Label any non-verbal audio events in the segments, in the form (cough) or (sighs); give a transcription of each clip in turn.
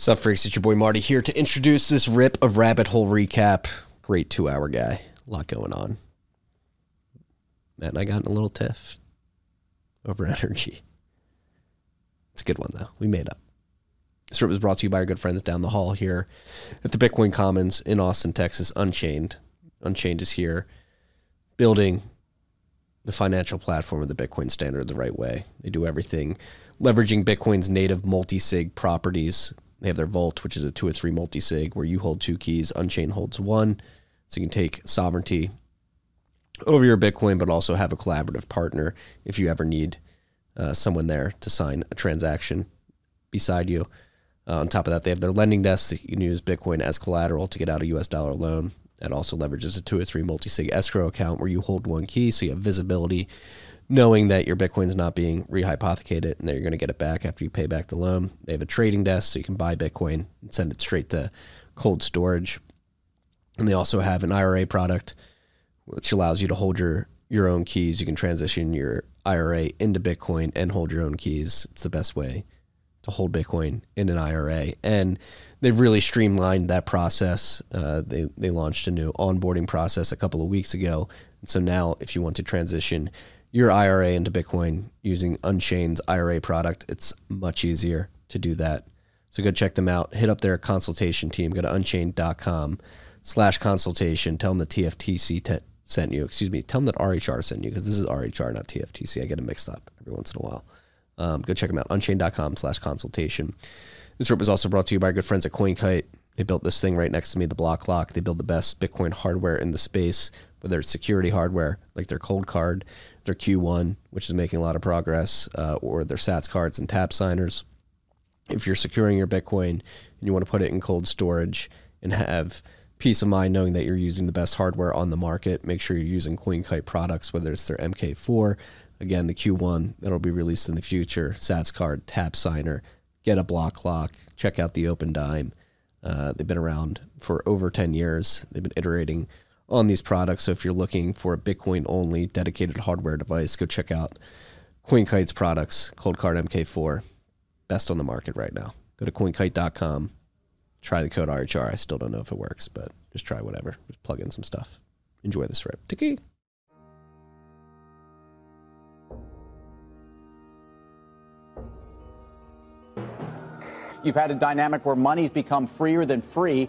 Sup, freaks? It's your boy Marty here to introduce this rip of rabbit hole recap. Great two hour guy. A lot going on. Matt and I got in a little tiff over energy. It's a good one, though. We made up. This rip was brought to you by our good friends down the hall here at the Bitcoin Commons in Austin, Texas. Unchained. Unchained is here building the financial platform of the Bitcoin standard the right way. They do everything leveraging Bitcoin's native multi sig properties. They have their Vault, which is a two or three multi sig where you hold two keys, Unchain holds one. So you can take sovereignty over your Bitcoin, but also have a collaborative partner if you ever need uh, someone there to sign a transaction beside you. Uh, on top of that, they have their lending desk you can use Bitcoin as collateral to get out a US dollar loan. That also leverages a two or three multi sig escrow account where you hold one key so you have visibility, knowing that your Bitcoin's not being rehypothecated and that you're going to get it back after you pay back the loan. They have a trading desk so you can buy Bitcoin and send it straight to cold storage. And they also have an IRA product which allows you to hold your your own keys. You can transition your IRA into Bitcoin and hold your own keys. It's the best way to hold Bitcoin in an IRA. And they've really streamlined that process. Uh, they they launched a new onboarding process a couple of weeks ago, and so now if you want to transition your IRA into Bitcoin using Unchained's IRA product, it's much easier to do that. So go check them out. Hit up their consultation team. Go to unchained.com slash consultation. Tell them the TFTC sent you. Excuse me. Tell them that RHR sent you because this is RHR, not TFTC. I get it mixed up every once in a while. Um, go check them out. Unchained.com slash consultation. This rip was also brought to you by our good friends at CoinKite. They built this thing right next to me, the Blockclock. They build the best Bitcoin hardware in the space, whether it's security hardware like their Coldcard, their Q1, which is making a lot of progress, uh, or their Satscards and Tapsigners. If you're securing your Bitcoin and you want to put it in cold storage and have peace of mind knowing that you're using the best hardware on the market, make sure you're using CoinKite products, whether it's their MK4, again, the Q1 that'll be released in the future, Satscard, tap signer, get a Blockclock, check out the Opendime. Uh, they've been around for over 10 years. They've been iterating on these products. So if you're looking for a Bitcoin only dedicated hardware device, go check out CoinKite's products, Coldcard MK4. Best on the market right now. Go to coinkite.com. Try the code RHR. I still don't know if it works, but just try whatever. Just plug in some stuff. Enjoy this rip. Tiki. You've had a dynamic where money's become freer than free.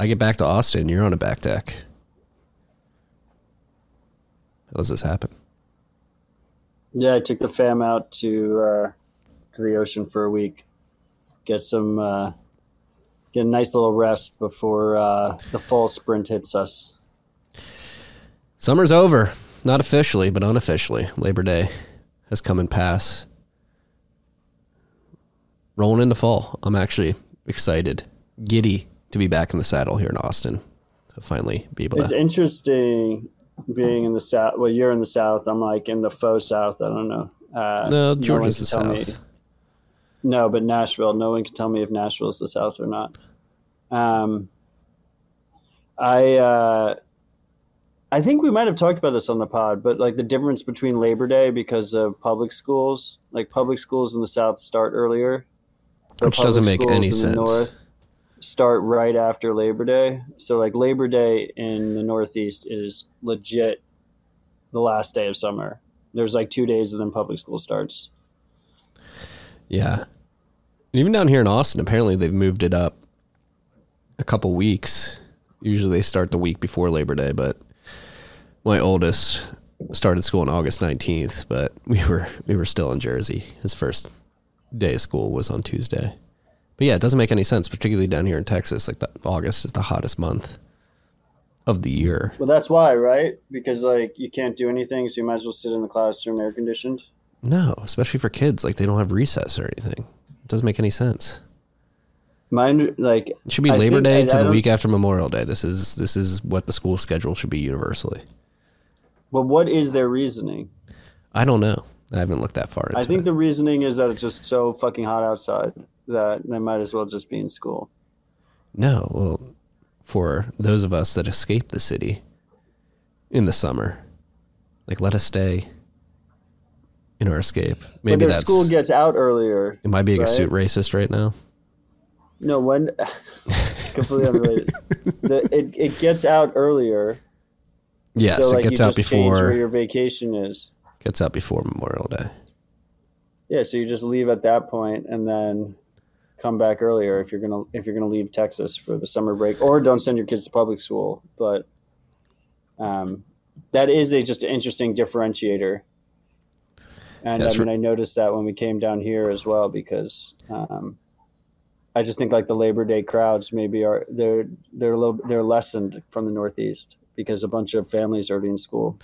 I get back to Austin. You're on a back deck. How does this happen? Yeah, I took the fam out to uh, to the ocean for a week. Get some uh, get a nice little rest before uh, the fall sprint hits us. Summer's over. Not officially, but unofficially. Labor Day has come and passed. Rolling into fall. I'm actually excited, giddy to be back in the saddle here in Austin. To finally be able It's to. interesting being in the south. Well, you're in the south. I'm like in the faux south. I don't know. Uh, No, Georgia's can the tell me- south. No, but Nashville. No one can tell me if Nashville is the south or not. Um, I uh, I think we might have talked about this on the pod, but like the difference between Labor Day because of public schools, like public schools in the south start earlier, Which doesn't make any schools in the sense. Start right after Labor Day. So like Labor Day in the Northeast is legit the last day of summer. There's like two days and then public school starts. Yeah. Even down here in Austin, apparently they've moved it up a couple weeks. Usually they start the week before Labor Day, but my oldest started school on August 19th, but we were we were still in Jersey. His first day of school was on Tuesday. But yeah, it doesn't make any sense, particularly down here in Texas. Like the, August is the hottest month of the year. Well, that's why, right? Because like you can't do anything, so you might as well sit in the classroom air conditioned. No, especially for kids. Like they don't have recess or anything. It doesn't make any sense. Mine like It should be I Labor Day I- to I the week after Memorial Day. This is this is what the school schedule should be universally. But what is their reasoning? I don't know. I haven't looked that far into I think it. the reasoning is that it's just so fucking hot outside that I might as well just be in school. No, well, for those of us that escape the city in the summer, like let us stay in our escape. Maybe that's school gets out earlier. am I being a suit racist right now? No, when (laughs) completely unrelated. the, it it gets out earlier. Yes, so like it gets out change where before your vacation is. gets out before Memorial Day. Yeah, so you just leave at that point and then come back earlier if you're gonna if you're gonna leave Texas for the summer break, or don't send your kids to public school. But um, that is a just an interesting differentiator. And That's I mean, I noticed that when we came down here as well because um, I just think like the Labor Day crowds maybe are they're they're a little they're lessened from the Northeast because a bunch of families are already in school.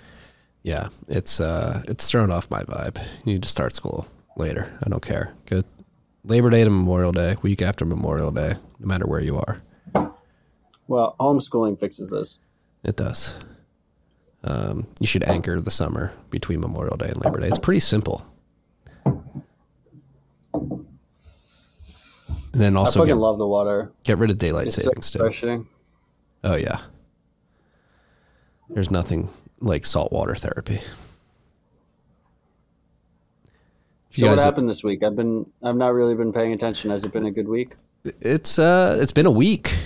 Yeah, it's uh it's thrown off my vibe. You need to start school later. I don't care. Go Labor Day to Memorial Day, week after Memorial Day, no matter where you are. Well, homeschooling fixes this. It does. Um, you should anchor the summer between Memorial Day and Labor Day. It's pretty simple. And then also, I fucking get, love the water. get rid of daylight It's so savings too. Oh yeah. There's nothing like saltwater therapy. If you So what happened this week? I've been I've not really been paying attention. Has it been a good week? It's uh, it's been a week.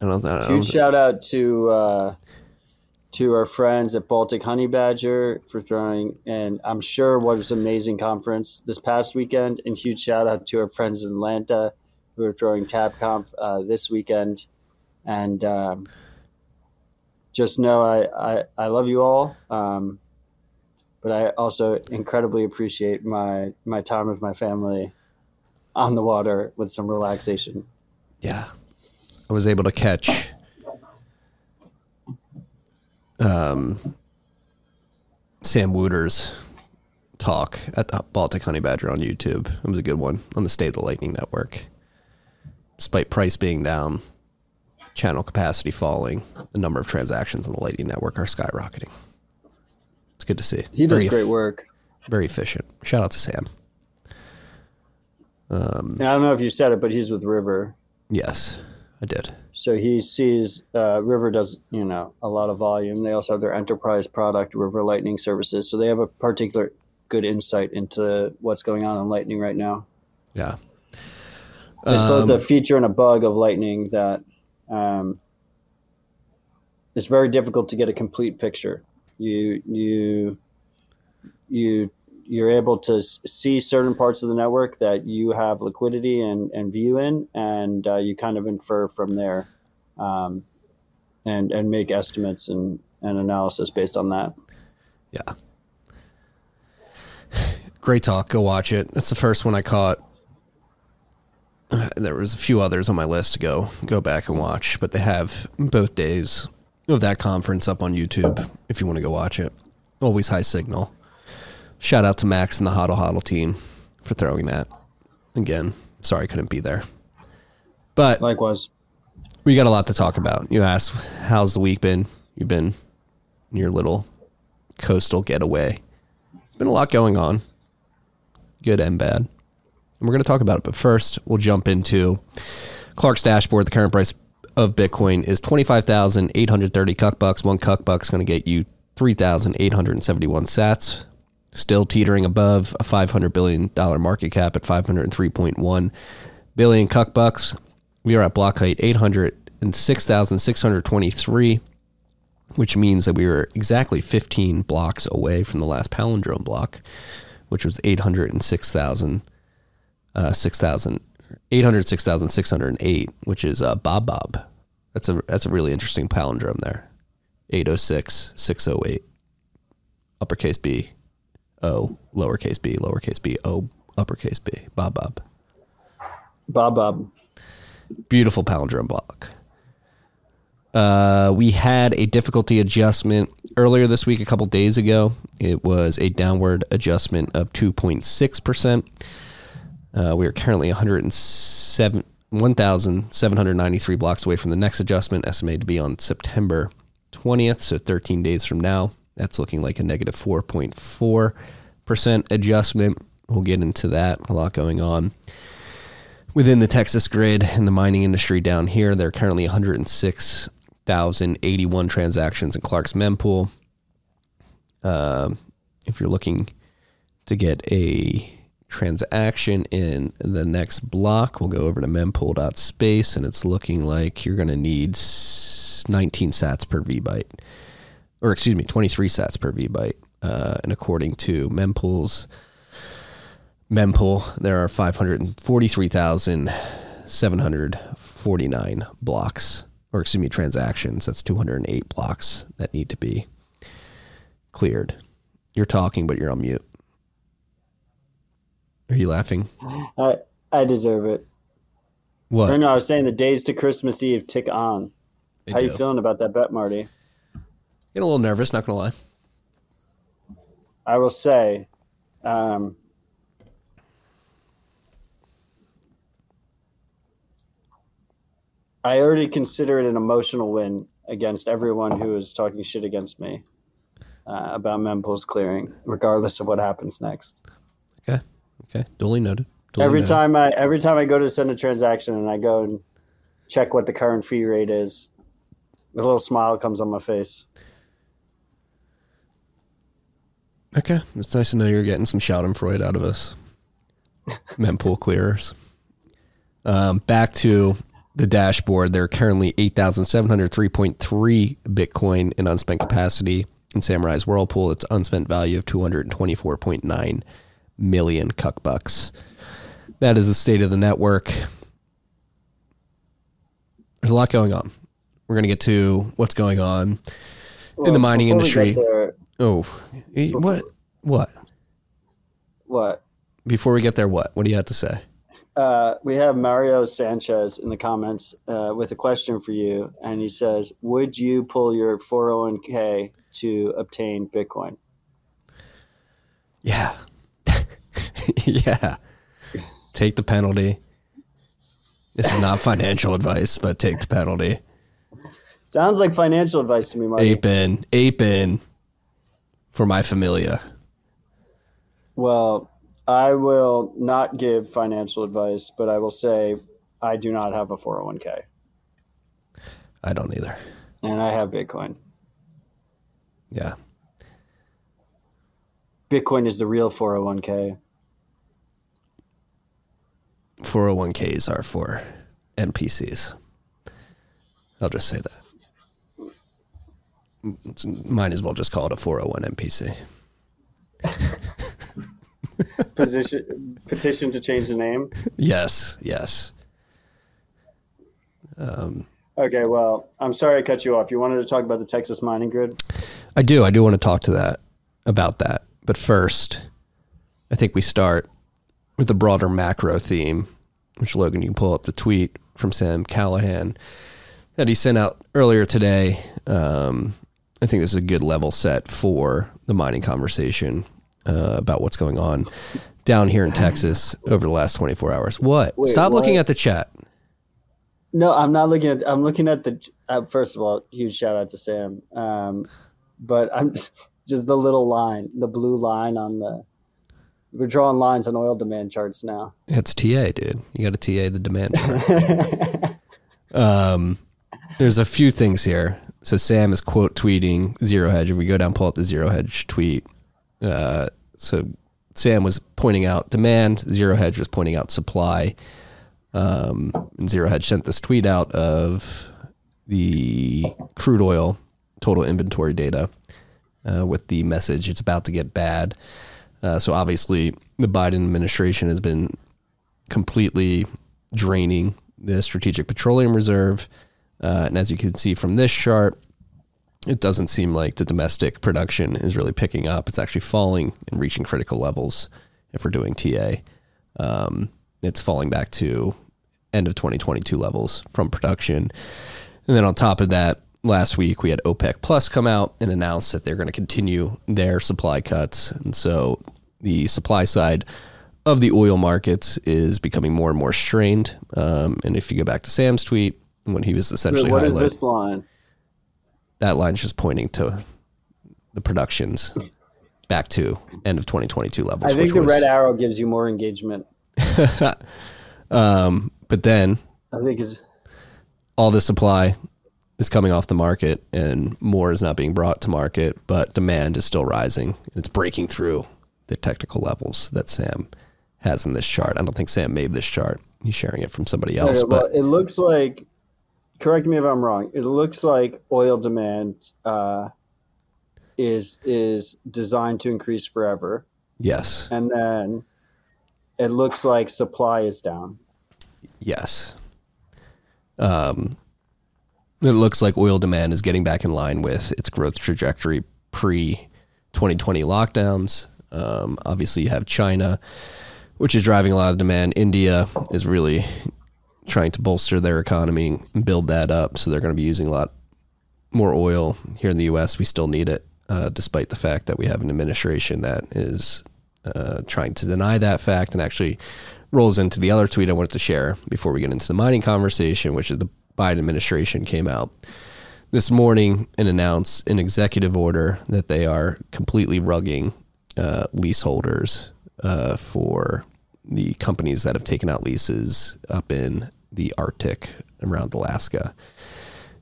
I don't. Don't Huge shout out to uh, to our friends at Baltic Honey Badger for throwing, and I'm sure what was an amazing conference this past weekend. And huge shout out to our friends in Atlanta who are throwing TabConf uh, this weekend. And um, just know I, I, I love you all. Um, but I also incredibly appreciate my, my time with my family on the water with some relaxation. yeah, I was able to catch um, Sam Wouters' talk at the Baltic Honey Badger on YouTube. It was a good one on the State of the Lightning Network. Despite price being down, channel capacity falling, the number of transactions on the Lightning Network are skyrocketing. It's good to see. He does Very great work. Very efficient. Shout out to Sam. And I don't know if you said it, but he's with River. Yes, I did. So he sees uh, River does you know a lot of volume. They also have their enterprise product, River Lightning Services. So they have a particular good insight into what's going on in Lightning right now. Yeah. There's both Um, a feature and a bug of Lightning that um, it's very difficult to get a complete picture. You you you you're able to see certain parts of the network that you have liquidity and, and view in, and uh, you kind of infer from there, um, and and make estimates and, and analysis based on that. Yeah. (sighs) Great talk. Go watch it. That's the first one I caught. (sighs) There was a few others on my list to go go back and watch, but they have both days of that conference up on YouTube if you want to go watch it. Always high signal. Shout out to Max and the Hodl Hodl team for throwing that. Again, sorry I couldn't be there. But Likewise, we got a lot to talk about. You asked, how's the week been? You've been in your little coastal getaway. Been a lot going on, good and bad. And we're going to talk about it. But first, we'll jump into Clark's dashboard. The current price of Bitcoin is 25,830 cuck bucks. One cuck buck's going to get you 3,871 sats. Still teetering above a $500 billion market cap at 503.1 billion cuck bucks. We are at block height 806,623, which means that we were exactly 15 blocks away from the last palindrome block, which was 806,000, uh, 6,000, 806,608, which is uh, Bob Bob. That's a that's a really interesting palindrome there. 806, 608, uppercase B, O, lowercase b, lowercase b, O, uppercase B, Bob Bob Bob Bob. beautiful palindrome block. Uh, we had a difficulty adjustment earlier this week, a couple days ago. It was a downward adjustment of 2.6%. Uh, we are currently 107 1,793 blocks away from the next adjustment, estimated to be on September 20th, so 13 days from now. That's looking like a negative 4.4% adjustment. We'll get into that. A lot going on. Within the Texas grid and the mining industry down here, there are currently 106,081 transactions in Clark's mempool. Uh, if you're looking to get a transaction in the next block, we'll go over to mempool.space, and it's looking like you're going to need 19 sats per vbyte, or excuse me, 23 sats per vbyte. Uh, and according to mempool's mempool, there are 543,749 blocks, or excuse me, transactions. That's 208 blocks that need to be cleared. You're talking, but you're on mute. Are you laughing? I I deserve it. What? Or no, I was saying the days to Christmas Eve tick on. They How you feeling about that bet, Marty? Getting a little nervous, not gonna lie. I will say, um, I already consider it an emotional win against everyone who is talking shit against me uh, about Mempool's clearing, regardless of what happens next. Okay. Duly noted. Duly every noted. time I every time I go to send a transaction and I go and check what the current fee rate is, a little smile comes on my face. Okay. It's nice to know you're getting some Schadenfreude out of us. (laughs) Mempool clearers. Um, back to the dashboard. There are currently 8,703.3 Bitcoin in unspent capacity in Samurai's Whirlpool. Its unspent value of 224.9 million cuck bucks. That is the state of the network. There's a lot going on. We're going to get to what's going on in the mining industry. there- Oh, eh, what? What? what? Before we get there, what? What do you have to say? Uh, we have Mario Sanchez in the comments uh, with a question for you, and he says, "Would you pull your 401k to obtain Bitcoin?" Yeah. (laughs) yeah. Take the penalty. This is not financial advice, but take the penalty. Sounds like financial advice to me, Marty. Ape in. Ape in for my familia. Well, I will not give financial advice, but I will say I do not have a 401k, I don't either. and I have Bitcoin. Yeah. Bitcoin is the real 401k. 401ks are for NPCs. I'll just say that. It's- Might as well just call it a 401 NPC. (laughs) Position petition to change the name. Yes, yes. Um, okay, well, I'm sorry I cut you off. You wanted to talk about the Texas mining grid. I do. I do want to talk to that about that. But first, I think we start with the broader macro theme, which Logan, you can pull up the tweet from Sam Callahan that he sent out earlier today. Um, I think this is a good level set for the mining conversation uh, about what's going on down here in Texas over the last 24 hours. What? Wait, Stop looking at the chat. No, I'm not looking at. I'm looking at the. Uh, first of all, huge shout out to Sam. Um, but I'm (laughs) just the little line, the blue line on the. We're drawing lines on oil demand charts now. It's TA, dude. You got to TA the demand chart. (laughs) um, there's a few things here. So Sam is quote tweeting Zero Hedge. If we go down, pull up the Zero Hedge tweet. Uh, so Sam was pointing out demand. Zero Hedge was pointing out supply. Um, and Zero Hedge sent this tweet out of the crude oil total inventory data uh, with the message it's about to get bad. Uh, so obviously, the Biden administration has been completely draining the Strategic Petroleum Reserve. Uh, and as you can see from this chart, it doesn't seem like the domestic production is really picking up. It's actually falling and reaching critical levels if we're doing TA. Um, it's falling back to end of 2022 levels from production. And then on top of that, last week we had OPEC Plus come out and announce that they're going to continue their supply cuts. And so the supply side of the oil markets is becoming more and more strained. Um, and if you go back to Sam's tweet, when he was essentially What is highlighting, this line? that line's just pointing to the productions back to end of 2022 levels. I think the was- red arrow gives you more engagement. (laughs) But then I think it's all the supply is coming off the market and more is not being brought to market, but demand is still rising. It's breaking through the technical levels that Sam has in this chart. I don't think Sam made this chart. He's sharing it from somebody else, well, but it looks like. Correct me if I'm wrong. It looks like oil demand uh, is is designed to increase forever, yes, and then it looks like supply is down. yes. Um, it looks like oil demand is getting back in line with its growth trajectory pre 2020 lockdowns. Um, obviously, you have China, which is driving a lot of demand. India is really trying to bolster their economy and build that up. So they're going to be using a lot more oil here in the U.S. We still need it, uh, despite the fact that we have an administration that is uh, trying to deny that fact and actually rolls into the other tweet I wanted to share before we get into the mining conversation, which is the Biden administration came out this morning and announced an executive order that they are completely rugging uh, leaseholders uh, for the companies that have taken out leases up in the Arctic around Alaska.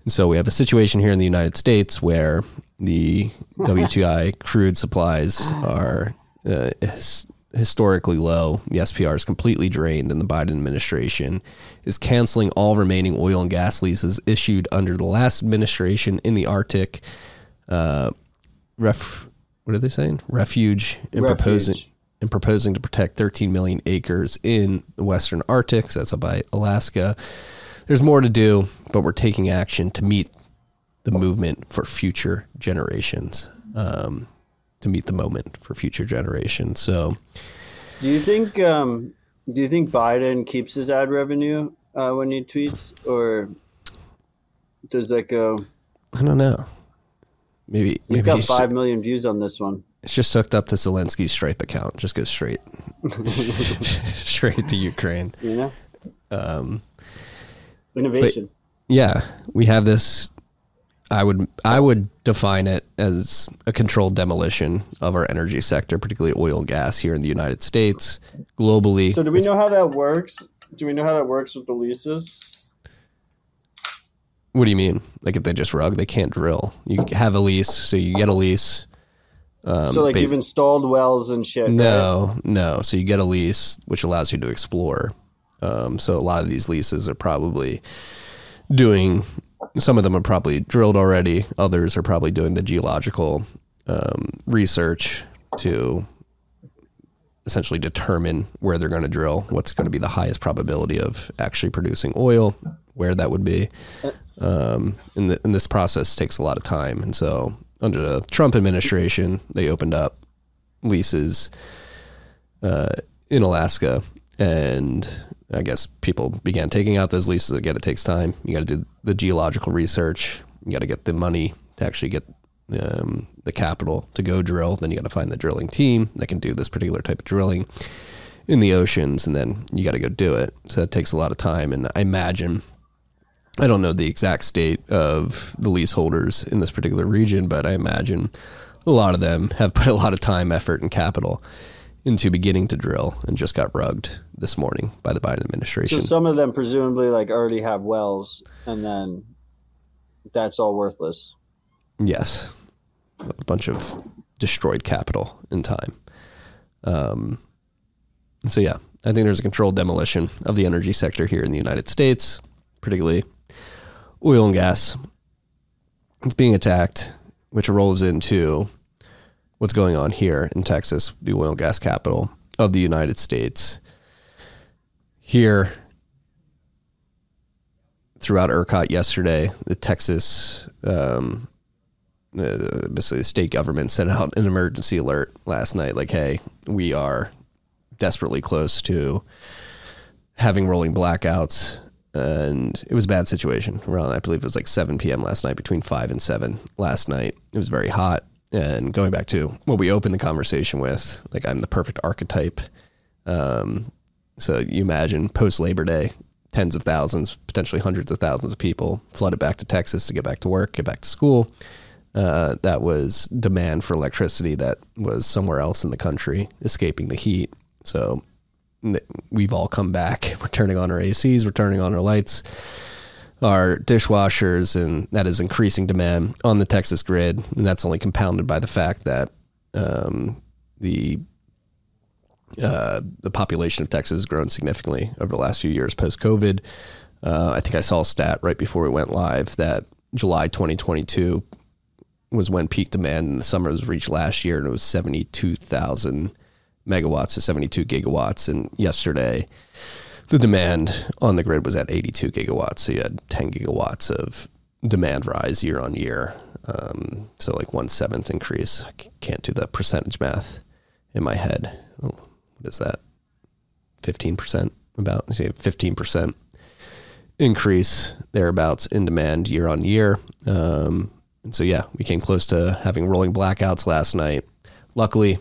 And so we have a situation here in the United States where the (laughs) WTI crude supplies are uh, his- historically low. The SPR is completely drained, and the Biden administration is canceling all remaining oil and gas leases issued under the last administration in the Arctic. Uh, ref, what are they saying? Refuge and Refuge. proposing and proposing to protect 13 million acres in the Western Arctic. So that's up by Alaska. There's more to do, but we're taking action to meet the movement for future generations. Um, to meet the moment for future generations. So Do you think? Um, do you think Biden keeps his ad revenue uh, when he tweets, or does that go? I don't know. Maybe He's maybe got he's, five million views on this one. it's just hooked up to Zelensky's Stripe account. Just goes straight, (laughs) (laughs) straight to Ukraine. You know, um, innovation. yeah, we have this. I would I would define it as a controlled demolition of our energy sector, particularly oil and gas here in the United States, globally. so, do we know how that works? Do we know how that works with the leases? What do you mean? Like if they just rug, they can't drill. You have a lease, so you get a lease. so, like bas- you've installed wells and shit. right? No, no. So you get a lease, which allows you to explore. Um, so a lot of these leases are probably doing. Some of them are probably drilled already. Others are probably doing the geological um, research to essentially determine where they're going to drill, what's going to be the highest probability of actually producing oil, where that would be. Um, and, the, and this process takes a lot of time. And so under the Trump administration, they opened up leases uh, in Alaska, and I guess people began taking out those leases. Again, it takes time. You got to do the geological research. You got to get the money to actually get um, the capital to go drill. Then you got to find the drilling team that can do this particular type of drilling in the oceans, and then you got to go do it. So that takes a lot of time. And I imagine. I don't know the exact state of the leaseholders in this particular region, but I imagine a lot of them have put a lot of time, effort, and capital into beginning to drill and just got rugged this morning by the Biden administration. So some of them presumably like already have wells, and then that's all worthless. yes. A bunch of destroyed capital in time. Um, so, yeah, I think there's a controlled demolition of the energy sector here in the United States, particularly oil and gas. It's being attacked, which rolls into what's going on here in Texas, the oil and gas capital of the United States. Here, throughout ERCOT yesterday, the Texas, um, uh, basically the state government sent out an emergency alert last night, like, "Hey, we are desperately close to having rolling blackouts." And it was a bad situation around, I believe it was like 7 p.m. last night, between 5 and 7 last night. It was very hot. And going back to what we opened the conversation with, like, I'm the perfect archetype Um, so you imagine post Labor Day, tens of thousands, potentially hundreds of thousands of people flooded back to Texas to get back to work, get back to school. Uh, that was demand for electricity that was somewhere else in the country, escaping the heat. So we've all come back. We're turning on our ACs, we're turning on our lights, our dishwashers, and that is increasing demand on the Texas grid. And that's only compounded by the fact that um, the uh, the population of Texas has grown significantly over the last few years post COVID. Uh, I think I saw a stat right before we went live that July 2022 was when peak demand in the summer was reached last year, and it was 72,000 megawatts to 72 gigawatts. And yesterday, the demand on the grid was at 82 gigawatts. So you had 10 gigawatts of demand rise year on year. Um, so like one seventh increase. I can't do the percentage math in my head. Oh, What is that? 15%? About say 15% increase thereabouts in demand year on year. Um, and so, yeah, we came close to having rolling blackouts last night. Luckily,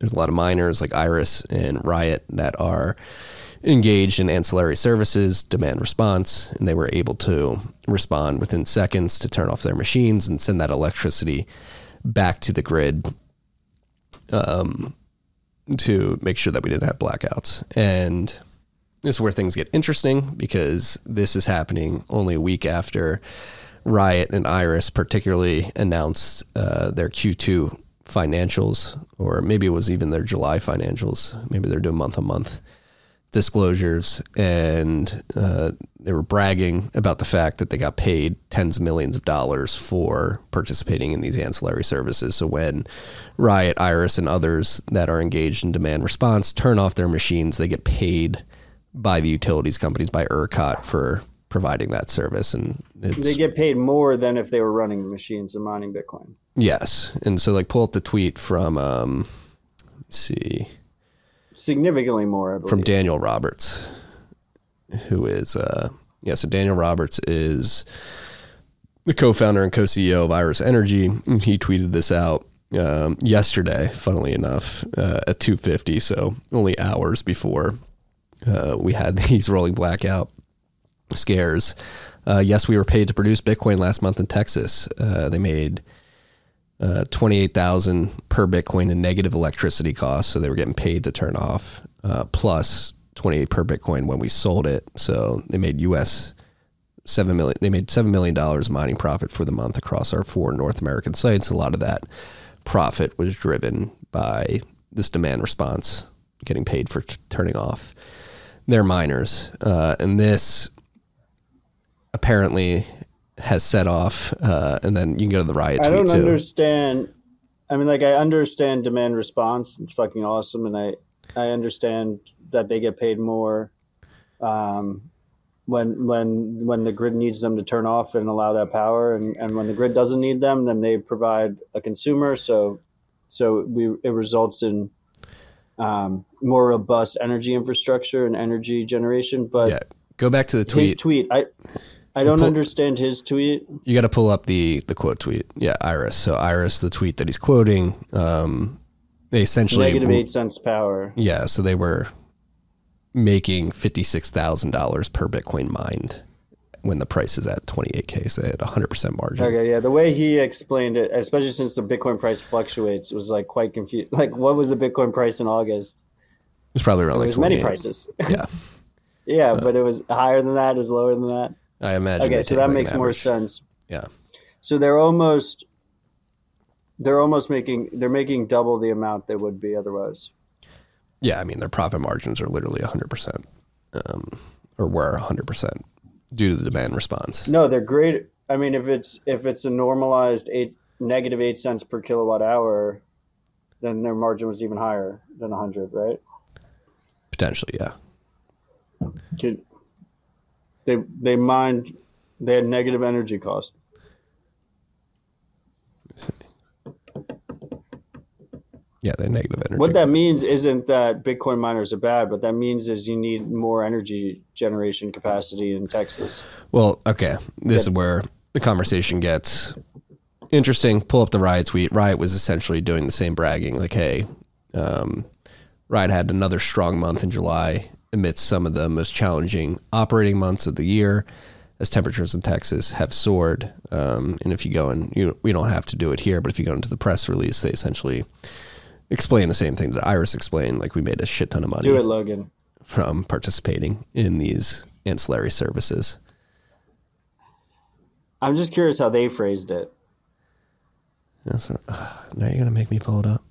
there's a lot of miners like Iris and Riot that are engaged in ancillary services, demand response, and they were able to respond within seconds to turn off their machines and send that electricity back to the grid um, to make sure that we didn't have blackouts. And this is where things get interesting because this is happening only a week after Riot and Iris, particularly, announced uh, their Q2 financials, or maybe it was even their July financials. Maybe they're doing month on month disclosures, and uh, they were bragging about the fact that they got paid tens of millions of dollars for participating in these ancillary services. So when Riot, Iris, and others that are engaged in demand response turn off their machines, they get paid by the utilities companies, by ERCOT, for providing that service. And it's They get paid more than if they were running the machines and mining Bitcoin. yes, and so like pull up the tweet from um, let's see Significantly more, from Daniel Roberts, who is uh yeah, so Daniel Roberts is the co-founder and co-CEO of Iris Energy. And He tweeted this out um, yesterday, funnily enough, uh, at 2:50, so only hours before uh, we had (laughs) these rolling blackout scares. Uh, yes, we were paid to produce Bitcoin last month in Texas. Uh, they made uh, 28,000 per Bitcoin in negative electricity costs. So they were getting paid to turn off, uh, plus 28 per Bitcoin when we sold it. So they made US seven million. They made seven million dollars mining profit for the month across our four North American sites. A lot of that profit was driven by this demand response, getting paid for t- turning off their miners, uh, and this apparently has set off. Uh, and then you can go to the riot I don't too. understand. I mean, like, I understand demand response. It's fucking awesome, and I I understand that they get paid more um, when when when the grid needs them to turn off and allow that power, and, and when the grid doesn't need them, then they provide a consumer. So so we it results in um, more robust energy infrastructure and energy generation. But Yeah, go back to the tweet. tweet, I I don't pull- understand his tweet. you got to pull up the the quote tweet. Yeah, Iris. So Iris, the tweet that he's quoting, um, they essentially Negative eight cents power. Yeah, so they were making fifty six thousand dollars per Bitcoin mined when the price is at twenty eight k. So they had hundred percent margin. Okay, yeah, the way he explained it, especially since the Bitcoin price fluctuates, was like quite confused. Like, what was the Bitcoin price in August? It's probably around There like was many prices. (laughs) Yeah, yeah, but it was higher than that. It was lower than that. I imagine. Okay, so that makes more sense. Yeah, So they're almost, they're almost making, they're making double the amount they would be otherwise. yeah. I mean, their profit margins are literally hundred percent, um, or were hundred percent due to the demand response. No, they're great. I mean, if it's if it's a normalized eight negative eight cents per kilowatt hour, then their margin was even higher than hundred, right? Potentially, yeah. Could- they they mined they had negative energy cost. Yeah, they're negative energy. What that means isn't that Bitcoin miners are bad, but that means is you need more energy generation capacity in Texas. Well, okay. This is where the conversation gets interesting. Pull up the Riot tweet. Riot was essentially doing the same bragging, like, hey, um, Riot had another strong month in July amidst some of the most challenging operating months of the year as temperatures in Texas have soared. Um, and if you go and you we don't have to do it here, but if you go into the press release, they essentially explain the same thing that Iris explained. Like we made a shit ton of money Do it, Logan. from participating in these ancillary services. I'm just curious how they phrased it. Yeah, so, uh, now you're gonna make me pull it up.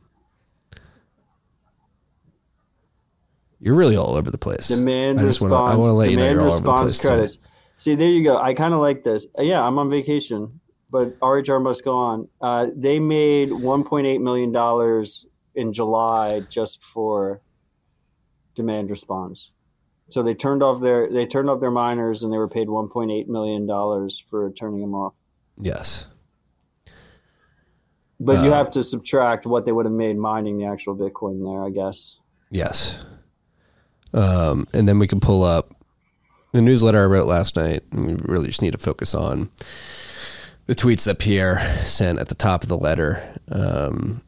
You're really all over the place. Demand I just response. wanna, I want to let you know you're all over the response place. credits. See, there you go. I kind of like this. Uh, yeah, I'm on vacation, but RHR must go on. Uh, they made 1.8 million dollars in July just for demand response. So they turned off their they turned off their miners and they were paid 1.8 million dollars for turning them off. Yes. But you Uh, have to subtract what they would have made mining the actual Bitcoin there, I guess. Yes. Um, and then we can pull up the newsletter I wrote last night. And we really just need to focus on the tweets that Pierre sent at the top of the letter. Um,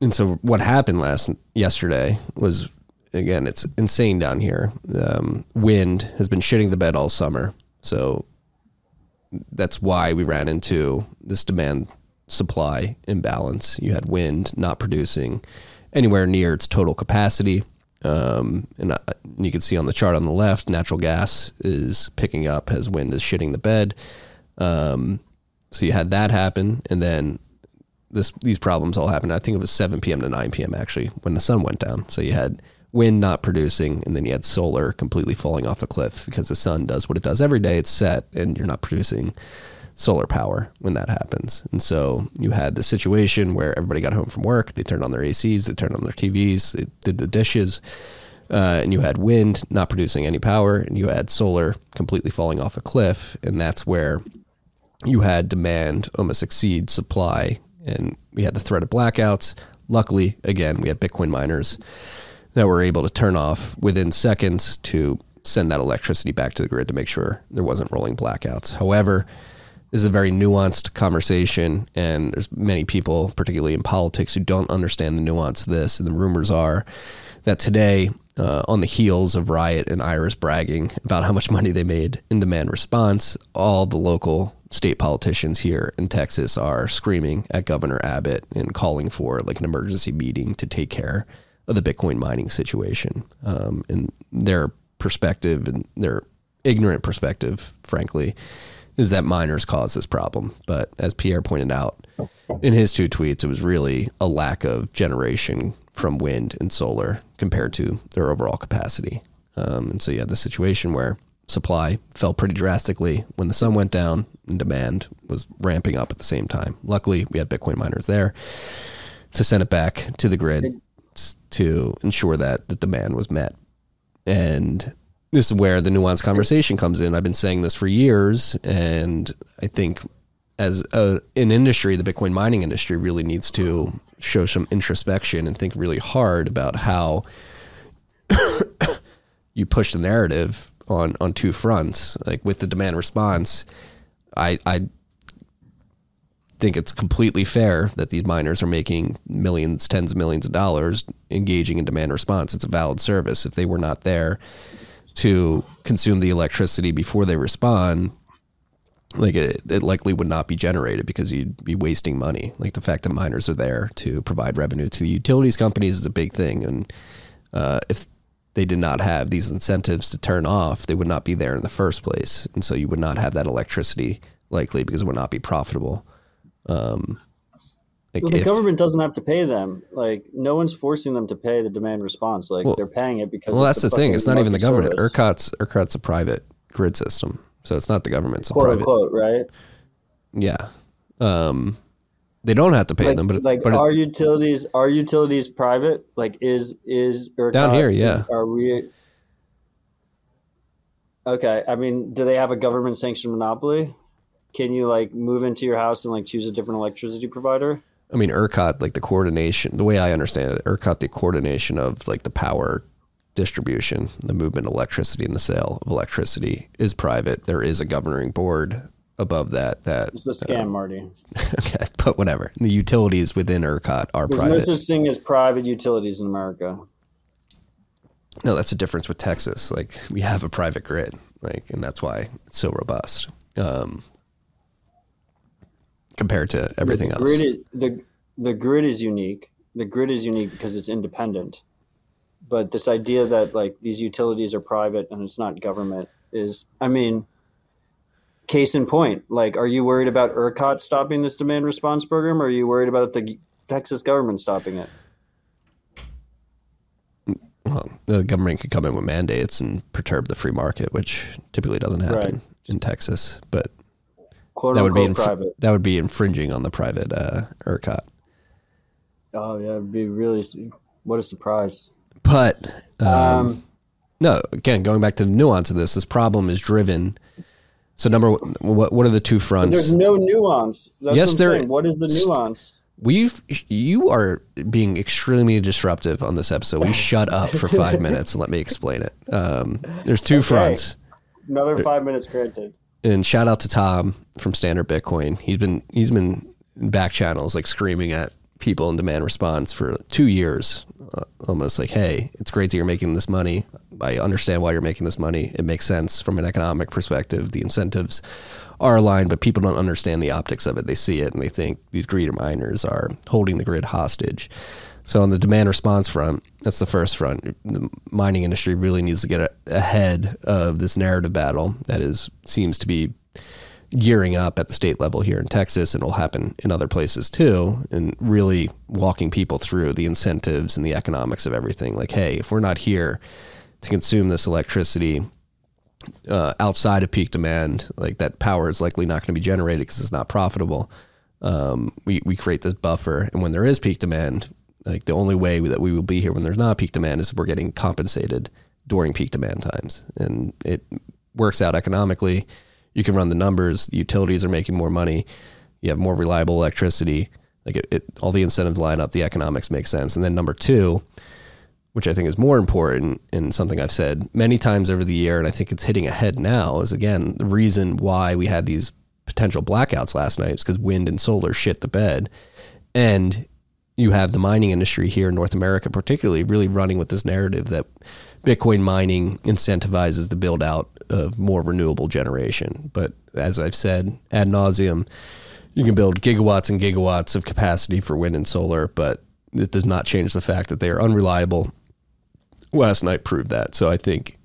and so what happened last yesterday was again, it's insane down here. Um, wind has been shitting the bed all summer, so that's why we ran into this demand supply imbalance. You had wind not producing anywhere near its total capacity. Um, and uh, you can see on the chart on the left, natural gas is picking up as wind is shitting the bed. Um, so you had that happen, and then this these problems all happened. I think it was 7 p.m. to 9 p.m. actually when the sun went down. So you had wind not producing, and then you had solar completely falling off a cliff because the sun does what it does every day. It's set, and you're not producing solar power when that happens. And so you had the situation where everybody got home from work, they turned on their ACs, they turned on their TVs, they did the dishes, uh, and you had wind not producing any power, and you had solar completely falling off a cliff, and that's where you had demand almost exceed supply, and we had the threat of blackouts. Luckily, again, we had Bitcoin miners that were able to turn off within seconds to send that electricity back to the grid to make sure there wasn't rolling blackouts. However, this is a very nuanced conversation, and there's many people, particularly in politics, who don't understand the nuance of this. And the rumors are that today, uh, on the heels of Riot and Iris bragging about how much money they made in demand response, all the local state politicians here in Texas are screaming at Governor Abbott and calling for like an emergency meeting to take care of the Bitcoin mining situation. Um, and their perspective and their ignorant perspective, frankly, is that miners cause this problem. But as Pierre pointed out in his two tweets, it was really a lack of generation from wind and solar compared to their overall capacity. Um, and so you had the situation where supply fell pretty drastically when the sun went down and demand was ramping up at the same time. Luckily, we had Bitcoin miners there to send it back to the grid to ensure that the demand was met. And this is where the nuanced conversation comes in. I've been saying this for years, and I think as a, an industry, the Bitcoin mining industry really needs to show some introspection and think really hard about how (coughs) you push the narrative on on two fronts. Like with the demand response, I I think it's completely fair that these miners are making millions, tens of millions of dollars engaging in demand response. It's a valid service. If they were not there to consume the electricity before they respond, like it, it likely would not be generated because you'd be wasting money. Like the fact that miners are there to provide revenue to the utilities companies is a big thing. And uh, if they did not have these incentives to turn off, they would not be there in the first place. And so you would not have that electricity likely because it would not be profitable. Um, like Well, the if- government doesn't have to pay them. Like no one's forcing them to pay the demand response. Like Well- they're paying it because. well, that's the thing. It's not even the government. service. ERCOT's ERCOT's a private grid system, so it's not the government. It's a quote private. unquote, right? Yeah. Um, they don't have to pay Like, them, but like but it- are utilities are utilities private? Like is is ERCOT, Down here, yeah. Are we? Okay, I mean, do they have a government sanctioned monopoly? Can you like move into your house and like choose a different electricity provider? I mean, ERCOT, like the coordination, the way I understand it, ERCOT, the coordination of like the power distribution, the movement of electricity and the sale of electricity is private. There is a governing board above that. That It's a scam, Marty. (laughs) okay, but whatever. The utilities within ERCOT are There's no private. such thing as private utilities in America. No, that's the difference with Texas. Like we have a private grid, like, and that's why it's so robust um, compared to everything the else. Is, the the grid is unique. The grid is unique because it's independent. But this idea that like these utilities are private and it's not government is, I mean, case in point. Like, are you worried about ERCOT stopping this demand response program, or are you worried about the Texas government stopping it? well, the government could come in with mandates and perturb the free market, which typically doesn't happen Right. in Texas. But Quote that would be inf- private. that would be infringing on the private uh, ERCOT. Oh yeah, it'd be really. What a surprise. But um, Um, no, again, going back to the nuance of this, this problem is driven. So number one, what what are the two fronts? there's no nuance. That's Yes, what there. Saying. What is the nuance? We've you are being extremely disruptive on this episode. We shut up for five (laughs) minutes and let me explain it. Um, there's two fronts. Another five minutes granted. And shout out to Tom from Standard Bitcoin. He's been he's been in back channels like screaming at people in demand response for two years, uh, almost like, "Hey, it's great that you're making this money. I understand why you're making this money. It makes sense from an economic perspective. The incentives are aligned, but people don't understand the optics of it. They see it and they think these greedy miners are holding the grid hostage." So on the demand response front, that's the first front. The mining industry really needs to get ahead of this narrative battle that is seems to be gearing up at the state level here in Texas, and will happen in other places too. And really walking people through the incentives and the economics of everything. Like, hey, if we're not here to consume this electricity uh, outside of peak demand, like that power is likely not going to be generated because it's not profitable. Um, we we create this buffer, and when there is peak demand, like the only way that we will be here when there's not peak demand is we're getting compensated during peak demand times, and it works out economically. You can run the numbers. The utilities are making more money. You have more reliable electricity. Like it, it all the incentives line up. The economics make sense. And then number two, which I think is more important and something I've said many times over the year, and I think it's hitting ahead now, is again the reason why we had these potential blackouts last night is because wind and solar shit the bed, and you have the mining industry here in North America, particularly, really running with this narrative that Bitcoin mining incentivizes the build out of more renewable generation. But as I've said ad nauseum, you can build gigawatts and gigawatts of capacity for wind and solar, but it does not change the fact that they are unreliable. Last night proved that. So I think,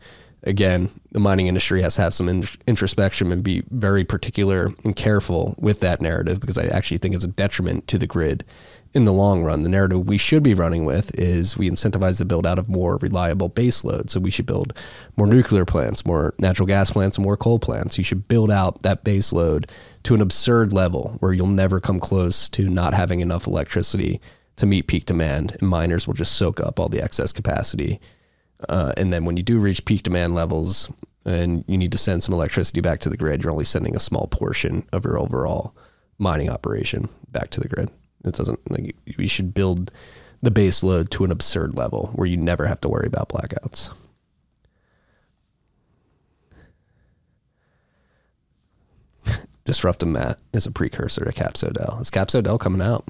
again, the mining industry has to have some introspection and be very particular and careful with that narrative because I actually think it's a detriment to the grid in the long run. The narrative we should be running with is we incentivize the build out of more reliable baseload. So we should build more nuclear plants, more natural gas plants, and more coal plants. You should build out that baseload to an absurd level where you'll never come close to not having enough electricity to meet peak demand, and miners will just soak up all the excess capacity. Uh, and then when you do reach peak demand levels and you need to send some electricity back to the grid, you're only sending a small portion of your overall mining operation back to the grid. It doesn't like we should build the base load to an absurd level where you never have to worry about blackouts. (laughs) Disruptive Matt is a precursor to Capsodel. Is Capsodel coming out?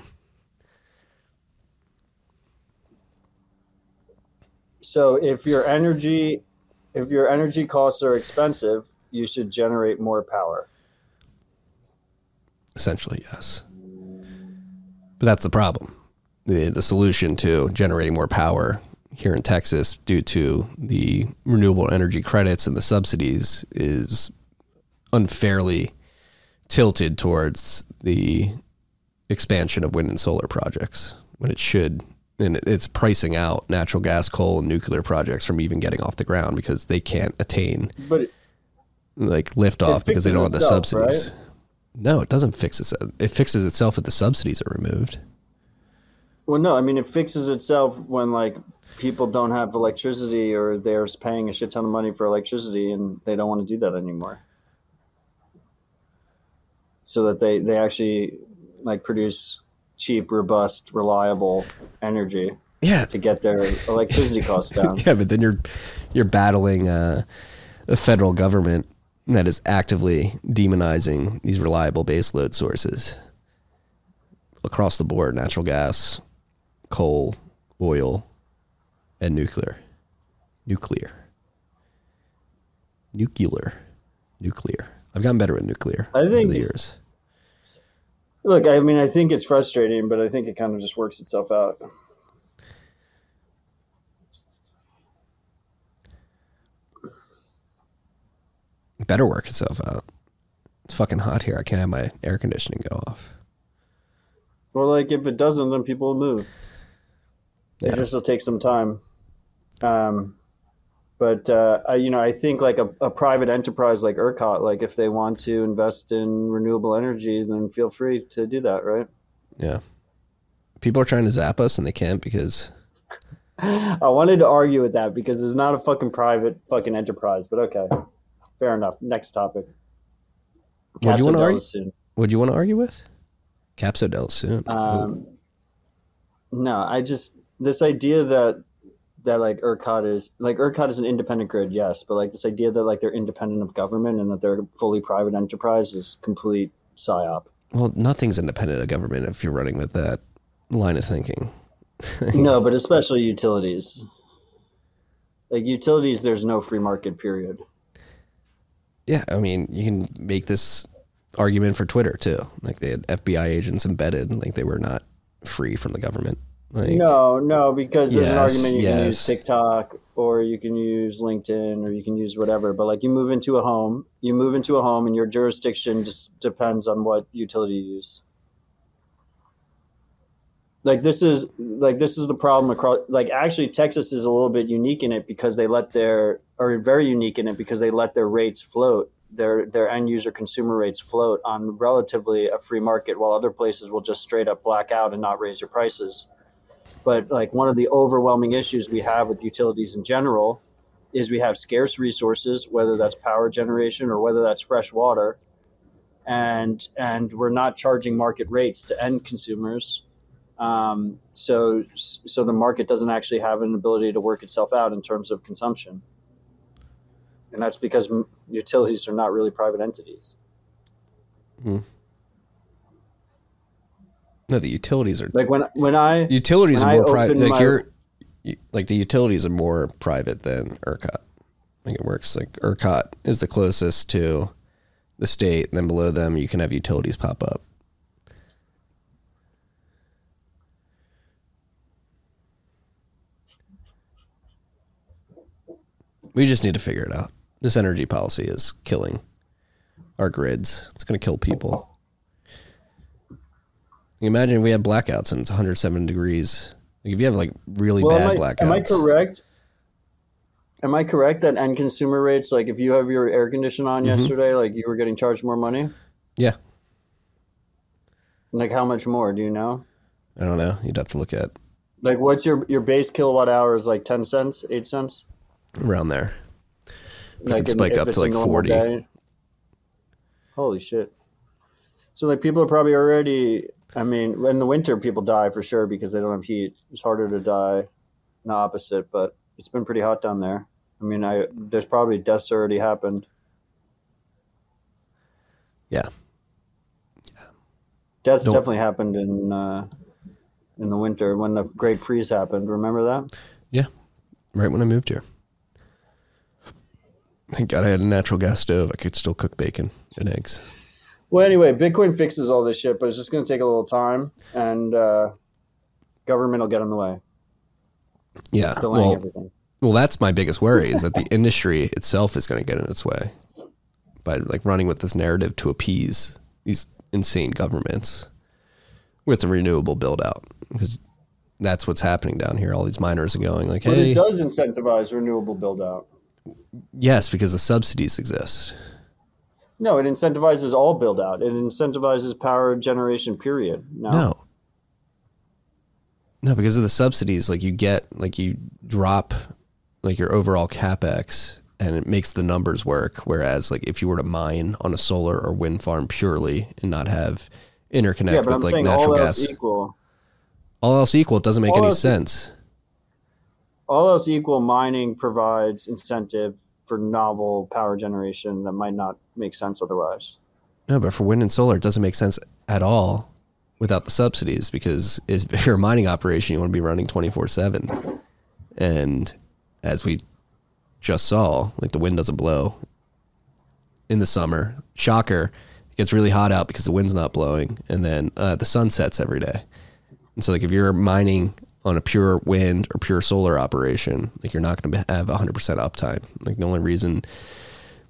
So if your energy, if your energy costs are expensive, you should generate more power. Essentially, yes. But that's the problem. The, the solution to generating more power here in Texas due to the renewable energy credits and the subsidies is unfairly tilted towards the expansion of wind and solar projects when it should and it's pricing out natural gas, coal, and nuclear projects from even getting off the ground because they can't attain But like lift off because they don't have the itself, subsidies. No, it doesn't fix itself. It fixes itself if the subsidies are removed. well, no, I mean it fixes itself when like people don't have electricity or they're paying a shit ton of money for electricity and they don't want to do that anymore. So that they they actually like produce cheap, robust, reliable energy Yeah, to get their electricity costs down. (laughs) yeah, but then you're you're battling uh, a federal government that is actively demonizing these reliable baseload sources across the board: natural gas, coal, oil, and nuclear. Nuclear. Nuclear. Nuclear. I've gotten better with nuclear I think- over the years. Look, I mean, I think it's frustrating, but I think it kind of just works itself out. Better work itself out. It's fucking hot here. I can't have my air conditioning go off. Well, like if it doesn't, then people will move. Yeah. It just will take some time. Um, but uh, I, you know, I think like a, a private enterprise like ERCOT, like if they want to invest in renewable energy, then feel free to do that, right? Yeah. People are trying to zap us and they can't because (laughs) I wanted to argue with that because it's not a fucking private fucking enterprise, but okay, fair enough. Next topic. Would you wanna argue? soon. would you want to argue with? Capsodel soon. Um, no, I just this idea that that like ERCOT is like ERCOT is an independent grid, yes, but like this idea that like they're independent of government and that they're fully private enterprise is complete psyop. well, nothing's independent of government if you're running with that line of thinking. (laughs) no, but especially utilities. Like utilities, there's no free market. Period. Yeah, I mean, you can make this argument for Twitter too. Like they had FBI agents embedded, like they were not free from the government. Like, No, no, because there's an argument you can use. TikTok or you can use LinkedIn or you can use whatever. But like you move into a home, you move into a home and your jurisdiction just depends on what utility you use. Like this is like this is the problem across like actually Texas is a little bit unique in it because they let their or very unique in it because they let their rates float their their end user consumer rates float on relatively a free market while other places will just straight up black out and not raise your prices. But like one of the overwhelming issues we have with utilities in general is we have scarce resources whether that's power generation or whether that's fresh water and and we're not charging market rates to end consumers um, so so the market doesn't actually have an ability to work itself out in terms of consumption and that's because m- utilities are not really private entities no, the utilities are like when when i utilities when are more private. Like my- you're, like the utilities are more private than ERCOT. Like it works. Like ERCOT is the closest to the state, and then below them you can have utilities pop up. We just need to figure it out. This energy policy is killing our grids. It's going to kill people. You imagine if we had blackouts and it's 107 degrees. Like if you have like really Well, bad am I, blackouts. am I correct? Am I correct that end consumer rates, like if you have your air condition on Mm-hmm. yesterday, like you were getting charged more money? Yeah, Like how much more? Do you know? I don't know. You'd have to look at Like what's your your base kilowatt hour is like ten cents, eight cents? Around there. Like could spike up to like 40. day? Holy shit! So like people are probably already. I mean, in the winter, people die for sure because they don't have heat. It's harder to die, the opposite. But it's been pretty hot down there. I mean, I there's probably deaths already happened. Yeah. Deaths Don't- definitely happened in uh, in the winter when the Great Freeze happened. Remember that? Yeah. Right when I moved here. Thank God I had a natural gas stove. I could still cook bacon and eggs. Well, anyway, Bitcoin fixes all this shit, but it's just going to take a little time, and uh, government will get in the way, Yeah. Well, everything. well, that's my biggest worry is that the (laughs) industry itself is going to get in its way by like running with this narrative to appease these insane governments with the renewable build out because that's what's happening down here. All these miners are going like, But hey, it does incentivize renewable build out. Yes, because the subsidies exist. No, it incentivizes all build out. It incentivizes power generation. Period. No. No. No, because of the subsidies, like you get, like you drop, like your overall capex, and it makes the numbers work. Whereas, like if you were to mine on a solar or wind farm purely and not have interconnect Yeah, with I'm like natural all gas, else equal. all else equal, it doesn't make all any else e- sense. All else equal, mining provides incentive for novel power generation that might not make sense otherwise. No, but for wind and solar, it doesn't make sense at all without the subsidies because if you're a mining operation, you want to be running 24 7. And as we just saw, like the wind doesn't blow in the summer. Shocker, it gets really hot out because the wind's not blowing, and then uh, the sun sets every day. And so, like, if you're mining on a pure wind or pure solar operation, like, you're not going to have 100% uptime. Like, the only reason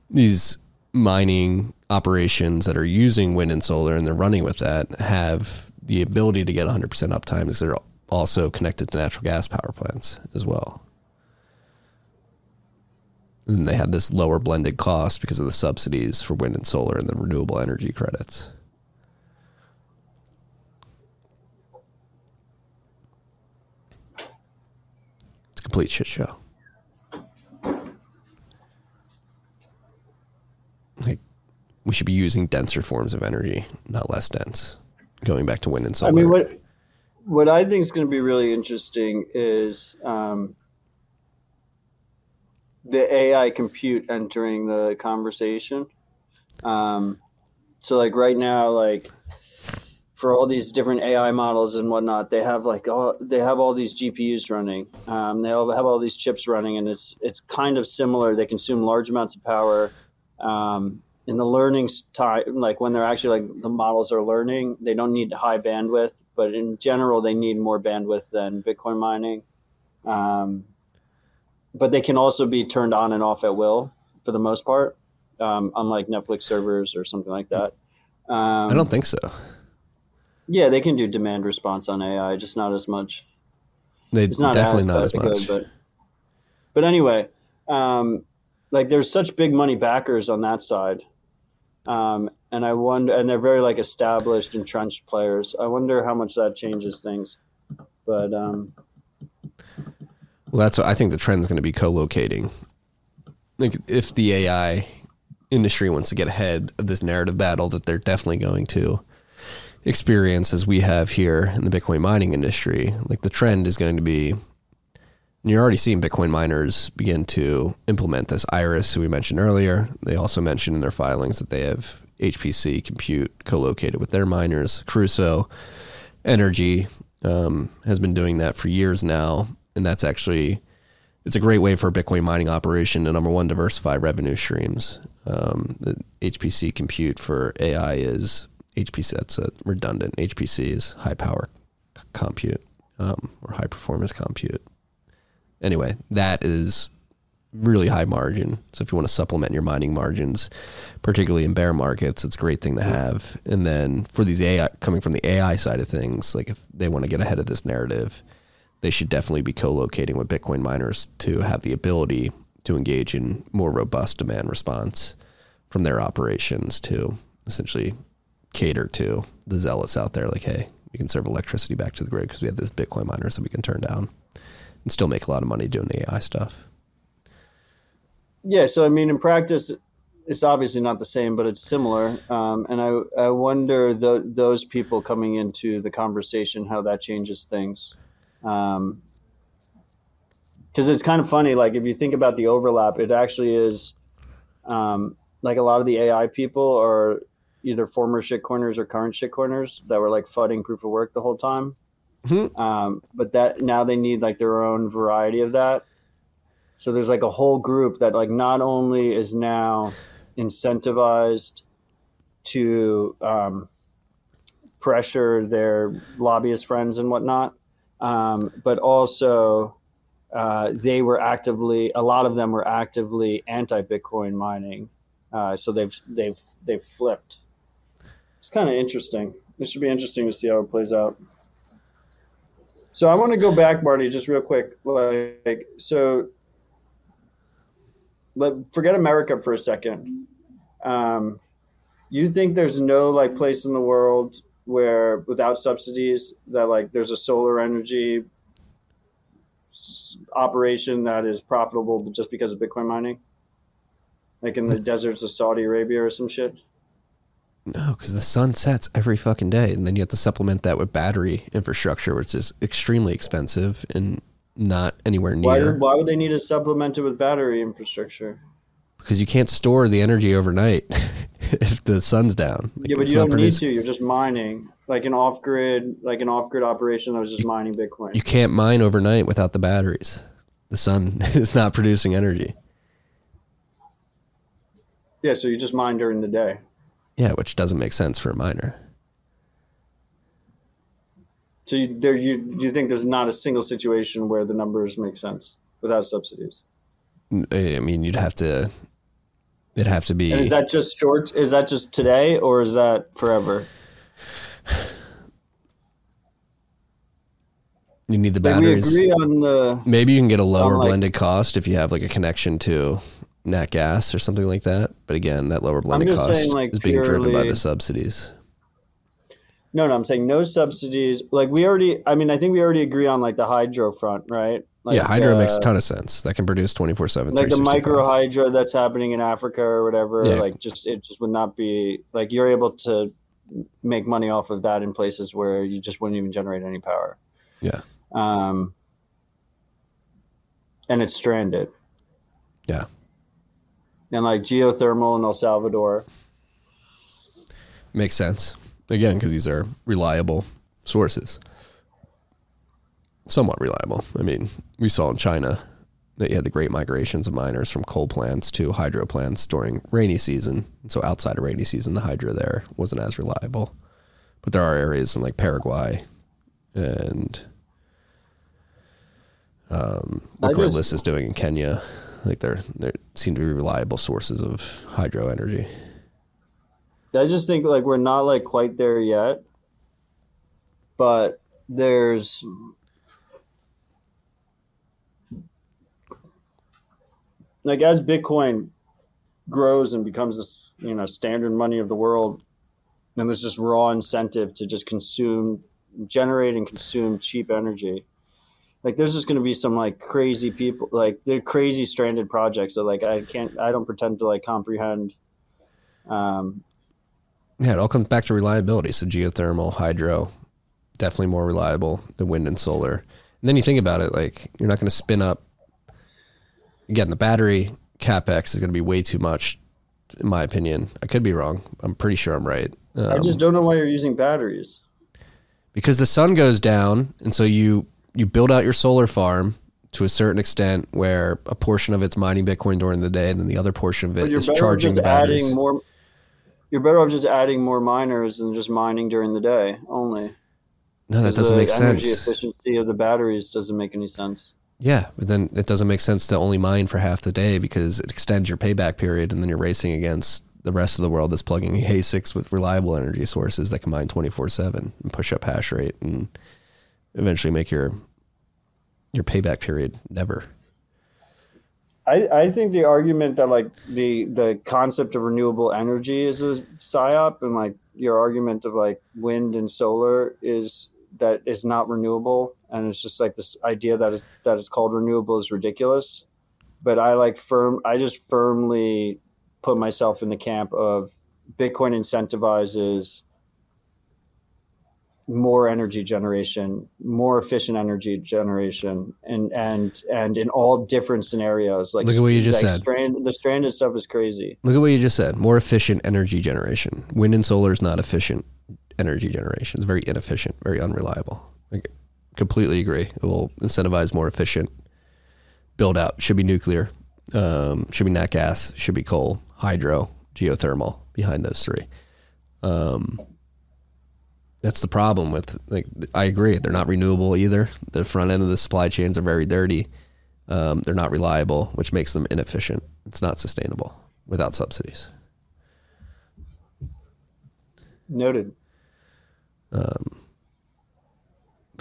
these mining operations that are using wind and solar and they're running with that have the ability to get 100% uptime is they're also connected to natural gas power plants as well. And they had this lower blended cost because of the subsidies for wind and solar and the renewable energy credits. Complete shit show. Like, we should be using denser forms of energy, not less dense. Going back to wind and solar. I mean, what what I think is going to be really interesting is um, the AI compute entering the conversation. Um, so, like right now, like for all these different AI models and whatnot, they have like all they have all these GPUs running. Um, they all have all these chips running, and it's it's kind of similar. They consume large amounts of power. Um, in the learning time, like when they're actually like the models are learning, they don't need high bandwidth, but in general, they need more bandwidth than Bitcoin mining. Um, but they can also be turned on and off at will for the most part, um, unlike Netflix servers or something like that. Um, I don't think so. Yeah, they can do demand response on AI, just not as much. They It's not definitely as not as much. but but anyway, um, like there's such big money backers on that side, um, and I wonder, and they're very like established, entrenched players. I wonder how much that changes things. But um, Well, that's what I think the trend is going to be co-locating. Like if the AI industry wants to get ahead of this narrative battle that they're definitely going to experience as we have here in the Bitcoin mining industry, like the trend is going to be and you're already seeing Bitcoin miners begin to implement this. Iris, who we mentioned earlier, they also mentioned in their filings that they have HPC compute co-located with their miners. Crusoe Energy um, has been doing that for years now, and that's actually it's a great way for a Bitcoin mining operation to number one diversify revenue streams. Um, the HPC compute for AI is HPC. That's a redundant. HPC is high power c- compute um, or high performance compute. Anyway, that is really high margin. So if you want to supplement your mining margins, particularly in bear markets, it's a great thing to have. And then for these AI coming from the AI side of things, like if they want to get ahead of this narrative, they should definitely be co-locating with Bitcoin miners to have the ability to engage in more robust demand response from their operations to essentially cater to the zealots out there. Like, hey, we can serve electricity back to the grid because we have this Bitcoin miners that we can turn down and still make a lot of money doing the AI stuff. yeah, so I mean, in practice, it's obviously not the same, but it's similar. Um, and I I wonder th- those people coming into the conversation how that changes things. Um, because it's kind of funny. Like if you think about the overlap, it actually is um, like a lot of the AI people are either former shitcoiners or current shitcoiners that were like fudding proof of work the whole time. Um, but that now they need like their own variety of that. So there's like a whole group that like not only is now incentivized to um, pressure their lobbyist friends and whatnot, um, but also uh, they were actively a lot of them were actively anti-Bitcoin mining. Uh, so they've they've they've flipped. It's kind of interesting. It should be interesting to see how it plays out. So I want to go back, Marty, just real quick. Like, so let forget America for a second. Um, you think there's no like place in the world where without subsidies that like there's a solar energy operation that is profitable just because of Bitcoin mining? Like in the deserts of Saudi Arabia or some shit? No, because the sun sets every fucking day, and then you have to supplement that with battery infrastructure, which is extremely expensive and not anywhere near. why would they need to supplement it with battery infrastructure? Because you can't store the energy overnight (laughs) if the sun's down. Like, yeah, but you don't need to. You're just mining, like an off grid, like an off grid operation that was just mining Bitcoin. You can't mine overnight without the batteries. The sun (laughs) is not producing energy. Yeah, so you just mine during the day. Yeah, which doesn't make sense for a miner. So you, there, you you think there's not a single situation where the numbers make sense without subsidies? I mean, you'd have to. It'd have to be. And is that just short? Is that just today, or is that forever? you need the Like we batteries. agree on the. Maybe you can get a lower like- blended cost if you have like a connection to nat gas or something like that. But again, that lower blended cost like, is being driven by the subsidies. No, no, I'm saying no subsidies. Like we already. I mean, I think we already agree on like the hydro front, right? Like, yeah, hydro uh, makes a ton of sense. That can produce twenty four seven. like the micro hydro that's happening in Africa or whatever. Yeah. Like just it just would not be like you're able to make money off of that in places where you just wouldn't even generate any power. Yeah, Um, and it's stranded. yeah. And like geothermal in El Salvador. Makes sense. Again, because these are reliable sources. Somewhat reliable. I mean, we saw in China that you had the great migrations of miners from coal plants to hydro plants during rainy season. So outside of rainy season, the hydro there wasn't as reliable. But there are areas in like Paraguay and um, what I just- is doing in Kenya. Like they're they seem to be reliable sources of hydro energy. I just think like we're not like quite there yet, but there's like as Bitcoin grows and becomes this you know standard money of the world, and there's just raw incentive to just consume, generate and consume cheap energy. Like there's just going to be some like crazy people, like they're crazy stranded projects that like I can't, I don't pretend to like comprehend. Um, Yeah, it all comes back to reliability. So geothermal, hydro, definitely more reliable than wind and solar. And then you think about it, like you're not going to spin up. Again, the battery capex is going to be way too much, in my opinion. I could be wrong. I'm pretty sure I'm right. I Um, just don't know why you're using batteries. because the sun goes down, and so you you build out your solar farm to a certain extent, where a portion of it's mining Bitcoin during the day, and then the other portion of it you're better off charging just the batteries. adding more. You're better off just adding more miners than just mining during the day only. no, that doesn't the make energy sense. efficiency of the batteries doesn't make any sense. Yeah, but then it doesn't make sense to only mine for half the day because it extends your payback period, and then you're racing against the rest of the world that's plugging ASICs with reliable energy sources that can mine 24 seven and push up hash rate and eventually make your your payback period never. I, I think the argument that like the the concept of renewable energy is a psyop, and like your argument of like wind and solar is that is not renewable, and it's just like this idea that is that is called renewable is ridiculous. But I like firm. I just firmly put myself in the camp of Bitcoin incentivizes more energy generation, more efficient energy generation, and and and in all different scenarios. Like Look at what you just like said. Strand, the stranded stuff is crazy. Look at what you just said. More efficient energy generation. Wind and solar is not efficient energy generation. It's very inefficient, very unreliable. I completely agree. It will incentivize more efficient build out. Should be nuclear. Um, should be nat gas. Should be coal, hydro, geothermal. Behind those three. Um, that's the problem with like I agree. They're not renewable either. The front end of the supply chains are very dirty. Um, they're not reliable, which makes them inefficient. It's not sustainable without subsidies. Noted.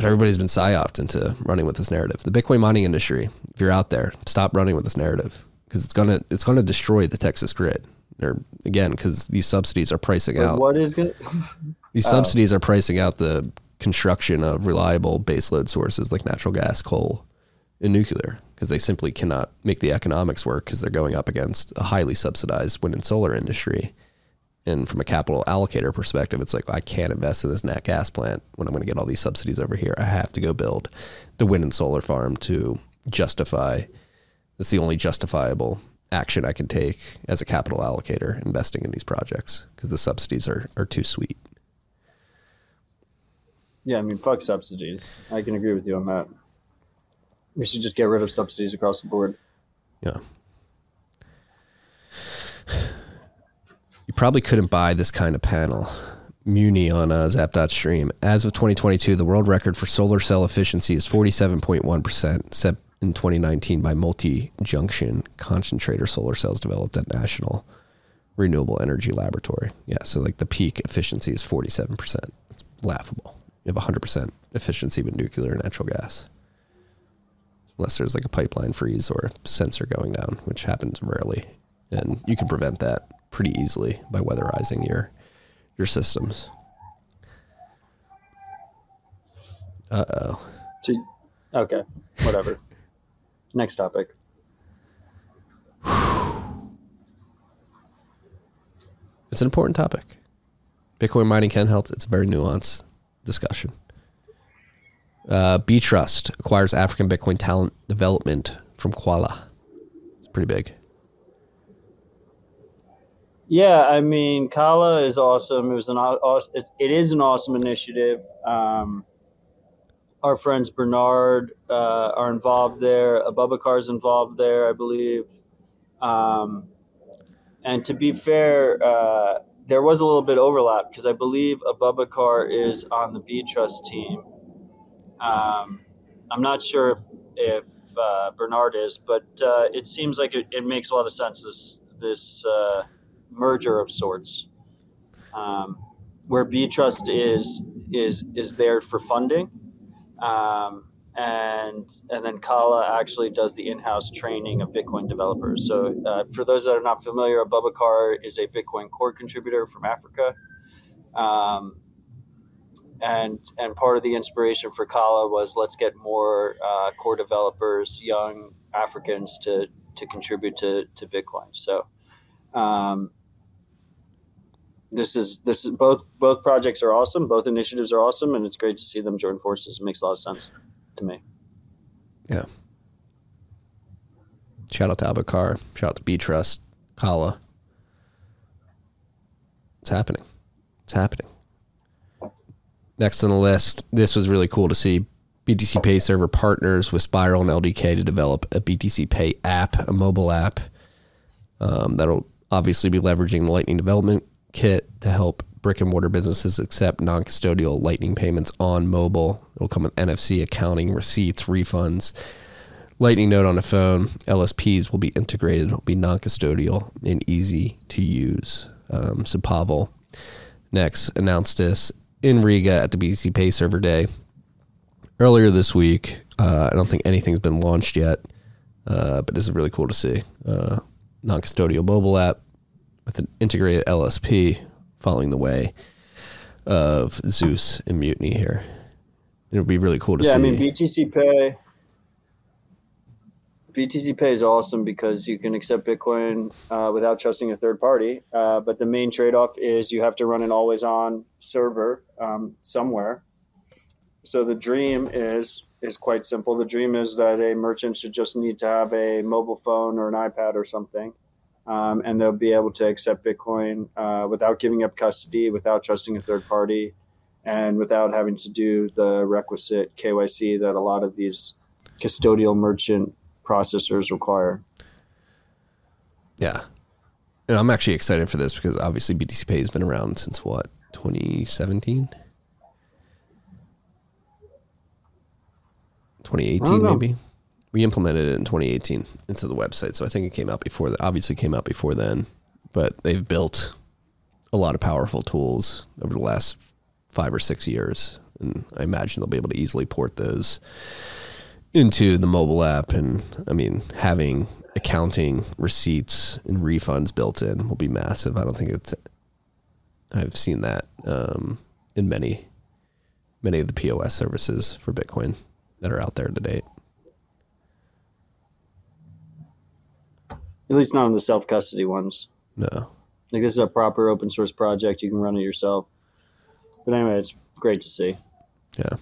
But everybody's been psyoped into running with this narrative. The Bitcoin mining industry, if you're out there, stop running with this narrative because it's gonna it's gonna destroy the Texas grid. Or again, because these subsidies are pricing out what is going? (laughs) these um, subsidies are pricing out the construction of reliable baseload sources like natural gas, coal, and nuclear because they simply cannot make the economics work because they're going up against a highly subsidized wind and solar industry. And from a capital allocator perspective, it's like I can't invest in this nat gas plant when I'm going to get all these subsidies over here. I have to go build the wind and solar farm to justify. That's the only justifiable action I can take as a capital allocator investing in these projects because the subsidies are, are too sweet. Yeah, I mean, fuck subsidies. I can agree with you on that. We should just get rid of subsidies across the board. Yeah. You probably couldn't buy this kind of panel. Muni on uh, Zap.stream. As of 2022, the world record for solar cell efficiency is 47.1%, set in 2019 by Multi Junction Concentrator Solar Cells developed at National Renewable Energy Laboratory. Yeah, so like the peak efficiency is 47%. It's laughable. You have 100% efficiency with nuclear and natural gas. Unless there's like a pipeline freeze or a sensor going down, which happens rarely. And you can prevent that pretty easily by weatherizing your your systems. Uh oh. Okay, whatever. (laughs) Next topic. It's an important topic. Bitcoin mining can help. It's very nuanced discussion. Uh, Btrust acquires African Bitcoin talent development from Qala. It's pretty big. Yeah, I mean, Qala is awesome. It was an awesome. It, is an awesome initiative. Um, our friends Bernard uh, are involved there. Abubakar is involved there, I believe. Um, and to be fair, uh, there was a little bit overlap because I believe Abubakar is on the Btrust team. Um, I'm not sure if, if uh, Bernard is, but uh, it seems like it, it, makes a lot of sense. This this uh, merger of sorts, um, where Btrust is is is there for funding, um, and and then Qala actually does the in-house training of Bitcoin developers. So uh, for those that are not familiar, Abubakar is a Bitcoin core contributor from Africa. Um, and and part of the inspiration for Qala was let's get more uh, core developers, young Africans to to contribute to to Bitcoin. So. Um, this is this is both both projects are awesome both initiatives are awesome and it's great to see them join forces it makes a lot of sense to me Yeah. Shout out to Abubakar. Shout out to B Trust, Qala. It's happening. It's happening. Next on the list, this was really cool to see. BTCPay server partners with Spiral and LDK to develop a BTCPay app, a mobile app um, that'll obviously be leveraging the Lightning Development Kit to help brick and mortar businesses accept non custodial Lightning payments on mobile. It'll come with NFC accounting, receipts, refunds. Lightning Node on a phone. LSPs will be integrated. It'll be non custodial and easy to use. Um, so Pavel next announced this in Riga at the BTCPay Server Day earlier this week. Uh, I don't think anything's been launched yet, uh, but this is really cool to see. Uh, non custodial mobile app with an integrated LSP following the way of Zeus and Mutiny here. It'll be really cool to yeah, see. Yeah, I mean BTCPay. BTC Pay is awesome because you can accept Bitcoin uh, without trusting a third party. Uh, but the main trade-off is you have to run an always-on server um, somewhere. So the dream is is quite simple. The dream is that a merchant should just need to have a mobile phone or an iPad or something, um, and they'll be able to accept Bitcoin uh, without giving up custody, without trusting a third party, and without having to do the requisite KYC that a lot of these custodial merchant processors require. Yeah. And I'm actually excited for this because obviously BTCPay has been around since what, 2017? 2018 maybe. We implemented it in 2018 into the website, so I think it came out before that. Obviously, came out before then, but they've built a lot of powerful tools over the last five or six years, and I imagine they'll be able to easily port those into the mobile app. And I mean, having accounting, receipts, and refunds built in will be massive. I don't think it's. I've seen that um, in many, many of the POS services for Bitcoin that are out there to date. At least not on the self custody ones. No. Like this is a proper open source project. You can run it yourself. But anyway, it's great to see. Yeah.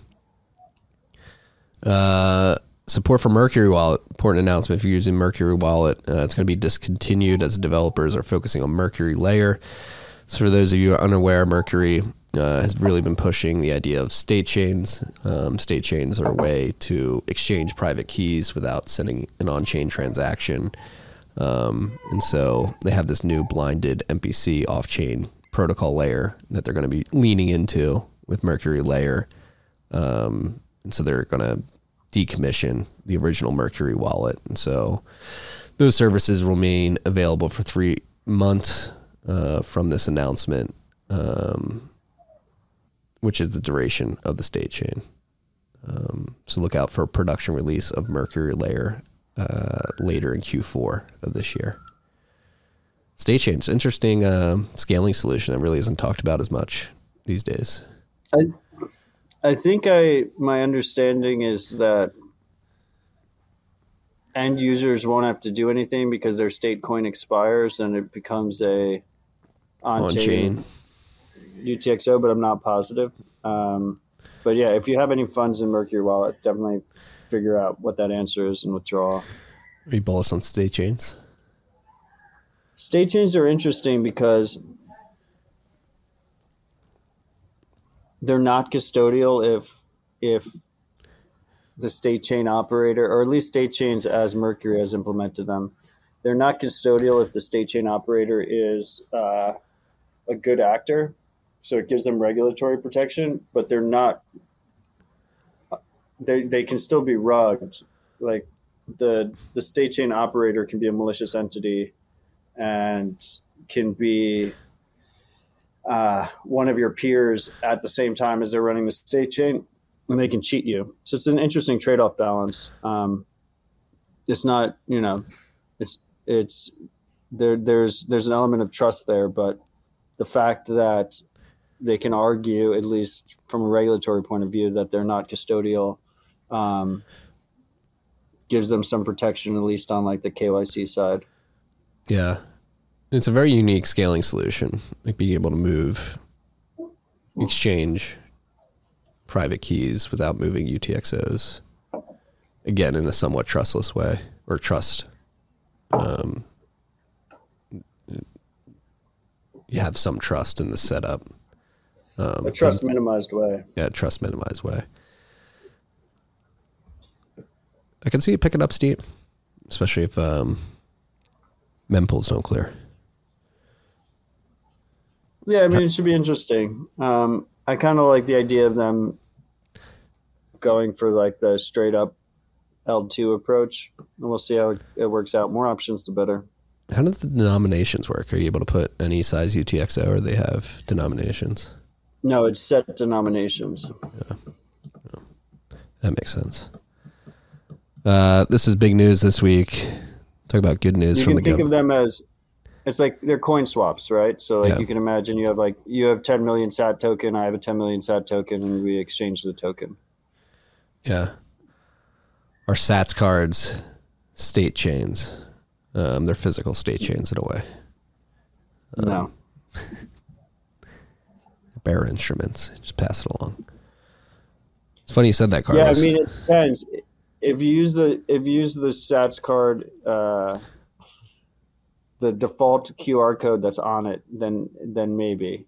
Uh, support for Mercury Wallet. Important announcement if you're using Mercury Wallet. Uh, it's going to be discontinued as developers are focusing on Mercury Layer. So, for those of you who are unaware, Mercury uh, has really been pushing the idea of state chains. Um, state chains are a way to exchange private keys without sending an on chain transaction. Um, and so they have this new blinded MPC off chain protocol layer that they're going to be leaning into with Mercury layer. Um, and so they're going to decommission the original Mercury wallet. And so those services remain available for three months uh, from this announcement, um, which is the duration of the state chain. Um, so look out for a production release of Mercury Layer uh, later in Q4 of this year. State chain's interesting uh, scaling solution that really isn't talked about as much these days. I, I think I my understanding is that end users won't have to do anything because their state coin expires and it becomes a on, On chain, UTXO, but I'm not positive. Um, but yeah, if you have any funds in Mercury Wallet, definitely figure out what that answer is and withdraw. Are you bullish on state chains? State chains are interesting because they're not custodial if if the state chain operator, or at least state chains as Mercury has implemented them, they're not custodial if the state chain operator is uh, a good actor. So it gives them regulatory protection, but they're not. They they can still be rugged. Like the the state chain operator can be a malicious entity, and can be uh, one of your peers at the same time as they're running the state chain, and they can cheat you. So it's an interesting trade-off balance. Um, it's not, you know, it's it's there. There's there's an element of trust there, but the fact that they can argue, at least from a regulatory point of view, that they're not custodial, um, gives them some protection, at least on like the KYC side. Yeah. It's a very unique scaling solution, like being able to move, exchange private keys without moving UTXOs. Again, in a somewhat trustless way or trust. Um, you have some trust in the setup. Um, A trust minimized way. yeah, trust minimized way. I can see it picking up steam, especially if um, mempools don't clear. Yeah, I mean, it should be interesting. Um, I kind of like the idea of them going for like the straight up L2 approach, and we'll see how it, it works out. More options, the better. How does the denominations work? Are you able to put any size UTXO, or they have denominations? No, it's set denominations. That makes sense. Uh, this is big news this week. Talk about good news You from can the think of them as it's like they're coin swaps, right? So like Yeah. you can imagine you have like you have 10 million SAT token, I have a 10 million SAT token, and we exchange the token. Yeah. Our Satscards, state chains. Um, they're physical state chains in a way. no, (laughs) Bearer instruments. Just pass it along. It's funny you said that, Carlos. yeah, I mean it depends. If you use the if you use the Satscard, uh, the default QR code that's on it, then then maybe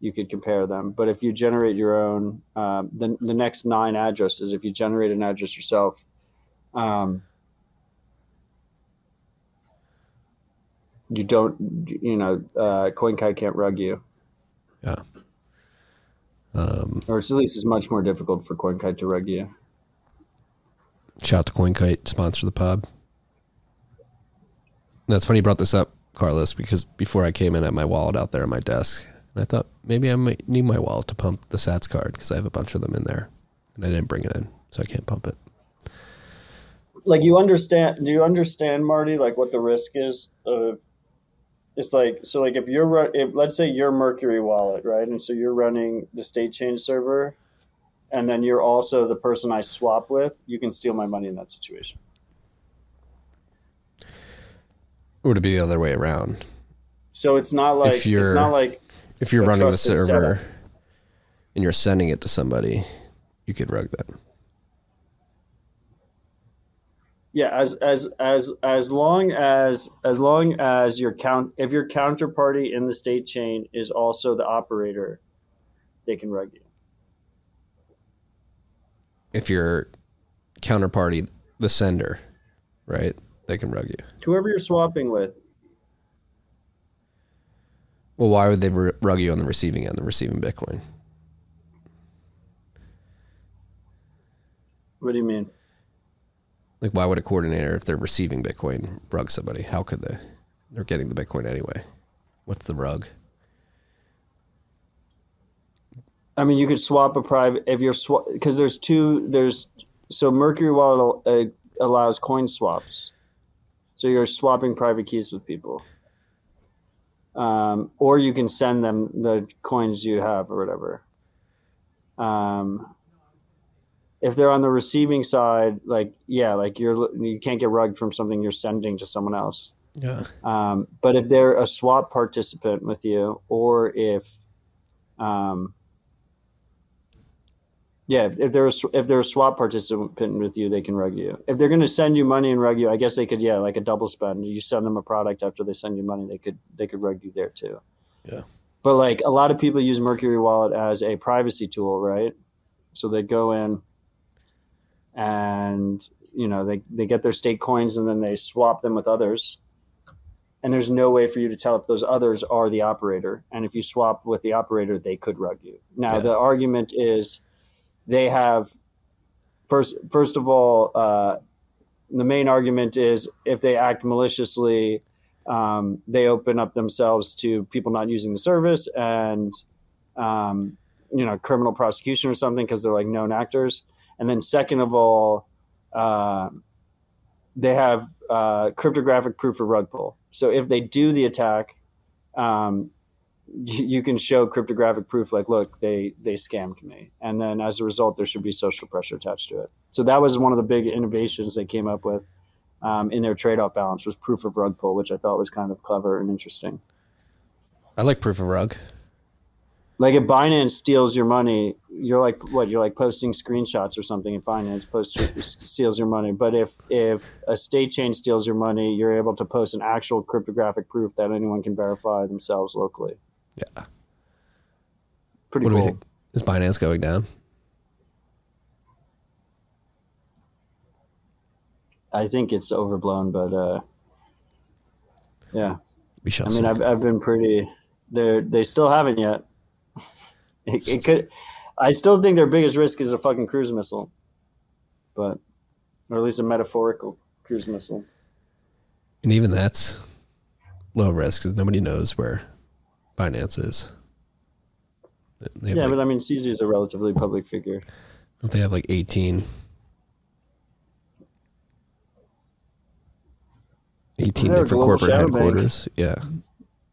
you could compare them. But if you generate your own, um, the the next nine addresses, if you generate an address yourself, um, you don't, you know, uh, Coinkite can't rug you, yeah. Um, or at least it's much more difficult for Coinkite to rug you. Shout out to Coinkite, sponsor the pod. That's funny you brought this up, Carlos, because before I came in, I had my wallet out there on my desk. And I thought maybe I might need my wallet to pump the Satscard because I have a bunch of them in there. And I didn't bring it in, so I can't pump it. like you understand do you understand marty like what the risk is of it's like so like if you're if let's say you're mercury wallet right and so you're running the state chain server and then you're also the person i swap with you can steal my money in that situation Would it be the other way around. so it's not like If you're- it's not like If you're running the server setup. and you're sending it to somebody, you could rug that. yeah as as as as long as as long as your count if your counterparty in the state chain is also the operator they can rug you If your counterparty, the sender, right, they can rug you. Whoever you're swapping with. Well, why would they rug you on the receiving end, the receiving Bitcoin? What do you mean? Like, why would a coordinator, if they're receiving Bitcoin, rug somebody? How could they? They're getting the Bitcoin anyway. What's the rug? I mean, you could swap a private if you're swap because there's two. There's so Mercury Wallet uh, allows coin swaps, so you're swapping private keys with people, um, or you can send them the coins you have or whatever. Um, if they're on the receiving side, like yeah, like you're you can't get rugged from something you're sending to someone else. Yeah. Um, but if they're a swap participant with you, or if, um, yeah, if, if they're a, if they're a swap participant with you, they can rug you. If they're going to send you money and rug you, I guess they could, yeah, like a double spend. You send them a product after they send you money, they could they could rug you there too. Yeah. But like a lot of people use Mercury Wallet as a privacy tool, right? So they go in and you know they, they get their state coins and then they swap them with others and there's no way for you to tell if those others are the operator and if you swap with the operator they could rug you now Yeah. the argument is they have first first of all uh, the main argument is if they act maliciously um, they open up themselves to people not using the service and um, you know criminal prosecution or something because they're like known actors and then second of all uh, they have uh, cryptographic proof of rug pull. So if they do the attack, um, you, can show cryptographic proof, like, look, they they scammed me, and then as a result, there should be social pressure attached to it. So that was one of the big innovations they came up with um, in their trade-off balance was proof of rug pull, which I thought was kind of clever and interesting. I like proof of rug. Like if Binance steals your money, you're like what? You're like posting screenshots or something. If Binance posts steals your money, but if if a state chain steals your money, you're able to post an actual cryptographic proof that anyone can verify themselves locally. Yeah. Pretty What do cool. we think? Is Binance going down? I think it's overblown, but uh, yeah. We shall I mean, see. I've I've been pretty. They they still haven't yet. (laughs) It, it could. I still think their biggest risk is a fucking cruise missile, but or at least a metaphorical cruise missile. and even that's low risk because nobody knows where Binance is. Yeah, like, but I mean, CZ is a relatively public figure. don't they have like 18 18 They're different corporate shadow bank. headquarters yeah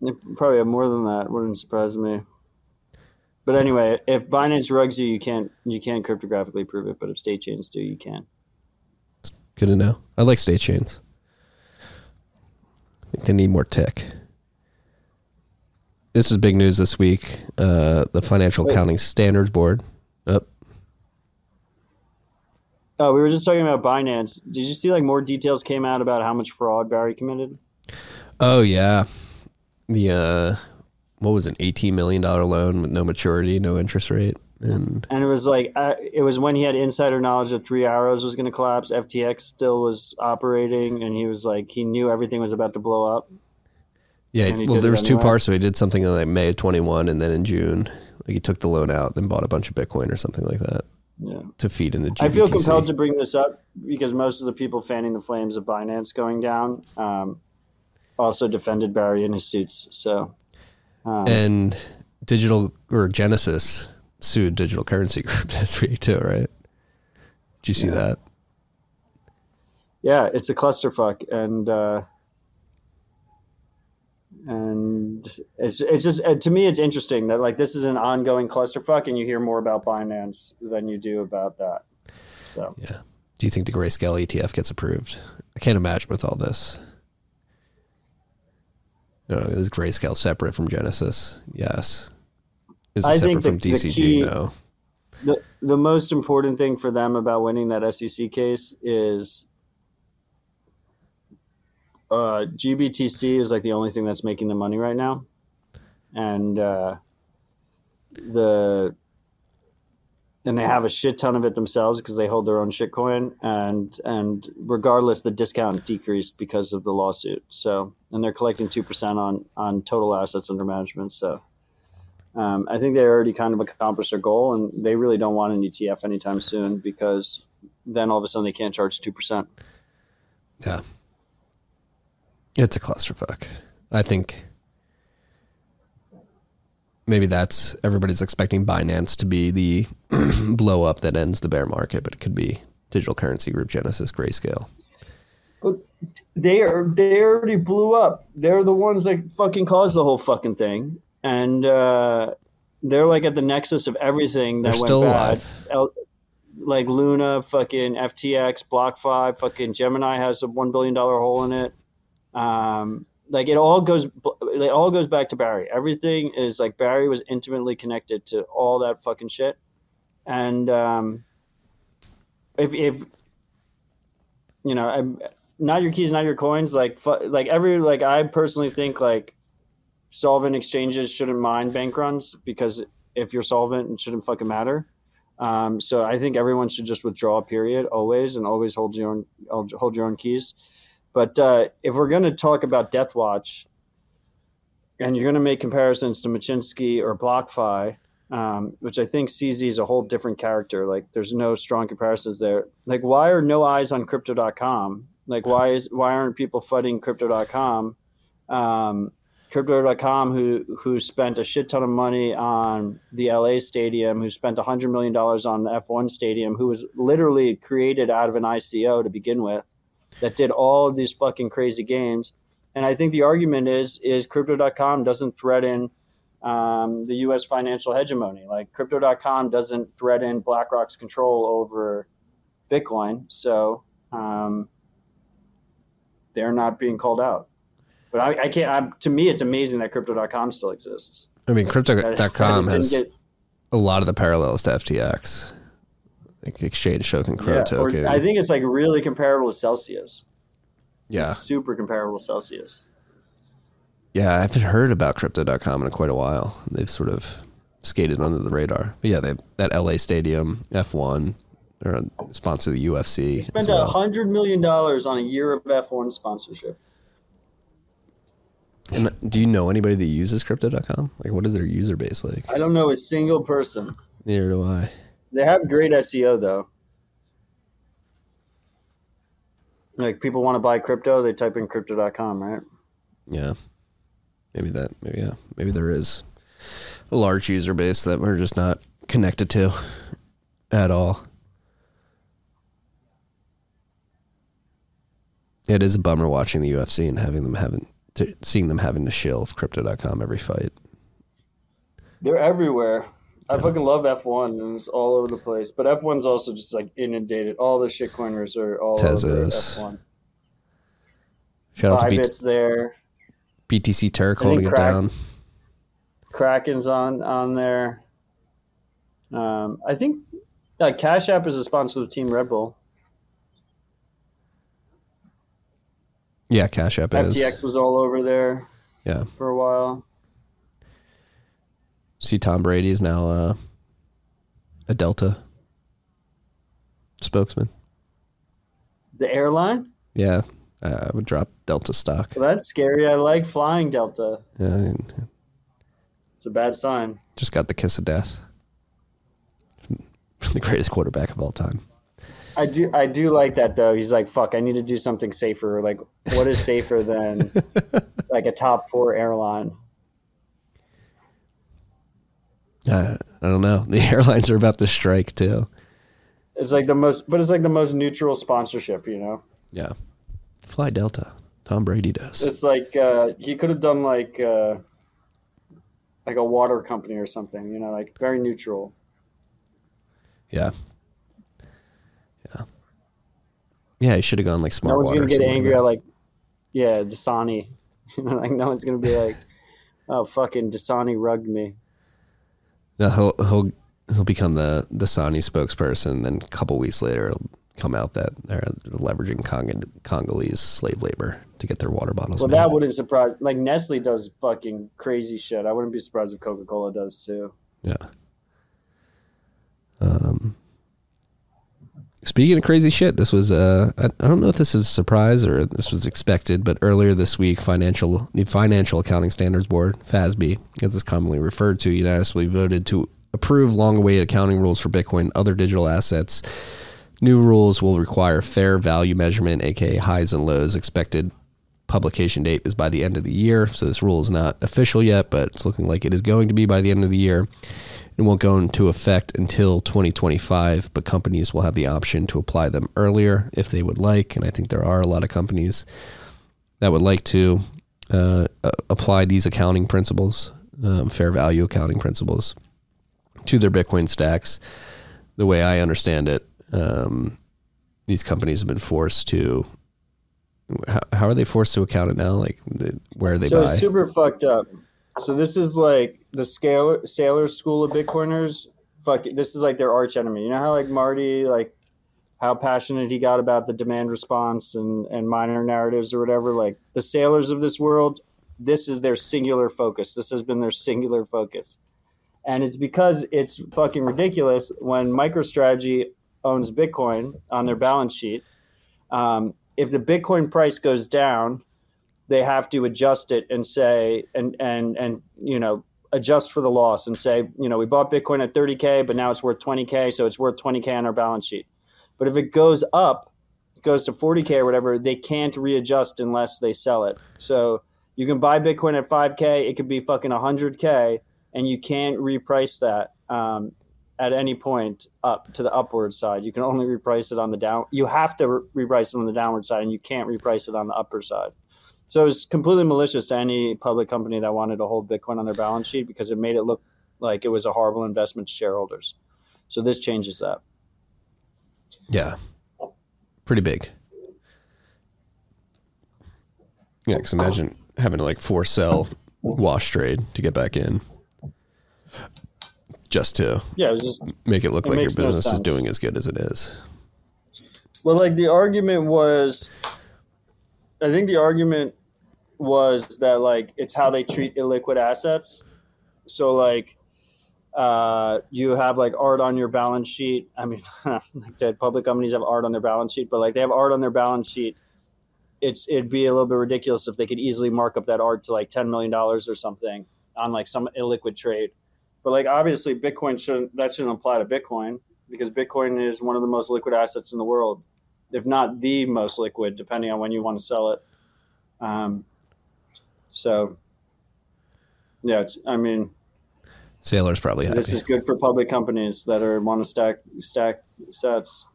They probably have more than that. Wouldn't surprise me. But anyway, if Binance rugs you, you can't you can't cryptographically prove it. But if state chains do, you can. good to know i like state chains I think they need more tech this is big news this week uh, the financial Wait. accounting standards board oh, Oh, we were just talking about Binance. Did you see like more details came out about how much fraud Barry committed? oh yeah the uh what was it 18 million dollar loan with no maturity no interest rate and And it was like uh, it was when he had insider knowledge that Three Arrows was going to collapse. FTX still was operating, and he was like he knew everything was about to blow up. Yeah, well, there was two anyway. parts. So he did something in like May of 21, and then in June, like he took the loan out, then bought a bunch of Bitcoin or something like that Yeah. to feed into GBTC. I feel compelled to bring this up because most of the people fanning the flames of Binance going down um, also defended Barry in his suits. So um, and digital or Genesis sued Digital Currency (laughs) Group this week too, right? Did you see that? yeah, it's a clusterfuck, and uh, and it's it's just uh, to me it's interesting that like this is an ongoing clusterfuck, and you hear more about Binance than you do about that. So Yeah. Do you think the Grayscale ETF gets approved? I can't imagine with all this. No, is Grayscale separate from Genesis? Yes. Is it I separate the- from DCG? key- no. the the most important thing for them about winning that SEC case is uh, GBTC is like the only thing that's making the money right now, and uh, the and they have a shit ton of it themselves because they hold their own shitcoin, and and regardless, the discount decreased because of the lawsuit. So, and they're collecting two percent on on total assets under management. So, um, I think they already kind of accomplished their goal, and they really don't want an ETF anytime soon because then all of a sudden they can't charge two percent. Yeah. It's a clusterfuck. I think maybe that's everybody's expecting Binance to be the (clears throat) blow up that ends the bear market, but it could be digital currency group Genesis Grayscale. But they are they already blew up. They're the ones that fucking caused the whole fucking thing, and uh, they're like at the nexus of everything that They're went still bad. alive. El- like Luna, fucking FTX, BlockFi, fucking Gemini has a one billion dollar hole in it. Um, like it all goes, it all goes back to Barry. Everything is like Barry was intimately connected to all that fucking shit, and um, if if you know, I'm, not your keys, not your coins. Like, fu- like every, like I personally think like solvent exchanges shouldn't mind bank runs because if you're solvent, it shouldn't fucking matter. Um, so I think everyone should just withdraw. Period. Always and always hold your own hold your own keys. But uh, if we're going to talk about Death Watch, and you're going to make comparisons to Mashinsky or BlockFi, um, which I think CZ is a whole different character. Like, there's no strong comparisons there. Like, why are no eyes on Crypto.com? Like, why is why aren't people fighting Crypto.com? Um, Crypto.com, who who spent a shit ton of money on the LA stadium, who spent hundred million dollars on the F1 stadium, who was literally created out of an ICO to begin with, that did all of these fucking crazy games. And I think the argument is is Crypto.com doesn't threaten um, the U.S. financial hegemony. Like Crypto.com doesn't threaten BlackRock's control over Bitcoin, so um, they're not being called out. But I, I can't. I, to me, it's amazing that Crypto.com still exists. I mean, Crypto.com has get- a lot of the parallels to FTX, like Exchange Token, CRO yeah, Token. I think it's like really comparable to Celsius. yeah. Super comparable to Celsius. Yeah, I haven't heard about Crypto.com in quite a while. They've sort of skated under the radar. But yeah, they that LA Stadium, F1, or a sponsor of the UFC. as Spent a well. hundred million dollars on a year of F1 sponsorship. And do you know anybody that uses Crypto.com? Like, what is their user base like? I don't know a single person. Neither do I. They have great SEO though. Like people want to buy crypto, they type in crypto.com, right? Yeah. Maybe that, maybe, yeah. Maybe there is a large user base that we're just not connected to at all. It is a bummer watching the UFC and having them having to seeing them having to shill crypto.com every fight. They're everywhere. I fucking love F1 and it's all over the place. But F1's also just like inundated. All the shit shitcoiners are all over F1. Shout out to B- there. BTC Turk holding it down. Kraken's on on there. Um, I think uh, Cash App is a sponsor of Team Red Bull. Yeah, Cash App is. FTX was all over there Yeah. for a while. See, Tom Brady is now uh, a Delta spokesman. The airline? Yeah, uh, I would drop Delta stock. Well, that's scary. I like flying Delta. Yeah, and It's a bad sign. just got the kiss of death from the greatest quarterback of all time. I do I do like that though. He's like, fuck, I need to do something safer. Like, what is safer than (laughs) like a top four airline? Uh, I don't know. (laughs) The airlines are about to strike too. It's like the most but it's like the most neutral sponsorship, you know? Yeah, fly Delta. Tom Brady does. It's like uh he could have done like uh like a water company or something, you know, like very neutral. Yeah, yeah, yeah. He should have gone like smart no one's gonna get angry like at like yeah, Dasani. (laughs) You know, like no one's gonna be like, Oh fucking Dasani rugged me. He'll he'll he'll become the Dasani spokesperson. Then a couple weeks later, it'll come out that they're leveraging Cong- Congolese slave labor to get their water bottles. Well, made. that wouldn't surprise. Like Nestle does fucking crazy shit. I wouldn't be surprised if Coca Cola does too. Yeah. Um, Speaking of crazy shit, this was uh, I, don't know if this is a surprise or this was expected, but earlier this week, financial the Financial Accounting Standards Board (FASB), as it's commonly referred to, unanimously voted to approve long-awaited accounting rules for Bitcoin and other digital assets. New rules will require fair value measurement, aka highs and lows. Expected publication date is by the end of the year, so this rule is not official yet, but it's looking like it is going to be by the end of the year. It won't go into effect until 2025, but companies will have the option to apply them earlier if they would like. And I think there are a lot of companies that would like to uh, apply these accounting principles, um, fair value accounting principles, to their Bitcoin stacks. The way I understand it, um, these companies have been forced to. How, how, are they forced to account it now? Like, the, where they so buy? super fucked up. So this is like the scale Saylor school of Bitcoiners. Fuck, this is like their arch enemy. You know how like Marty, like how passionate he got about the demand response and and miner narratives or whatever. Like the Saylors of this world, this is their singular focus. This has been their singular focus, and it's because it's fucking ridiculous when MicroStrategy owns Bitcoin on their balance sheet. Um, if the Bitcoin price goes down, they have to adjust it and say and and and you know adjust for the loss and say you know we bought bitcoin at 30k but now it's worth 20k so it's worth 20k on our balance sheet. But if it goes up it goes to 40k or whatever they can't readjust unless they sell it. So you can buy bitcoin at 5k it could be fucking 100k and you can't reprice that um, at any point up to the upward side. You can only reprice it on the down you have to re- reprice it on the downward side and you can't reprice it on the upper side so it was completely malicious to any public company that wanted to hold Bitcoin on their balance sheet because it made it look like it was a horrible investment to shareholders. So this changes that. Yeah, pretty big. Yeah, because imagine having to like force sell wash trade to get back in, just to yeah, it was just make it look it like your makes no business is doing as good as it is. Well, like the argument was, I think the argument was that like it's how they treat illiquid assets. So like, uh, you have like art on your balance sheet. I mean, (laughs) like that public companies have art on their balance sheet, but like they have art on their balance sheet. It's it'd be a little bit ridiculous if they could easily mark up that art to like ten million dollars or something on like some illiquid trade. But like obviously, Bitcoin shouldn't that shouldn't apply to Bitcoin because Bitcoin is one of the most liquid assets in the world, if not the most liquid, depending on when you want to sell it. Um, so, yeah, it's. I mean, Saylor's probably happy. this is good for public companies that are want to stack stack sets.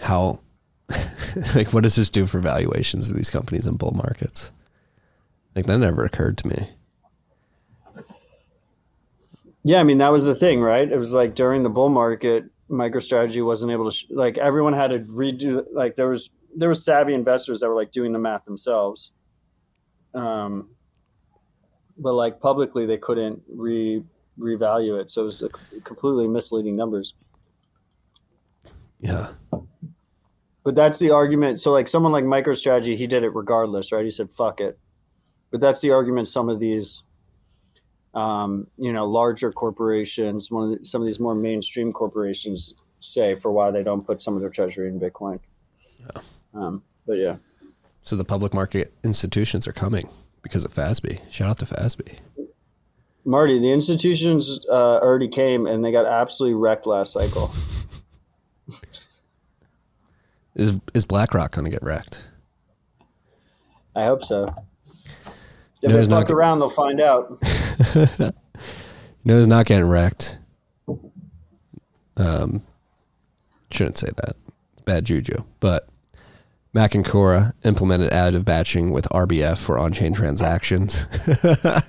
How, (laughs) like, what does this do for valuations of these companies in bull markets? Like that never occurred to me. Yeah, I mean that was the thing, right? It was like during the bull market, MicroStrategy wasn't able to sh- like everyone had to redo. Like there was there was savvy investors that were like doing the math themselves, um, but like publicly they couldn't re revalue it, so it was completely misleading numbers. Yeah, But that's the argument. So like someone like MicroStrategy, he did it regardless, right? He said fuck it. But that's the argument. Some of these, um, you know, larger corporations, one of the, some of these more mainstream corporations say for why they don't put some of their treasury in Bitcoin. Um, but yeah, so the public market institutions are coming because of FASB. Shout out to FASB. Marty, the institutions uh, already came and they got absolutely wrecked last cycle. (laughs) Is is BlackRock going to get wrecked? I hope so. If No, they it's fuck around, they'll find out. (laughs) no, who's not getting wrecked. Um, shouldn't say that. It's bad juju. But Machankura implemented additive batching with RBF for on-chain transactions. (laughs) uh,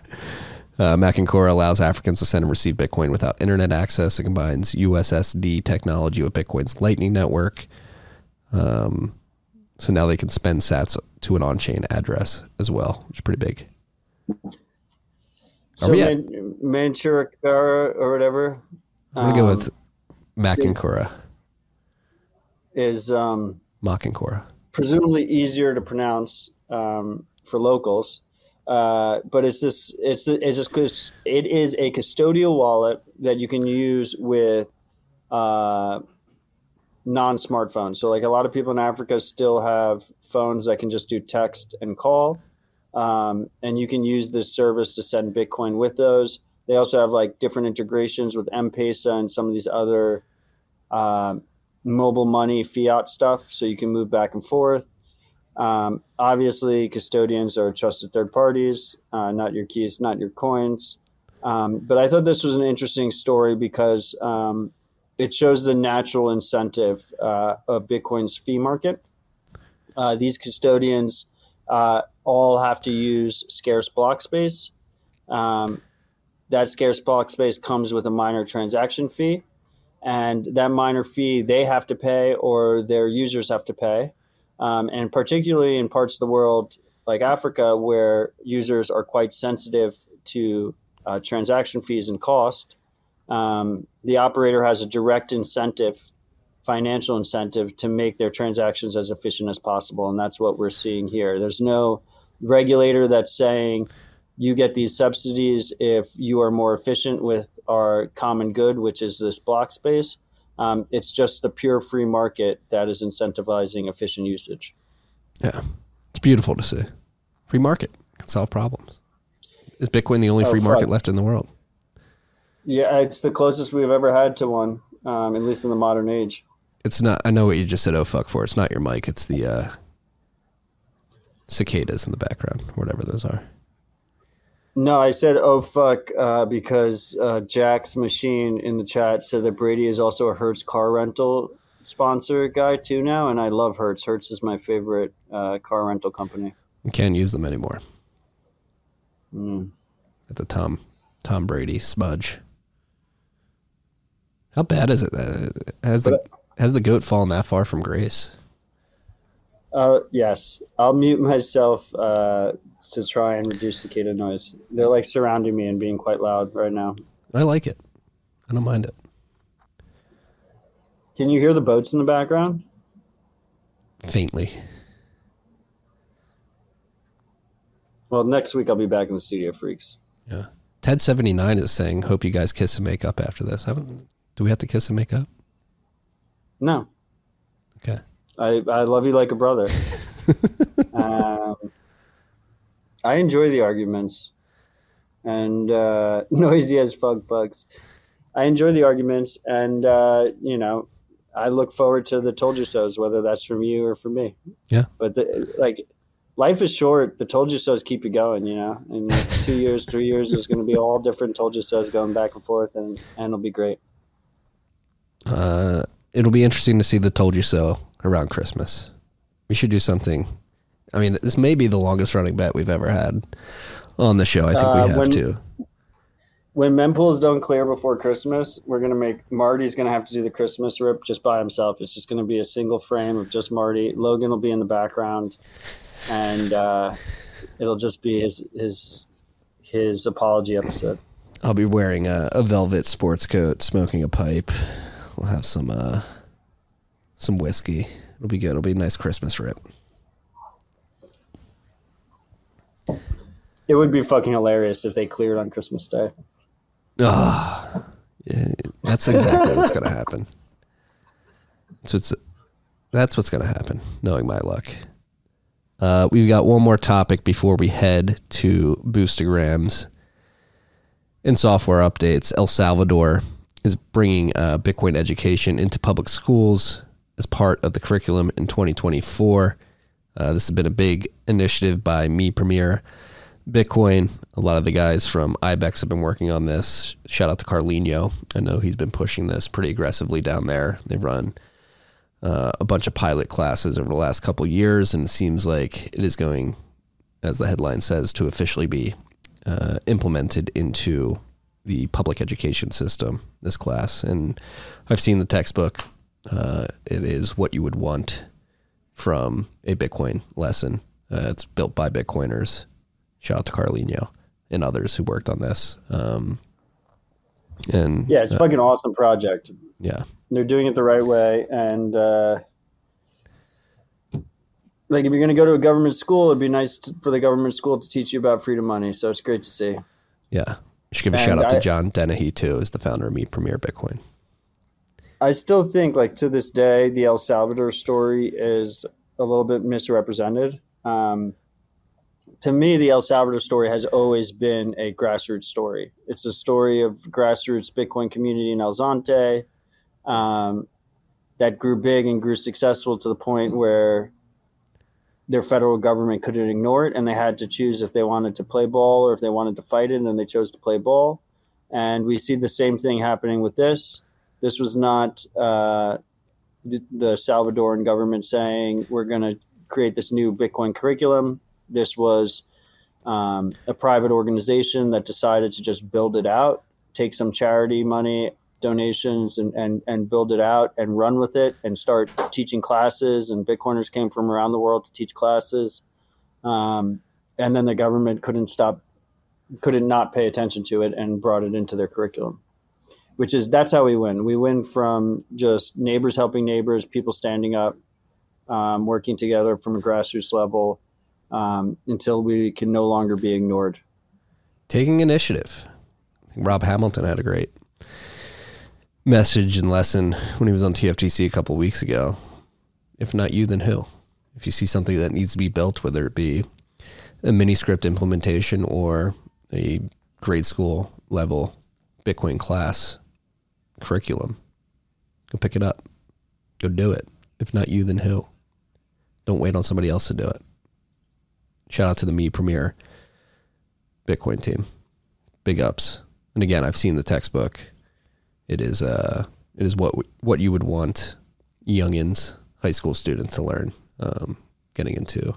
Machankura allows Africans to send and receive Bitcoin without internet access. It combines USSD technology with Bitcoin's Lightning Network. Um, so now they can spend Sats to an on-chain address as well, which is pretty big. So we at- Man- Manchuric or whatever. I'm gonna go um, with Mac and Cora, is um, Mock and Cora. Presumably easier to pronounce um, for locals. Uh, but it's this it's it's just because it is a custodial wallet that you can use with uh, non-smartphones. So like a lot of people in Africa still have phones that can just do text and call, um, and you can use this service to send Bitcoin with those. They also have like different integrations with M-Pesa and some of these other uh, mobile money fiat stuff, so you can move back and forth. Um, obviously, custodians are trusted third parties, uh, not your keys, not your coins. Um, but I thought this was an interesting story because um, it shows the natural incentive uh, of Bitcoin's fee market. Uh, these custodians uh, all have to use scarce block space. Um, that scarce block space comes with a minor transaction fee, and that minor fee they have to pay or their users have to pay. Um, and particularly in parts of the world like Africa, where users are quite sensitive to uh, transaction fees and cost, um, the operator has a direct incentive, financial incentive, to make their transactions as efficient as possible. And that's what we're seeing here. There's no regulator that's saying you get these subsidies if you are more efficient with our common good, which is this block space. Um, it's just the pure free market that is incentivizing efficient usage. Yeah, it's beautiful to see. Free market can solve problems. Is Bitcoin the only Oh, free market fuck. left in the world? Yeah, it's the closest we've ever had to one, um, at least in the modern age. It's not. I know what you just said. Oh fuck for. It's not your mic. It's the uh, cicadas in the background, whatever those are. No, I said, oh, fuck, uh, because uh, Jack's machine in the chat said that Brady is also a Hertz car rental sponsor guy, too, now. And I love Hertz. Hertz is my favorite uh, car rental company. We can't use them anymore. Mm. At the Tom Tom Brady smudge. How bad is it? Uh, has the has the goat fallen that far from grace? Uh, yes, I'll mute myself uh, to try and reduce cicada noise. They're like surrounding me and being quite loud right now. I like it. I don't mind it. Can you hear the boats in the background? Faintly. Well, next week I'll be back in the studio, freaks. Yeah. Ted seventy nine is saying, "Hope you guys kiss and make up after this." I don't. Do we have to kiss and make up? No. I, I love you like a brother. (laughs) um, I enjoy the arguments and uh, (laughs) noisy as fuck bugs. I enjoy the arguments, and uh, you know, I look forward to the told you so's, whether that's from you or from me. Yeah. But the, like, life is short. The told you so's keep you going. You know, in like (laughs) two years, three years, there's going to be all different told you so's going back and forth, and and it'll be great. Uh, it'll be interesting to see the "Told You So" around Christmas. We should do something. I mean, this may be the longest running bet we've ever had on the show. I think Uh, we have when- to. when mempools don't clear before Christmas, we're gonna make Marty's gonna have to do the Christmas rip just by himself. It's just gonna be a single frame of just Marty. Logan will be in the background, and uh, it'll just be his his his apology episode. I'll be wearing a, a velvet sports coat, smoking a pipe. We'll have some uh, some whiskey. It'll be good. It'll be a nice Christmas rip. It would be fucking hilarious if they cleared on Christmas Day. Ah, yeah, that's exactly what's gonna happen. That's what's that's what's gonna happen. Knowing my luck, uh, we've got one more topic before we head to Boostagrams and software updates. El Salvador is bringing uh, Bitcoin education into public schools as part of the curriculum in 2024. Uh, this has been a big initiative by Mi Primer Bitcoin. A lot of the guys from IBEX have been working on this. Shout out to Carlino. I know he's been pushing this pretty aggressively down there. They've run uh, a bunch of pilot classes over the last couple years, and it seems like it is going, as the headline says, to officially be uh, implemented into the public education system. This class, and I've seen the textbook. Uh, it is what you would want from a Bitcoin lesson. Uh, it's built by Bitcoiners. Shout out to Carlino and others who worked on this. Um, and Yeah, it's a fucking awesome project. yeah, They're doing it the right way, and uh, like if you're gonna go to a government school, it'd be nice to, for the government school to teach you about freedom money. So it's great to see. yeah. Should give a And shout out to John Dennehy too, as the founder of Mi Primer Bitcoin. I still think like to this day the El Salvador story is a little bit misrepresented. Um, to me, the El Salvador story has always been a grassroots story. It's a story of grassroots Bitcoin community in El Zonte um, that grew big and grew successful to the point where their federal government couldn't ignore it, and they had to choose if they wanted to play ball or if they wanted to fight it, and they chose to play ball. And we see the same thing happening with this. This was not uh, the, the Salvadoran government saying we're going to create this new Bitcoin curriculum. This was um, a private organization that decided to just build it out, take some charity money, donations, and, and, and build it out and run with it and start teaching classes. And Bitcoiners came from around the world to teach classes. Um, and then the government couldn't stop, couldn't not pay attention to it and brought it into their curriculum. Which is that's how we win. We win from just neighbors helping neighbors, people standing up, um, working together from a grassroots level um, until we can no longer be ignored. Taking initiative. Rob Hamilton had a great message and lesson when he was on TFTC a couple weeks ago. If not you, then who? If you see something that needs to be built, whether it be a mini script implementation or a grade school level Bitcoin class curriculum, go pick it up. Go do it. If not you, then who? Don't wait on somebody else to do it. Shout out to the Mi Primer Bitcoin team. Big ups. And again, I've seen the textbook. It is uh it is what what you would want youngins, high school students to learn um, getting into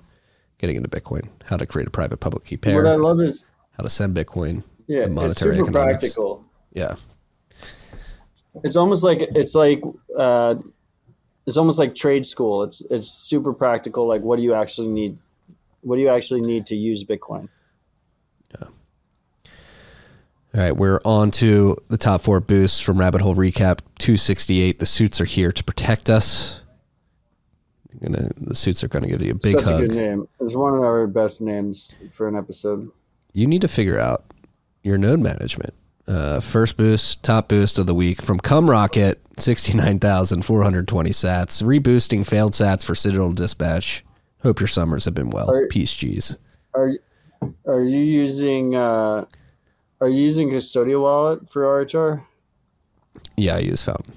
getting into Bitcoin, how to create a private public key pair, What I love is how to send Bitcoin, yeah, and it's monetary super economics. practical. Yeah. It's almost like it's like uh, it's almost like trade school. It's it's super practical. Like, what do you actually need? What do you actually need to use Bitcoin? Yeah. All right, we're on to the top four boosts from Rabbit Hole Recap 268. The suits are here to protect us. You're gonna, the suits are going to give you a big Such hug. a good name. It's one of our best names for an episode. You need to figure out your node management. Uh, first boost, top boost of the week from Cum Rocket, 69,420 sats. Reboosting failed sats for Citadel Dispatch. Hope your summers have been well. Are- Peace, G's. Are are you using uh, are you using custodial wallet for RHR? Yeah, I use Fountain.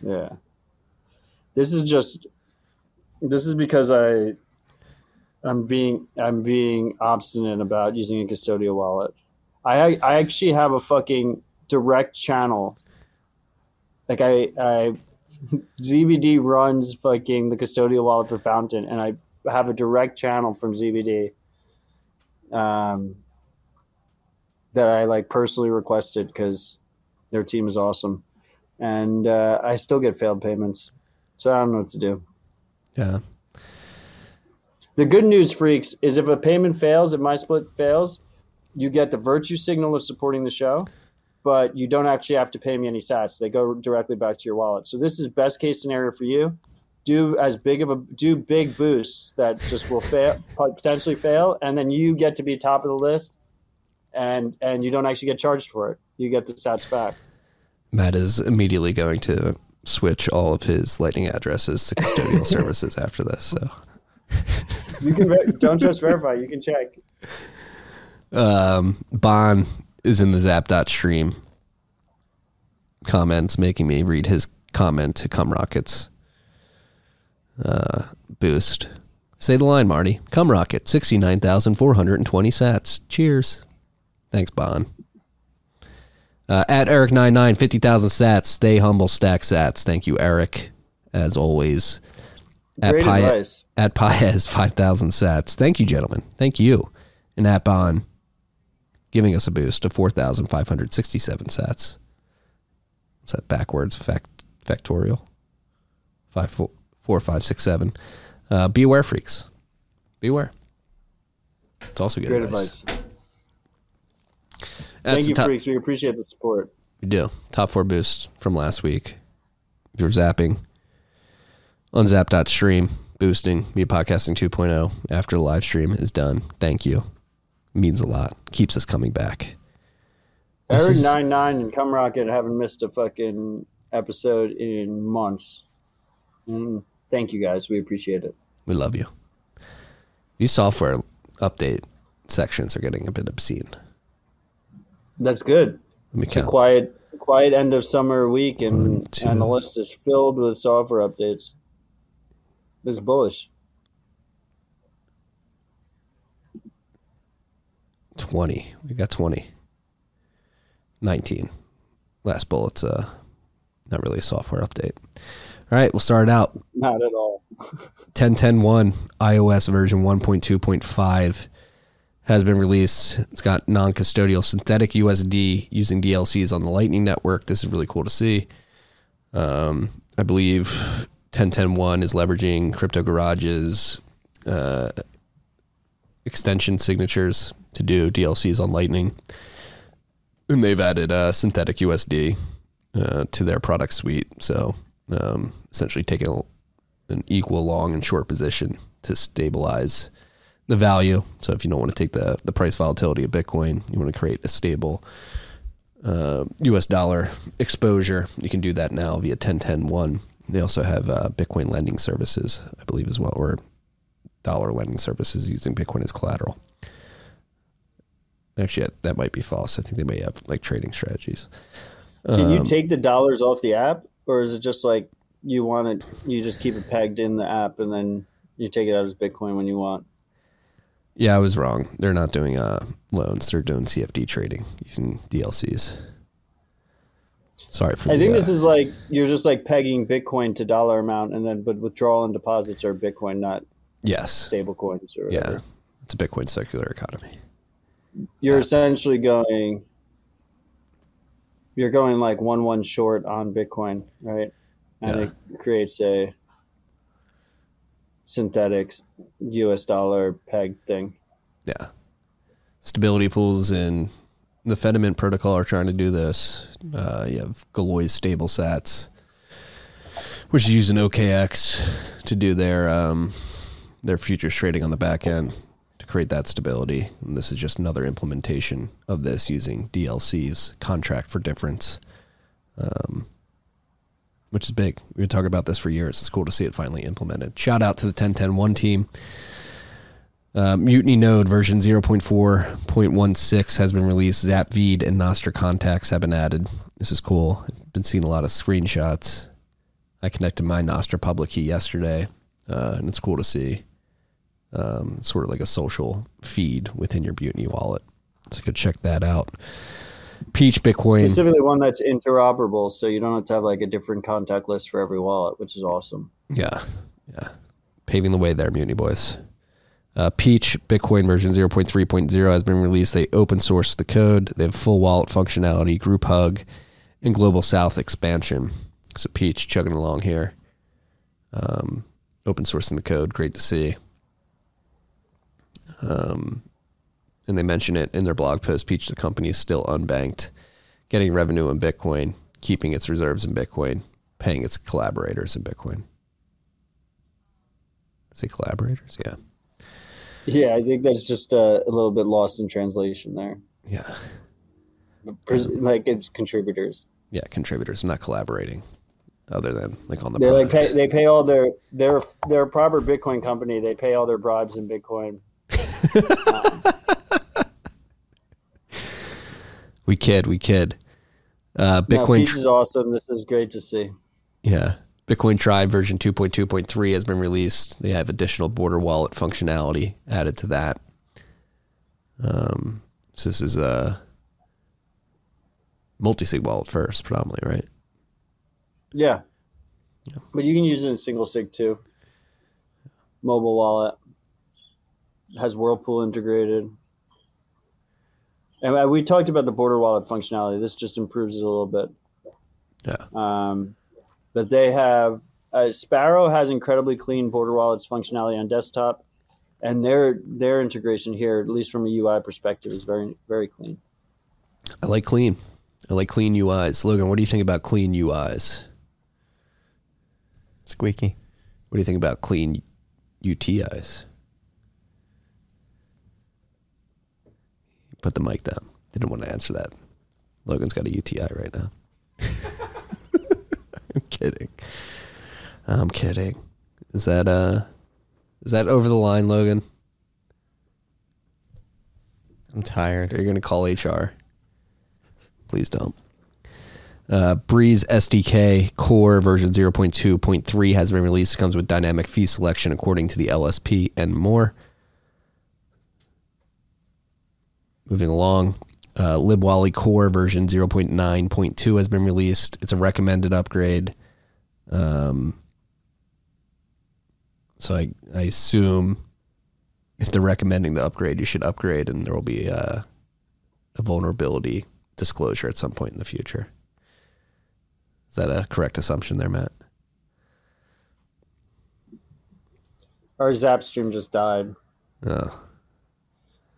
Yeah. This is just this is because I I'm being I'm being obstinate about using a custodial wallet. I I actually have a fucking direct channel. Like I I (laughs) ZBD runs fucking the custodial wallet for Fountain and I have a direct channel from ZBD um that I like personally requested because their team is awesome and uh, I still get failed payments. So I don't know what to do. Yeah. The good news, freaks, is if a payment fails, if my split fails, you get the virtue signal of supporting the show, but you don't actually have to pay me any sats. They go directly back to your wallet. So this is best case scenario for you. Do as big of a do big boosts that just will fail (laughs) potentially fail, and then you get to be top of the list, and and you don't actually get charged for it. You get the sats back. Matt is immediately going to switch all of his Lightning addresses to custodial (laughs) services after this. So, You can don't just verify. You can check. Um, Bon is in the Zap.stream comments, making me read his comment to Cum Rockets uh, boost. Say the line, Marty. Cum Rocket, 69,420 sats. Cheers. Thanks, Bon. Uh, at Eric99, 50,000 sats. Stay humble, stack sats. Thank you, Eric, as always. At Great Pi- advice. At Paez, 5,000 sats. Thank you, gentlemen. Thank you. And at Bon, giving us a boost of 4,567 sats. Is that backwards fact, factorial? Five, four, four, five, six, seven. Uh, beware, freaks. Beware. It's also good Great advice. advice. Thank you, top- freaks. We appreciate the support. We do. Top four boosts from last week. If you're zapping on zap.stream, boosting via podcasting 2.0 after the live stream is done. Thank you. Means a lot. Keeps us coming back. This Eric is- nine nine and Cum Rocket haven't missed a fucking episode in months. And thank you guys. We appreciate it. We love you. These software update sections are getting a bit obscene. That's good. Let me It's a count. quiet, quiet end of summer week, and One, and the list is filled with software updates. This is bullish. 20. We've got 20. 19. Last bullet's uh, not really a software update. All right, we'll start it out. Not at all. (laughs) 10101 iOS version 1.2.5 has been released. It's got non-custodial synthetic USD using DLCs on the Lightning Network. This is really cool to see. Um, I believe 10101 is leveraging Crypto Garage's uh, extension signatures to do DLCs on Lightning, and they've added uh, synthetic USD uh, to their product suite. So um, essentially, taking a an equal long and short position to stabilize the value. So if you don't want to take the the price volatility of Bitcoin, you want to create a stable uh, U.S. dollar exposure. You can do that now via 10101. They also have uh, Bitcoin lending services, I believe, as well, or dollar lending services using Bitcoin as collateral. Actually, that might be false. I think they may have like trading strategies. Can you Um, take the dollars off the app, or is it just like you want it? You just keep it pegged in the app, and then you take it out as Bitcoin when you want. Yeah, I was wrong. They're not doing uh, loans. They're doing CFD trading using DLCs. Sorry for I the, think uh, this is like you're just like pegging Bitcoin to dollar amount, and then but withdrawal and deposits are Bitcoin, not yes. stable coins or Yeah, it's a Bitcoin circular economy. You're essentially going. You're going like one one short on Bitcoin, right? And Yeah. it creates a synthetic U.S. dollar peg thing. Yeah, stability pools and the Fedimint protocol are trying to do this. Uh, you have Galoy stable sats, which is using OKX to do their um, their futures trading on the back end to create that stability. And this is just another implementation of this using DLCs, contract for difference, um, which is big. We've been talking about this for years. It's cool to see it finally implemented. Shout out to the 1010 team. Uh, Mutiny Node version 0.4.16 has been released. Zapvid and Nostr contacts have been added. This is cool. I've been seeing a lot of screenshots. I connected my Nostr public key yesterday, uh, and it's cool to see. Um, sort of like a social feed within your Mutiny wallet. So go check that out. Peach Bitcoin. Specifically, one that's interoperable, so you don't have to have like a different contact list for every wallet, which is awesome. Yeah, yeah. Paving the way there, Mutiny Boys. Uh, Peach Bitcoin version 0.3.0 has been released. They open source the code. They have full wallet functionality, group hug, and global south expansion. So Peach chugging along here. Um, open sourcing the code. Great to see. Um, and they mention it in their blog post. Peach, the company, is still unbanked, getting revenue in Bitcoin, keeping its reserves in Bitcoin, paying its collaborators in Bitcoin. Say collaborators? Yeah. Yeah, I think that's just uh, a little bit lost in translation there. Yeah. Like it's contributors. Yeah. Contributors not collaborating other than like on the They like pay, they pay all their they're a proper Bitcoin company. They pay all their bribes in Bitcoin. (laughs) we kid. We kid. Uh, No, Bitcoin. Peach is awesome. This is great to see. Yeah. Bitcoin Tribe version 2.2.3 has been released. They have additional border wallet functionality added to that. Um, so this is a multi-sig wallet first, predominantly, right? Yeah. But you can use it in single sig too. Mobile wallet has Whirlpool integrated. And uh, we talked about the border wallet functionality. This just improves it a little bit. Yeah. Um, but they have uh, Sparrow has incredibly clean border wallets functionality on desktop, and their their integration here, at least from a UI perspective, is very very clean. I like clean. I like clean UIs. Logan, what do you think about clean UIs? Squeaky. What do you think about clean UTIs? Put the mic down. Didn't want to answer that. Logan's got a UTI right now. (laughs) I'm kidding. I'm kidding. Is that uh is that over the line, Logan? I'm tired. Are you gonna call HR? Please don't. Uh, Breeze SDK Core version 0.2.3 has been released. It comes with dynamic fee selection according to the LSP and more. Moving along, uh, LibWally Core version 0.9.2 has been released. It's a recommended upgrade. Um, so I, I assume if they're recommending the upgrade, you should upgrade, and there will be uh, a vulnerability disclosure at some point in the future. Is that a correct assumption there, Matt? Our Zap stream just died Oh,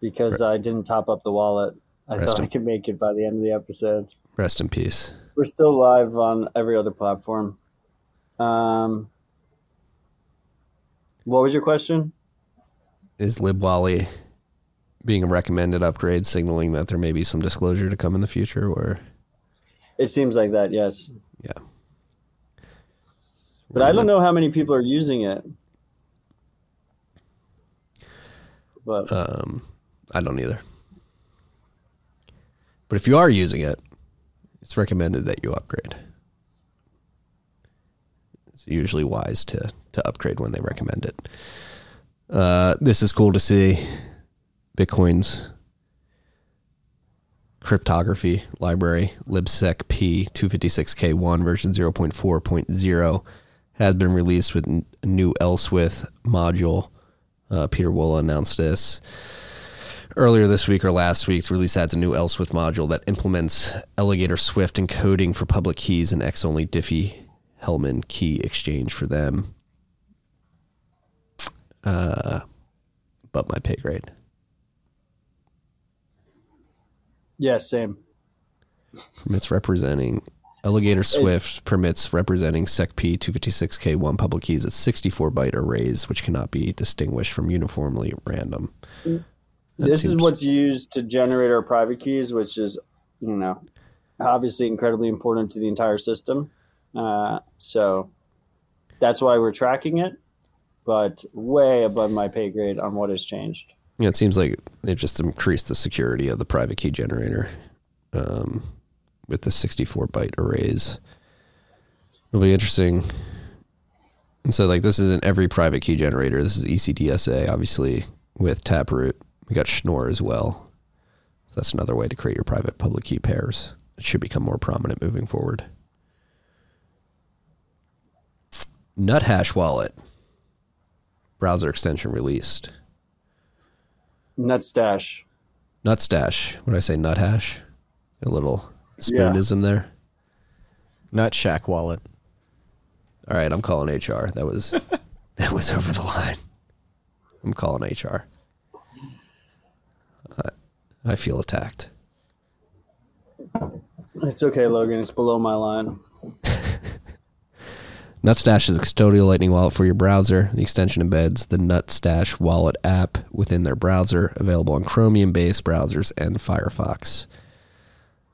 because I didn't top up the wallet. I Rest thought in- I could make it by the end of the episode. rest in peace. We're still live on every other platform. Um, what was your question? Is LibWally being a recommended upgrade signaling that there may be some disclosure to come in the future? Or It seems like that, yes. yeah, But I don't know how many people are using it. But um, I don't either. But if you are using it, it's recommended that you upgrade. It's usually wise to to upgrade when they recommend it. Uh, this is cool to see. Bitcoin's cryptography library, libsecp256k1 version 0.4.0, has been released with n- a new ellswift module. Uh, Pieter Wuille announced this earlier this week or last week. Release adds a new ellswift module that implements ElligatorSwift encoding for public keys and X only Diffie Hellman key exchange for them. Uh, but my pay grade. yeah, same. Permits representing ElligatorSwift permits representing SecP 256K1 public keys at 64 byte arrays, which cannot be distinguished from uniformly random. This is what's used to generate our private keys, which is, you know, obviously incredibly important to the entire system. Uh, so that's why we're tracking it, but way above my pay grade on what has changed. Yeah, it seems like they just increased the security of the private key generator um, with the 64 byte arrays. It'll be interesting. And so, like, this isn't every private key generator. This is ECDSA, obviously, with Taproot. We got Schnorr as well. So that's another way to create your private public key pairs. It should become more prominent moving forward. Nuthash Wallet browser extension released. Nutstash. Nutstash. What did I say? Nuthash. A little spoonism there. Nut Shack wallet. All right, I'm calling HR. That was (laughs) that was over the line. I'm calling HR. I, feel attacked. It's okay, Logan. It's below my line. (laughs) Nutstash is a custodial Lightning wallet for your browser. The extension embeds the Nutstash wallet app within their browser, available on Chromium-based browsers and Firefox.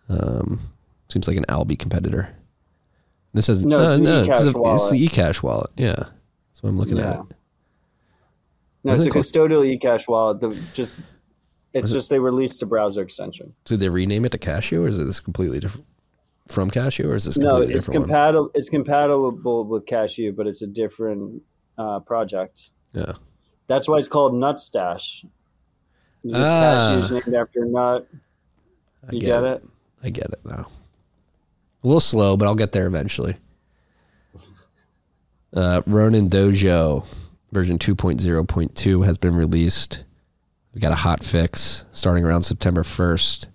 Um, seems like an Alby competitor. This is No, it's this is eCash a- it's the eCash wallet. Yeah, that's what I'm looking Yeah. at. No, it's Wasn't a it custodial eCash wallet. The, just it's just they released a browser extension. Did they rename it to Cashu, or is it this completely different from Cashu, or is this No, it's one? compatible. It's compatible with Cashu, but it's a different uh, project. Yeah. That's why it's called Nutstash. Because Ah. Cashu is named after nut. I You get it? I get it now. A little slow, but I'll get there eventually. (laughs) Uh, Ronin Dojo version 2.0.2 has been released. We got a hot fix starting around September 1st.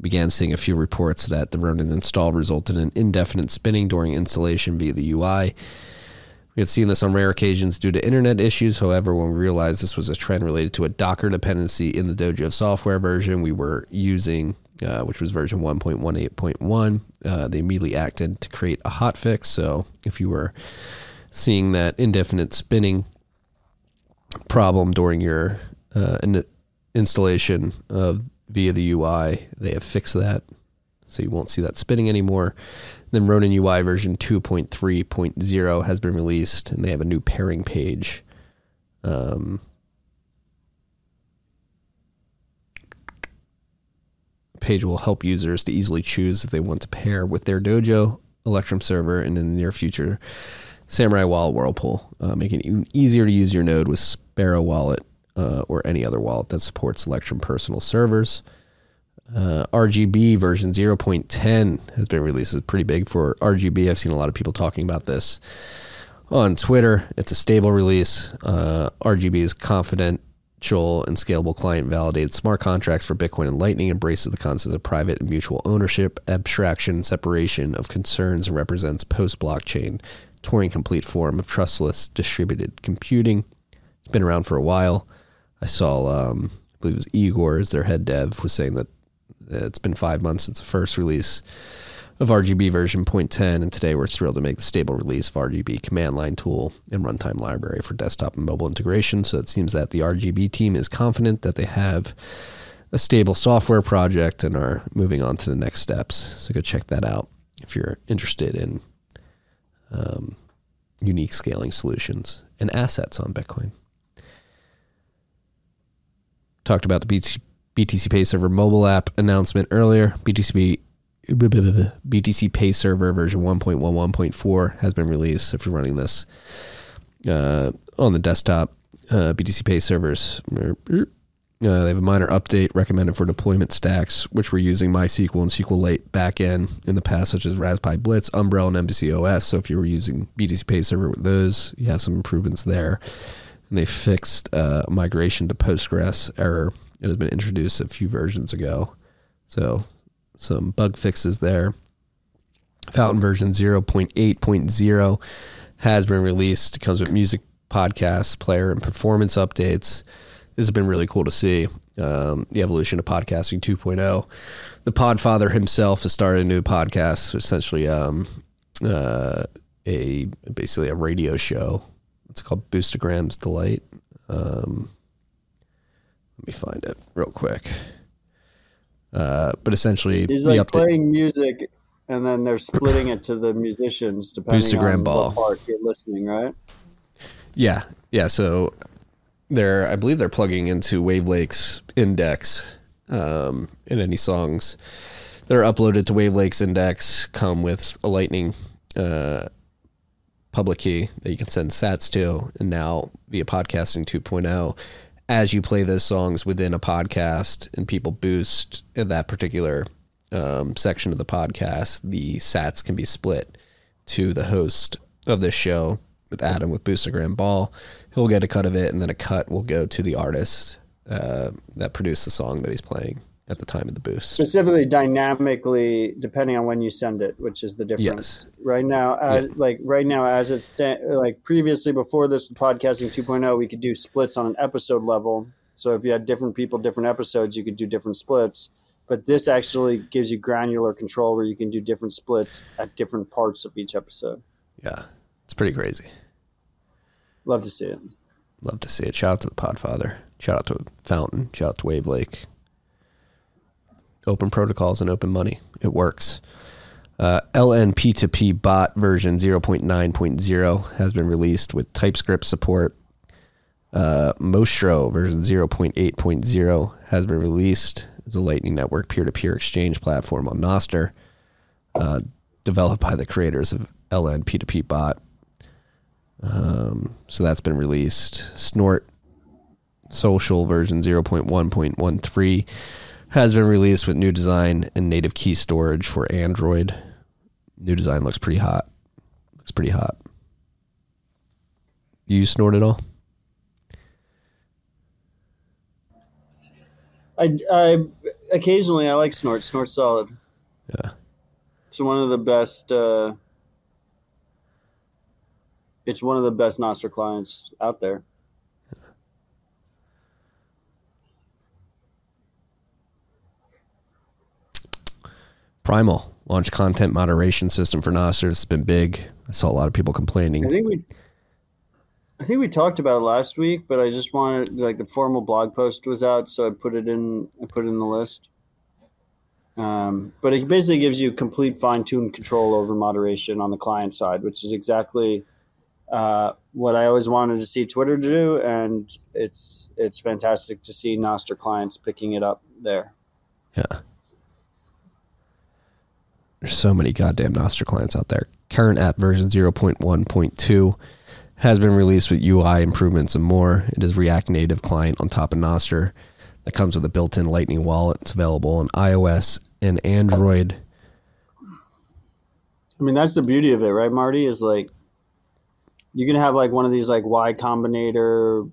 Began seeing a few reports that the Ronin install resulted in indefinite spinning during installation via the UI. We had seen this on rare occasions due to internet issues. However, when we realized this was a trend related to a Docker dependency in the Dojo software version we were using, uh, which was version 1.18.1, uh, they immediately acted to create a hotfix. So if you were seeing that indefinite spinning problem during your uh, in- installation of via the UI, they have fixed that. so you won't see that spinning anymore. Then Ronin UI version 2.3.0 has been released, and they have a new pairing page. Um, page will help users to easily choose if they want to pair with their Dojo, Electrum server, and in the near future, Samurai Wallet Whirlpool, uh, making it even easier to use your node with Sparrow Wallet uh, or any other wallet that supports Electrum personal servers. Uh, RGB version 0.10 has been released. It's pretty big for RGB. I've seen a lot of people talking about this on Twitter. It's a stable release. Uh, RGB is confidential and scalable client validated smart contracts for Bitcoin and Lightning, embraces the concepts of private and mutual ownership, abstraction, separation of concerns, and represents post blockchain, Turing complete form of trustless distributed computing. It's been around for a while. I saw, um, I believe it was Igor, as their head dev, was saying that it's been five months since the first release of RGB version 0.10, and today we're thrilled to make the stable release of RGB command line tool and runtime library for desktop and mobile integration. So it seems that the RGB team is confident that they have a stable software project and are moving on to the next steps. So go check that out if you're interested in um, unique scaling solutions and assets on Bitcoin. Talked about the BTC, BTC Pay Server mobile app announcement earlier. BTC BTC Pay Server version 1.11.4 has been released. If you're running this uh, on the desktop, uh, BTC Pay servers, uh, they have a minor update recommended for deployment stacks, which were using MySQL and SQLite backend in the past, such as Raspberry Blitz, Umbrella, and Embassy OS. So if you were using BTC Pay Server with those, you have some improvements there. And they fixed uh, migration to Postgres error. It has been introduced a few versions ago. So some bug fixes there. Fountain version 0.8.0 has been released. It comes with music, podcasts, player, and performance updates. This has been really cool to see. Um, the evolution of podcasting 2.0. The Podfather himself has started a new podcast, essentially um, uh, a basically a radio show. It's called Boostagram's Delight. Um, let me find it real quick. Uh, but essentially, He's like update- playing music, and then they're splitting it to the musicians depending Boostagram on ball. what part you're listening, right? Yeah, yeah. So they're, I believe they're plugging into Wavlake's index, um, and any songs that are uploaded to Wavlake's index come with a Lightning uh, public key that you can send Sats to, and now via podcasting 2.0. As you play those songs within a podcast and people boost that particular um, section of the podcast, the Sats can be split to the host of this show with Adam with Boostagram Ball. He'll get a cut of it, and then a cut will go to the artist uh, that produced the song that he's playing at the time of the boost. Specifically, dynamically, depending on when you send it, which is the difference. Yes. Right now, as like right now, as it's sta- like previously before this with podcasting 2.0, we could do splits on an episode level. So if you had different people, different episodes, you could do different splits. But this actually gives you granular control where you can do different splits at different parts of each episode. Yeah, it's pretty crazy. Love to see it. Love to see it. Shout out to the Podfather. Shout out to Fountain. Shout out to Wavlake. Open protocols and open money. It works. Uh, LNP2P bot version 0.9.0 has been released with TypeScript support. Uh, Mostro version 0.8.0 has been released. It's a Lightning Network peer to peer exchange platform on Nostr, uh, developed by the creators of LNP2P bot. Um, so that's been released. Snort Social version 0.1.13 has been released with new design and native key storage for Android. New design looks pretty hot. Looks pretty hot. Do you Snort at all? I, I occasionally I like Snort. Snort solid. Yeah. It's one of the best. Uh, it's one of the best Nostr clients out there. Primal launched content moderation system for Nostr. It's been big. I saw a lot of people complaining. I think we. I think we talked about it last week, but I just wanted like the formal blog post was out, so I put it in. I put it in the list. Um, but it basically gives you complete fine tuned control over moderation on the client side, which is exactly uh, what I always wanted to see Twitter do, and it's it's fantastic to see Nostr clients picking it up there. Yeah. There's so many goddamn Nostr clients out there. Current app version 0.1.2 has been released with UI improvements and more. It is React Native client on top of Nostr that comes with a built-in Lightning wallet. It's available on iOS and Android. I mean, that's the beauty of it, right, Marty? Is like you can have like one of these like Y Combinator,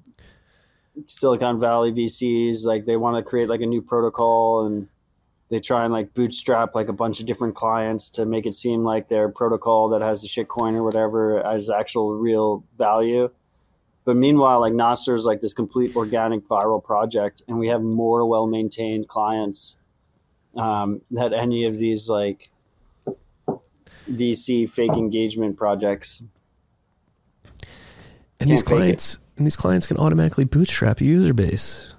Silicon Valley VCs, like they want to create like a new protocol and they try and like bootstrap like a bunch of different clients to make it seem like their protocol that has a shitcoin or whatever has actual real value. But meanwhile, like Nostr is like this complete organic viral project, and we have more well maintained clients um, that any of these like VC fake engagement projects. And these Can't it. clients and these clients can automatically bootstrap a user base.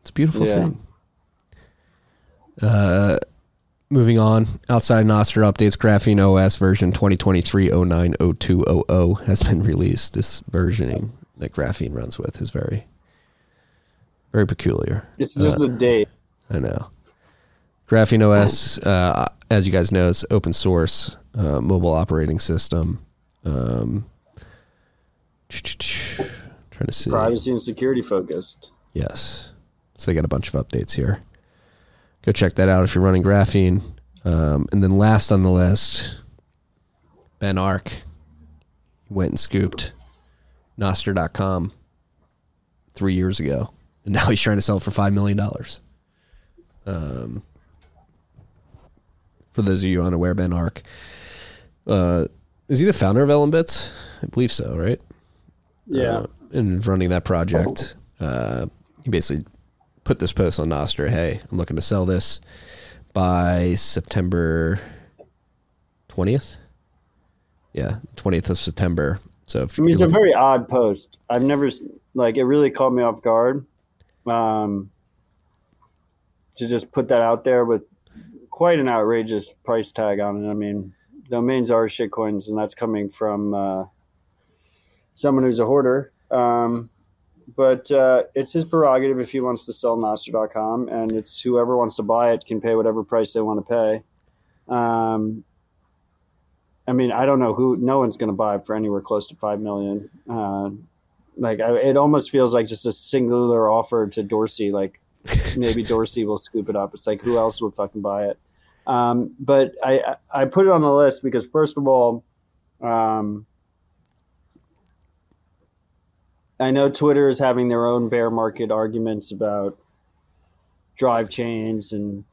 It's a beautiful Yeah. thing. Uh, moving on, outside Nostr updates, Graphene OS version 2023-09-0200 has been (laughs) released. This versioning that Graphene runs with is very, very peculiar. It's just the date. I know. Graphene OS, uh, as you guys know, is open source uh, mobile operating system. Um, trying to see. Privacy and security focused. Yes. So they got a bunch of updates here. Go check that out if you're running Graphene. Um, and then last on the list, Ben Arc. Went and scooped Nostr.com three years ago. And now he's trying to sell it for $5 million. Um, for those of you unaware, Ben Arc. Uh, is he the founder of LNbits? I believe so, right? Yeah. uh, and running that project. Uh, he basically put this post on Nostr. Hey, I'm looking to sell this by September 20th. Yeah, 20th of September. So if I mean, it's you're a very odd post. I've never like it really caught me off guard. Um, to just put that out there with quite an outrageous price tag on it. I mean, domains are shitcoins, and that's coming from uh, someone who's a hoarder. Um, but uh, it's his prerogative if he wants to sell Nostr.com, and it's whoever wants to buy it can pay whatever price they want to pay. Um, I mean, I don't know who. No one's going to buy it for anywhere close to five million. Uh, like, I, it almost feels like just a singular offer to Dorsey. Like, (laughs) maybe Dorsey will scoop it up. It's like who else would fucking buy it? Um, but I, I I put it on the list because first of all, um, I know Twitter is having their own bear market arguments about drive chains and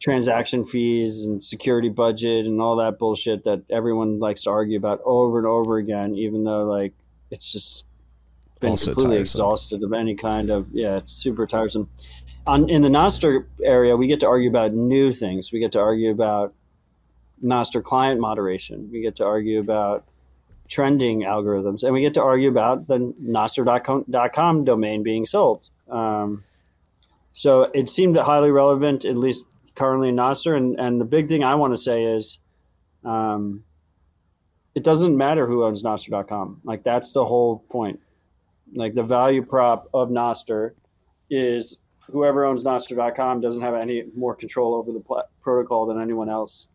transaction fees and security budget and all that bullshit that everyone likes to argue about over and over again, even though like it's just been Also completely tiresome. exhausted of any kind of yeah, it's super tiresome. On in the Nostr area, we get to argue about new things. We get to argue about Nostr client moderation. We get to argue about trending algorithms, and we get to argue about the Nostr.com domain being sold. Um, so it seemed highly relevant, at least currently in Nostr. And, and the big thing I want to say is um, it doesn't matter who owns Nostr.com. Like, that's the whole point. Like, the value prop of Nostr is whoever owns Nostr.com doesn't have any more control over the pla- protocol than anyone else.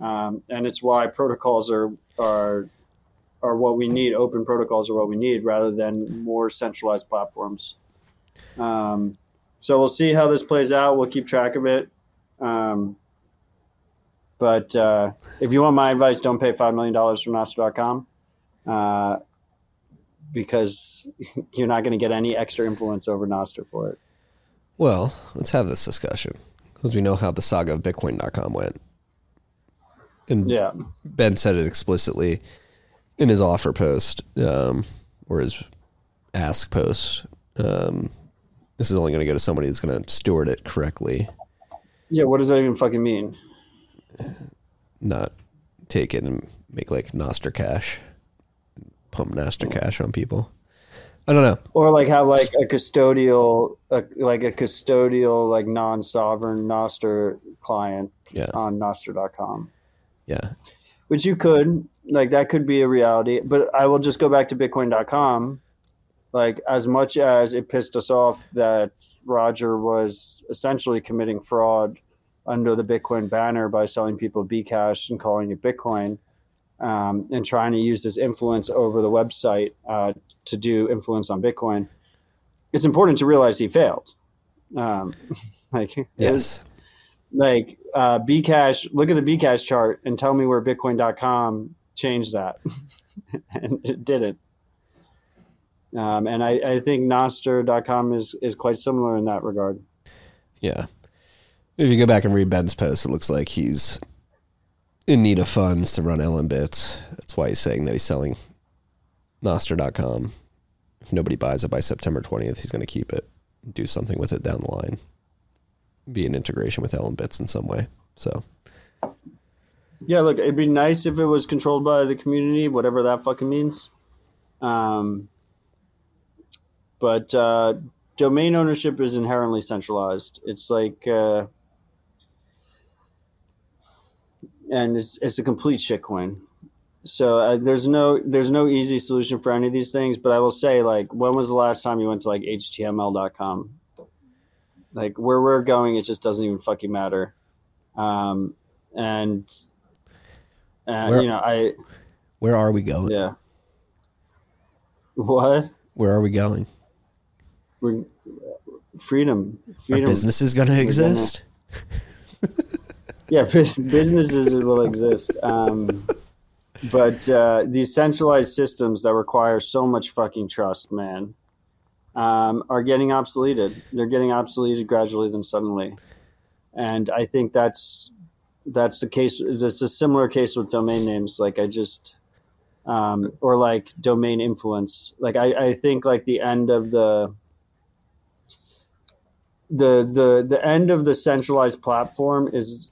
Um, and it's why protocols are, are, are what we need. Open protocols are what we need rather than more centralized platforms. Um, so we'll see how this plays out. We'll keep track of it. Um, but uh, if you want my advice, don't pay $5 million from Nostr.com uh, because (laughs) you're not going to get any extra influence over Nostr for it. Well, let's have this discussion because we know how the saga of Bitcoin.com went. And Yeah. Ben said it explicitly in his offer post um, or his ask post. Um, this is only going to go to somebody that's going to steward it correctly, Yeah. What does that even fucking mean? not take it and make like Nostr cash, pump Nostr cash on people. I don't know. or like have like a custodial, a, like a custodial, like non-sovereign Nostr client Yeah. on Nostr.com. Yeah. Which you could like that could be a reality but i will just go back to bitcoin.com like as much as it pissed us off that roger was essentially committing fraud under the bitcoin banner by selling people bcash and calling it bitcoin um, and trying to use this influence over the website uh, to do influence on bitcoin it's important to realize he failed um, (laughs) like Yes. Like uh, Bcash, look at the Bcash chart and tell me where Bitcoin.com changed that. (laughs) and it didn't. Um, and I, I think Nostr.com is, is quite similar in that regard. Yeah. If you go back and read Ben's post, it looks like he's in need of funds to run LNbits. That's why he's saying that he's selling Nostr.com. If nobody buys it by September 20th, he's going to keep it, do something with it down the line, be an integration with LNbits in some way. So, Yeah, look, it'd be nice if it was controlled by the community, whatever that fucking means. Um, but uh, domain ownership is inherently centralized. It's like, uh, and it's it's a complete shitcoin. So uh, there's no there's no easy solution for any of these things. But I will say, like, when was the last time you went to like HTML.com? Like where we're going, it just doesn't even fucking matter. Um, and uh, Where- you know, I where are we going? yeah. What? Where are we going? We're, freedom. Are Freedom. businesses going to gonna- exist? (laughs) Yeah, businesses will exist. Um, but uh, these centralized systems that require so much fucking trust, man, um, are getting obsoleted. They're getting obsoleted gradually, then suddenly. And I think that's that's the case. That's a similar case with domain names. Like I just, um, or like domain influence. Like I, I think like the end of the the the the end of the centralized platform is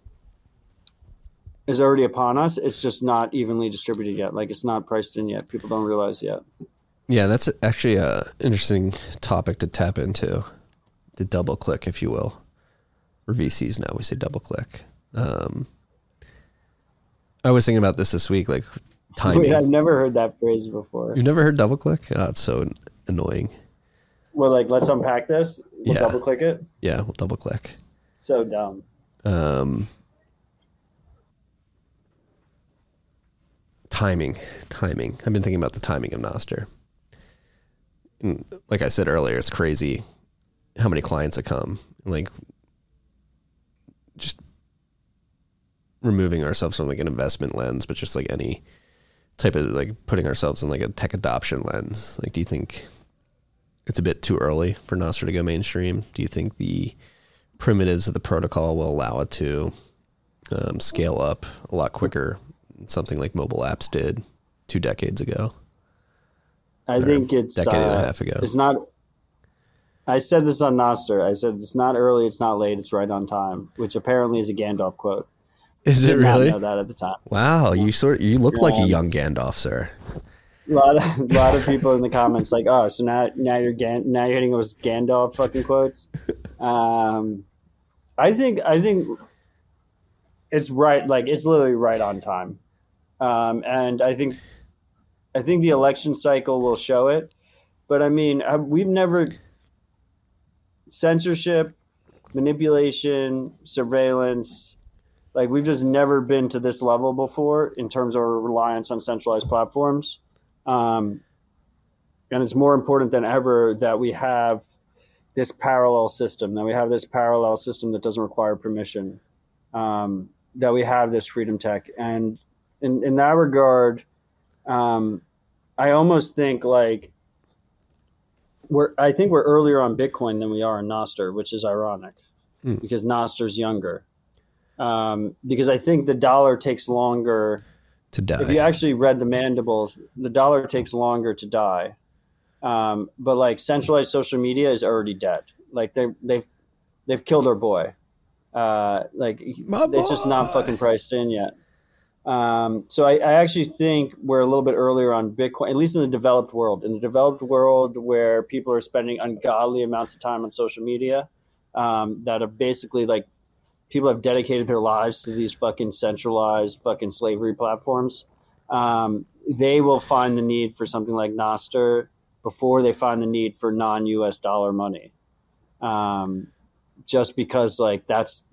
is already upon us. It's just not evenly distributed yet. Like it's not priced in yet. People don't realize yet. Yeah, that's actually a interesting topic to tap into, to double click, if you will. Or VCs now we say double click. Um, I was thinking about this this week, like timing. Wait, I've never heard that phrase before. You've never heard double click? Oh, it's so annoying. Well, like let's unpack this. We'll Yeah. double click it. Yeah, we'll double click. So dumb. Um, timing, timing. I've been thinking about the timing of Nostr. Like I said earlier, it's crazy how many clients that come. Like, just removing ourselves from like an investment lens, but just like any type of like putting ourselves in like a tech adoption lens. Like, do you think it's a bit too early for Nostr to go mainstream? Do you think the primitives of the protocol will allow it to um, scale up a lot quicker something like mobile apps did two decades ago? I think it's decade and a uh, half ago. It's not. I said this on Nostr. I said it's not early, it's not late, it's right on time, which apparently is a Gandalf quote. Is it really? know that at the time. Wow, you sort you look like a young Gandalf, sir. A lot, of, a lot of people in the comments like, oh, so now now you're Gan- now you're hitting it with Gandalf fucking quotes. Um, I think I think it's right. Like it's literally right on time, um, and I think I think the election cycle will show it. But I mean, we've never censorship, manipulation, surveillance. Like we've just never been to this level before in terms of our reliance on centralized platforms. Um, and it's more important than ever that we have this parallel system, that we have this parallel system that doesn't require permission, um, that we have this freedom tech. And in, in that regard, um, I almost think like we're, I think we're earlier on Bitcoin than we are on Nostr, which is ironic Hmm. because Nostr's younger. Um, because I think the dollar takes longer To die. if you actually read the mandibles, the dollar takes longer to die. Um, but like centralized social media is already dead. Like they they've they've killed our boy. Uh, like My it's just not fucking priced in yet. Um, so I, I actually think we're a little bit earlier on Bitcoin, at least in the developed world. In the developed world, where people are spending ungodly amounts of time on social media, um, that are basically like people have dedicated their lives to these fucking centralized fucking slavery platforms. Um, they will find the need for something like Nostr before they find the need for non-U.S. dollar money, um, just because like that's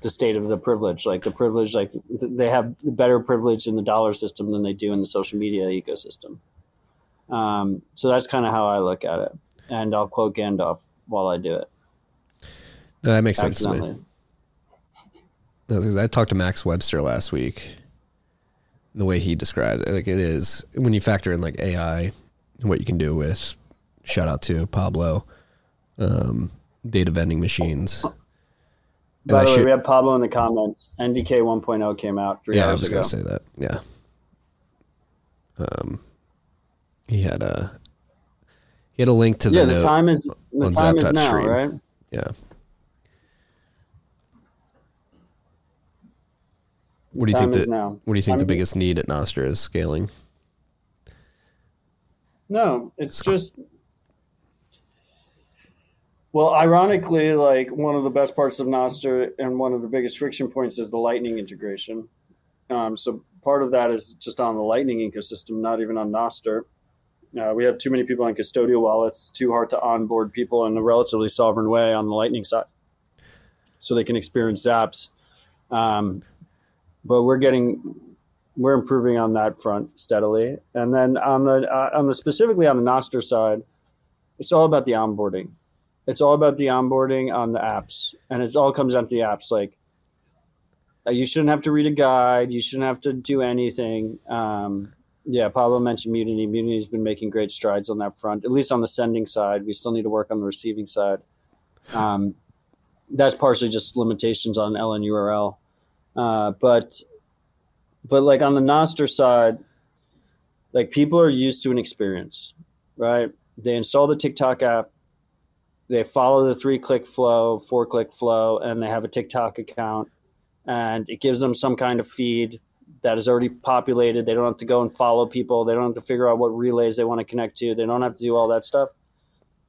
the state of the privilege. Like the privilege, like they have better privilege in the dollar system than they do in the social media ecosystem. Um, so that's kind of how I look at it, and I'll quote Gandalf while I do it. No, that makes sense to me. I talked to Max Webster last week. The way he described it, like it is when you factor in like AI, what you can do with. Shout out to Pablo, um, data vending machines. By the way, should, we have Pablo in the comments. NDK 1.0 came out three yeah, hours ago. Yeah, I was going to say that. Yeah. Um, he had a he had a link to the yeah. The time is the time is now, stream. right? Yeah. What do you think? The, now. What do you think I'm, the biggest need at Nostr is scaling? No, it's just well, ironically, like one of the best parts of Nostr and one of the biggest friction points is the Lightning integration. Um, so part of that is just on the Lightning ecosystem, not even on Nostr. Uh, we have too many people on custodial wallets. It's too hard to onboard people in a relatively sovereign way on the Lightning side, so they can experience Zaps. Um, but we're getting we're improving on that front steadily. And then on the uh, on the specifically on the Nostr side, it's all about the onboarding it's all about the onboarding on the apps and it all comes to the apps like uh, you shouldn't have to read a guide you shouldn't have to do anything um, yeah pablo mentioned mutiny mutiny's been making great strides on that front at least on the sending side we still need to work on the receiving side um, that's partially just limitations on ln url uh, but but like on the nostr side like people are used to an experience right? They install the tiktok app they follow the three click flow, four click flow, and they have a TikTok account, and it gives them some kind of feed that is already populated. They don't have to go and follow people. They don't have to figure out what relays they want to connect to. They don't have to do all that stuff.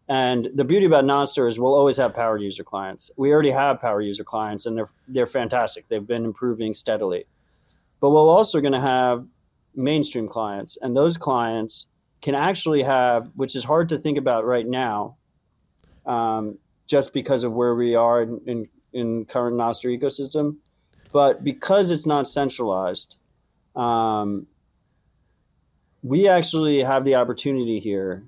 And the beauty about Nostr is we'll always have power user clients. We already have power user clients, and they're they're fantastic. They've been improving steadily. But we're also going to have mainstream clients, and those clients can actually have, which is hard to think about right now, um, just because of where we are in, in, in current Nostr ecosystem. But because it's not centralized, um, we actually have the opportunity here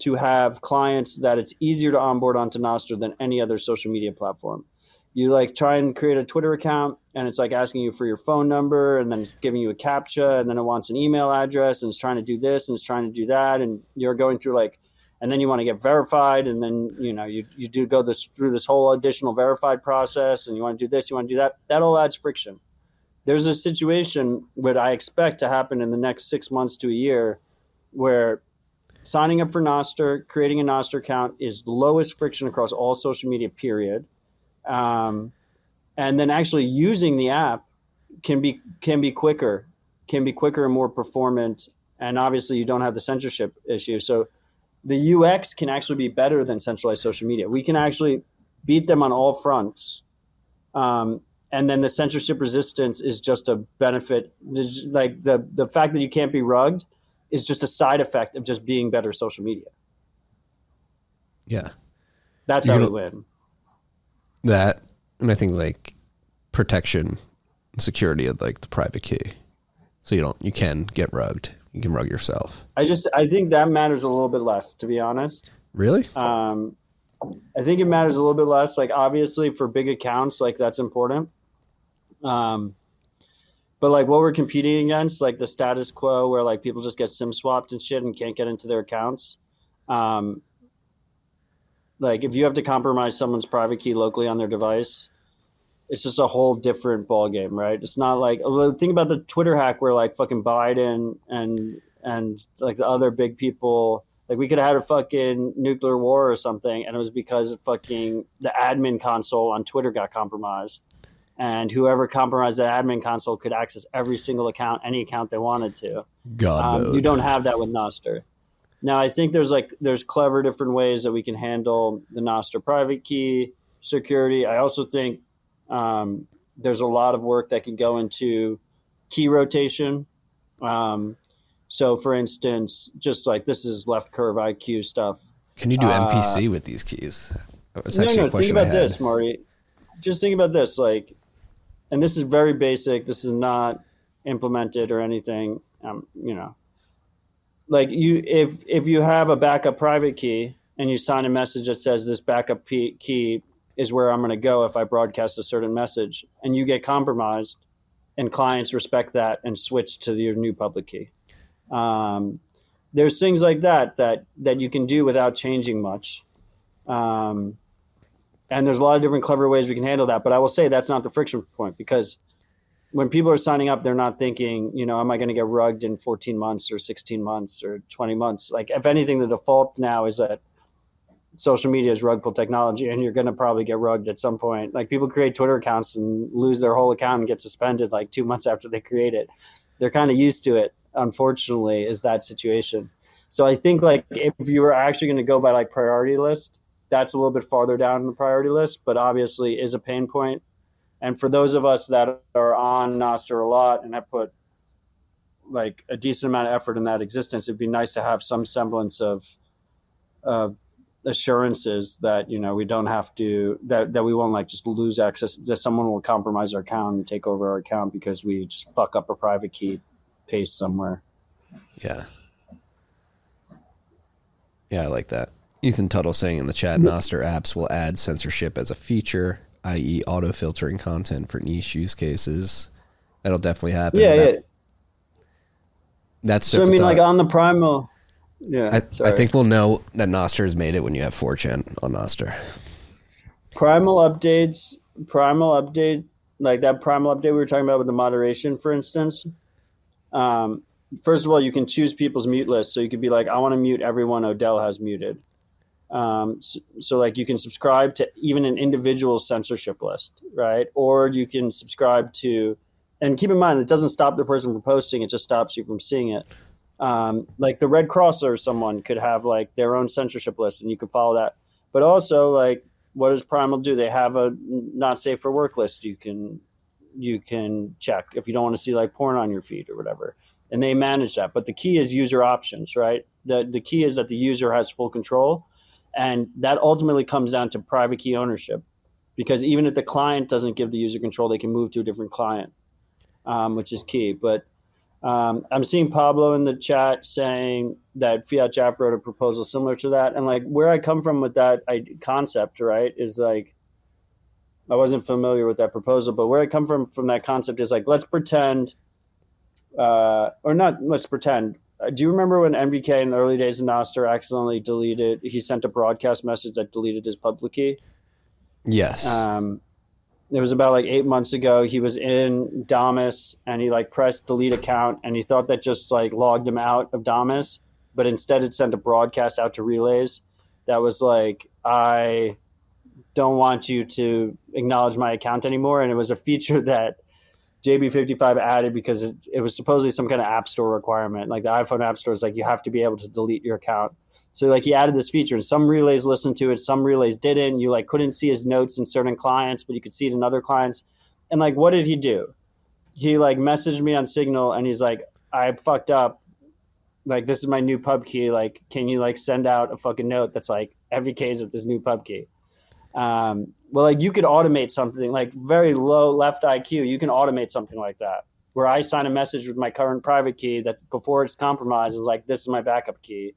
to have clients that it's easier to onboard onto Nostr than any other social media platform. You like try and create a Twitter account, and it's like asking you for your phone number, and then it's giving you a captcha, and then it wants an email address, and it's trying to do this, and it's trying to do that, and you're going through like and then you want to get verified and then you know you, you do go this through this whole additional verified process and you want to do this you want to do that that all adds friction. There's a situation what i expect to happen in the next six months to a year where signing up for nostr creating a nostr account is the lowest friction across all social media period. Um, and then actually using the app can be can be quicker can be quicker and more performant and obviously you don't have the censorship issue. So the UX can actually be better than centralized social media. We can actually beat them on all fronts. Um, and then the censorship resistance is just a benefit. Like the, the fact that you can't be rugged is just a side effect of just being better social media. Yeah. That's how we win. That, and I think like protection, security of like the private key. So you don't, you can get rugged you can rug yourself. I just I think that matters a little bit less, to be honest. Really? Um, I think it matters a little bit less. Like obviously for big accounts, like that's important. Um, but like what we're competing against, like the status quo where like people just get sim swapped and shit and can't get into their accounts. Um, like if you have to compromise someone's private key locally on their device, it's just a whole different ball game, right? It's not like think about the Twitter hack where like fucking Biden and and like the other big people like we could have had a fucking nuclear war or something, and it was because fucking the admin console on Twitter got compromised. and whoever compromised that admin console could access every single account, any account they wanted to. God Um, you don't have that with Nostr. Now, I think there's like there's clever different ways that we can handle the Nostr private key security. I also think um, there's a lot of work that can go into key rotation. Um, so, for instance, just like this is left curve IQ stuff. Can you do uh, MPC with these keys? No, actually no. a Think question I about this, Marty. Just think about this. Like, and this is very basic. This is not implemented or anything. Um, you know, like you, if if you have a backup private key and you sign a message that says this backup key is where I'm going to go if I broadcast a certain message, and you get compromised, and clients respect that and switch to your new public key. Um, there's things like that that that you can do without changing much. Um, and there's a lot of different clever ways we can handle that. But I will say that's not the friction point because when people are signing up, they're not thinking, you know, am I going to get rugged in 14 months or 16 months or 20 months? Like, if anything, the default now is that social media is rug pull technology, and you're going to probably get rugged at some point. Like, people create Twitter accounts and lose their whole account and get suspended like two (laughs) months after they create it. They're kind of used to it. Unfortunately, is that situation. So I think like if you were actually going to go by like priority list, that's a little bit farther down the priority list, but obviously is a pain point. And for those of us that are on Nostr a lot and have put like a decent amount of effort in that existence, it'd be nice to have some semblance of of assurances that you know we don't have to that that we won't like just lose access that someone will compromise our account and take over our account because we just fuck up a private key paste somewhere. Yeah. Yeah, I like that. Ethan Tuttle saying in the chat, mm-hmm. Nostr apps will add censorship as a feature, i.e., auto filtering content for niche use cases. That'll definitely happen. Yeah, That- yeah. That's So I mean, like on the primal. Yeah, I, I think we'll know that Nostr has made it when you have 4chan on Nostr. primal updates primal update like that primal update we were talking about with the moderation for instance. Um, first of all you can choose people's mute list. So you could be like i want to mute everyone odell has muted. Um, so, so like you can subscribe to even an individual censorship list right? Or you can subscribe to and keep in mind it doesn't stop the person from posting it just stops you from seeing it um, like the red cross or someone could have like their own censorship list and you can follow that. But also like what does primal do? They have a not safe for work list you can you can check if you don't want to see like porn on your feed or whatever. And they manage that. But the key is user options right? The the key is that the user has full control. And that ultimately comes down to private key ownership. Because even if the client doesn't give the user control they can move to a different client um, which is key. But um, I'm seeing Pablo in the chat saying that fiatjaf wrote a proposal similar to that, and like where I come from with that I, concept, right, is like I wasn't familiar with that proposal, but where I come from from that concept is like let's pretend, uh, or not, let's pretend. Uh, do you remember when MVK in the early days of Nostr accidentally deleted? He sent a broadcast message that deleted his public key. Yes. Um, it was about like eight months ago. He was in Damus and he like pressed delete account and he thought that just like logged him out of Damus, but instead it sent a broadcast out to relays that was like, I don't want you to acknowledge my account anymore. And it was a feature (laughs) that JB55 added because it, it was supposedly some kind of app store requirement. Like the iPhone app store is like, you have to be able to delete your account. So like he added this feature and some relays listened to it, some relays didn't. You like couldn't see his notes in certain clients, but you could see it in other clients. And like what did he do? He like messaged me on Signal and he's like, I fucked up. Like this is my new pub key. Like, can you like send out a fucking note that's like MVK is at this new pub key? Um, well, like you could automate something like very low left IQ. You can automate something like that where I sign a message with my current private key that before it's compromised is like, this is my backup key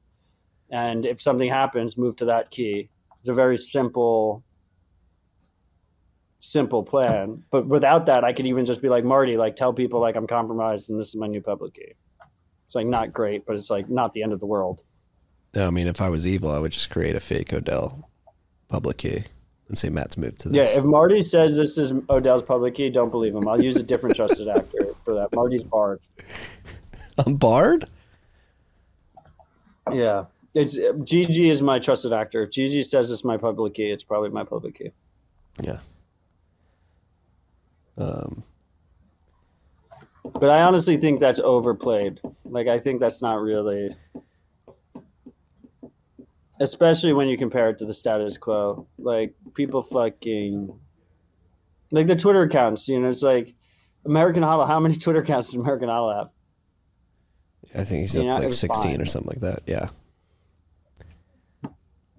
and if something happens move to that key. It's a very simple simple plan. But without that i could even just be like marty like tell people like i'm compromised and this is my new public key. It's like not great but it's like not the end of the world. No, I mean, if I was evil, I would just create a fake Odell public key and say Matt's moved to this. yeah if marty says this is odell's public key don't believe him. I'll use a different trusted (laughs) actor for that. Marty's barred I'm (laughs) barred? yeah it's gg is my trusted actor if gg says it's my public key it's probably my public key Yeah. Um, But I honestly think that's overplayed. Like I think that's not really especially when you compare it to the status quo. Like people fucking like the Twitter accounts, you know, it's like American Idol, how many (laughs) Twitter accounts does American Idol have? I think he's You up know, to like 16 fine. or something like that. Yeah.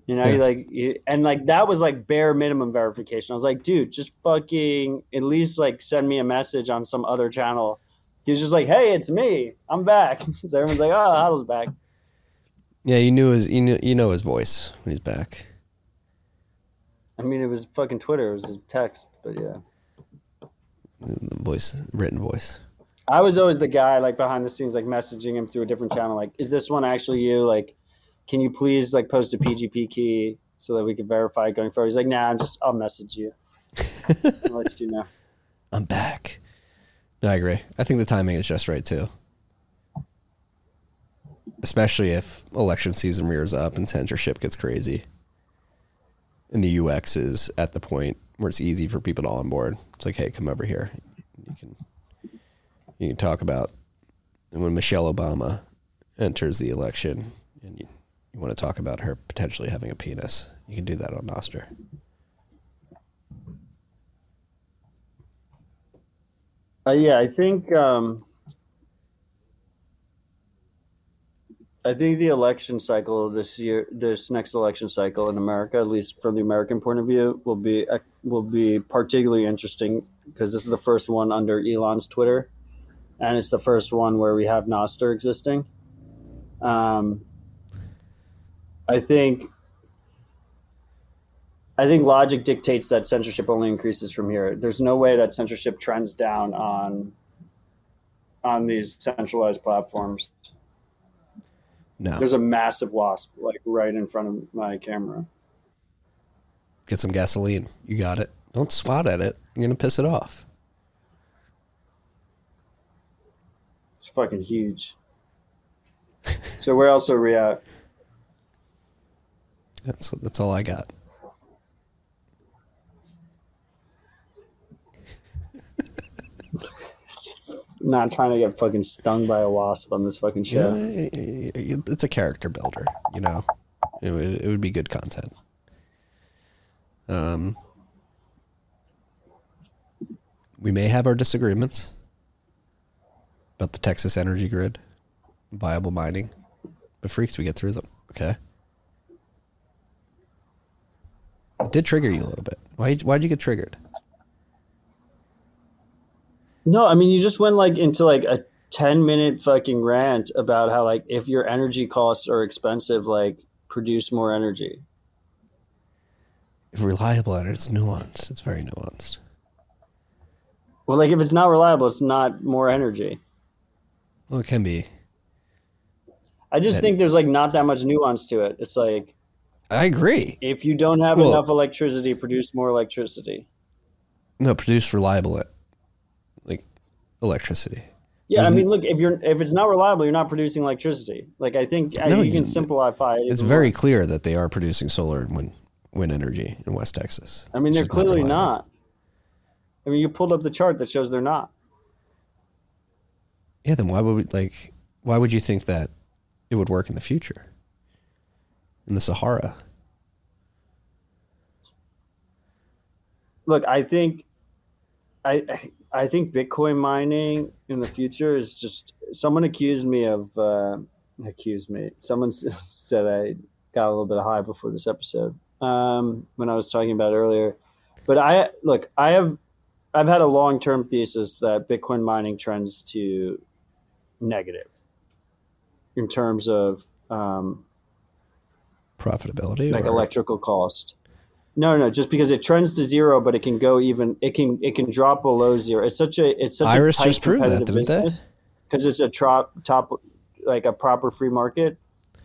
You know, it's- like, you, and like that was like bare minimum verification. I was like, dude, just fucking at least like send me a message on some other channel. He was just like, hey, it's me, I'm back. (laughs) so everyone's like, oh, Huddle's back. Yeah, you knew his you knew you know his voice when he's back. I mean, it was fucking Twitter, it was a text, but yeah. The voice, written voice. I was always the guy like behind the scenes, like messaging him through a different channel. Like, is this one actually you? Like, can you please like post a PGP key so that we can verify it going forward? He's like, nah, I'm just I'll message you. (laughs) I'll let you know. I'm back. No, I agree. I think the timing is just right too. Especially if election season rears up and censorship gets crazy. And the UX is at the point where it's easy for people to onboard. It's like, hey, come over here. You can you can talk about when Michelle Obama enters the election and you, want to talk about her potentially having a penis. You can do that on Nostr. Uh, yeah, I think um, I think the election cycle this year, this next election cycle in America, at least from the American point of view, will be uh, will be particularly interesting because this is the first one under Elon's Twitter, and it's the first one where we have Nostr existing. Um, I think I think logic dictates that censorship only increases from here. There's no way that censorship trends down on on these centralized platforms. No. There's a massive wasp like right in front of my camera. Get some gasoline. You got it. Don't swat at it. You're gonna piss it off. It's fucking huge. so where else are we at? That's that's all I got. Not trying to get fucking stung by a wasp on this fucking show. Yeah, it's a character builder. You know, it would, it would be good content. Um, we may have our disagreements about the Texas energy grid, viable mining, but freaks, we get through them. Okay. It did trigger you a little bit. Why? Why'd you get triggered? No, I mean you just went like into like a 10 minute fucking rant about how like if your energy costs are expensive, like produce more energy. If reliable and it's nuanced, it's very nuanced. Well, like if it's not reliable, it's not more energy. Well, it can be. I just think there's like not that much nuance to it. It's like I agree. if you don't have Well- enough electricity, produce more electricity. No, produce reliable, like electricity. Yeah, I There's mean, look, if you're if it's not reliable, you're not producing electricity. Like I think I, No, you can simplify it. It's very more. clear that they are producing solar and wind, wind energy in West Texas. I mean, they're clearly reliable. not. I mean, you pulled up the chart that shows they're not. Yeah, then why would we like? Why would you think that it would work in the future? In the Sahara, Look, I think, I I think Bitcoin mining in the future is just. Someone accused me of uh, accused me. Someone (laughs) said I got a little bit high before this episode um, when I was talking about earlier. But I look, I have I've had a long term thesis that Bitcoin mining trends to negative in terms of um, profitability, like or- electrical cost. No, no, just because it trends to zero, but it can go even. It can it can drop below zero. It's such a it's such Iris a just proved that, didn't business because it's a top top like a proper free market.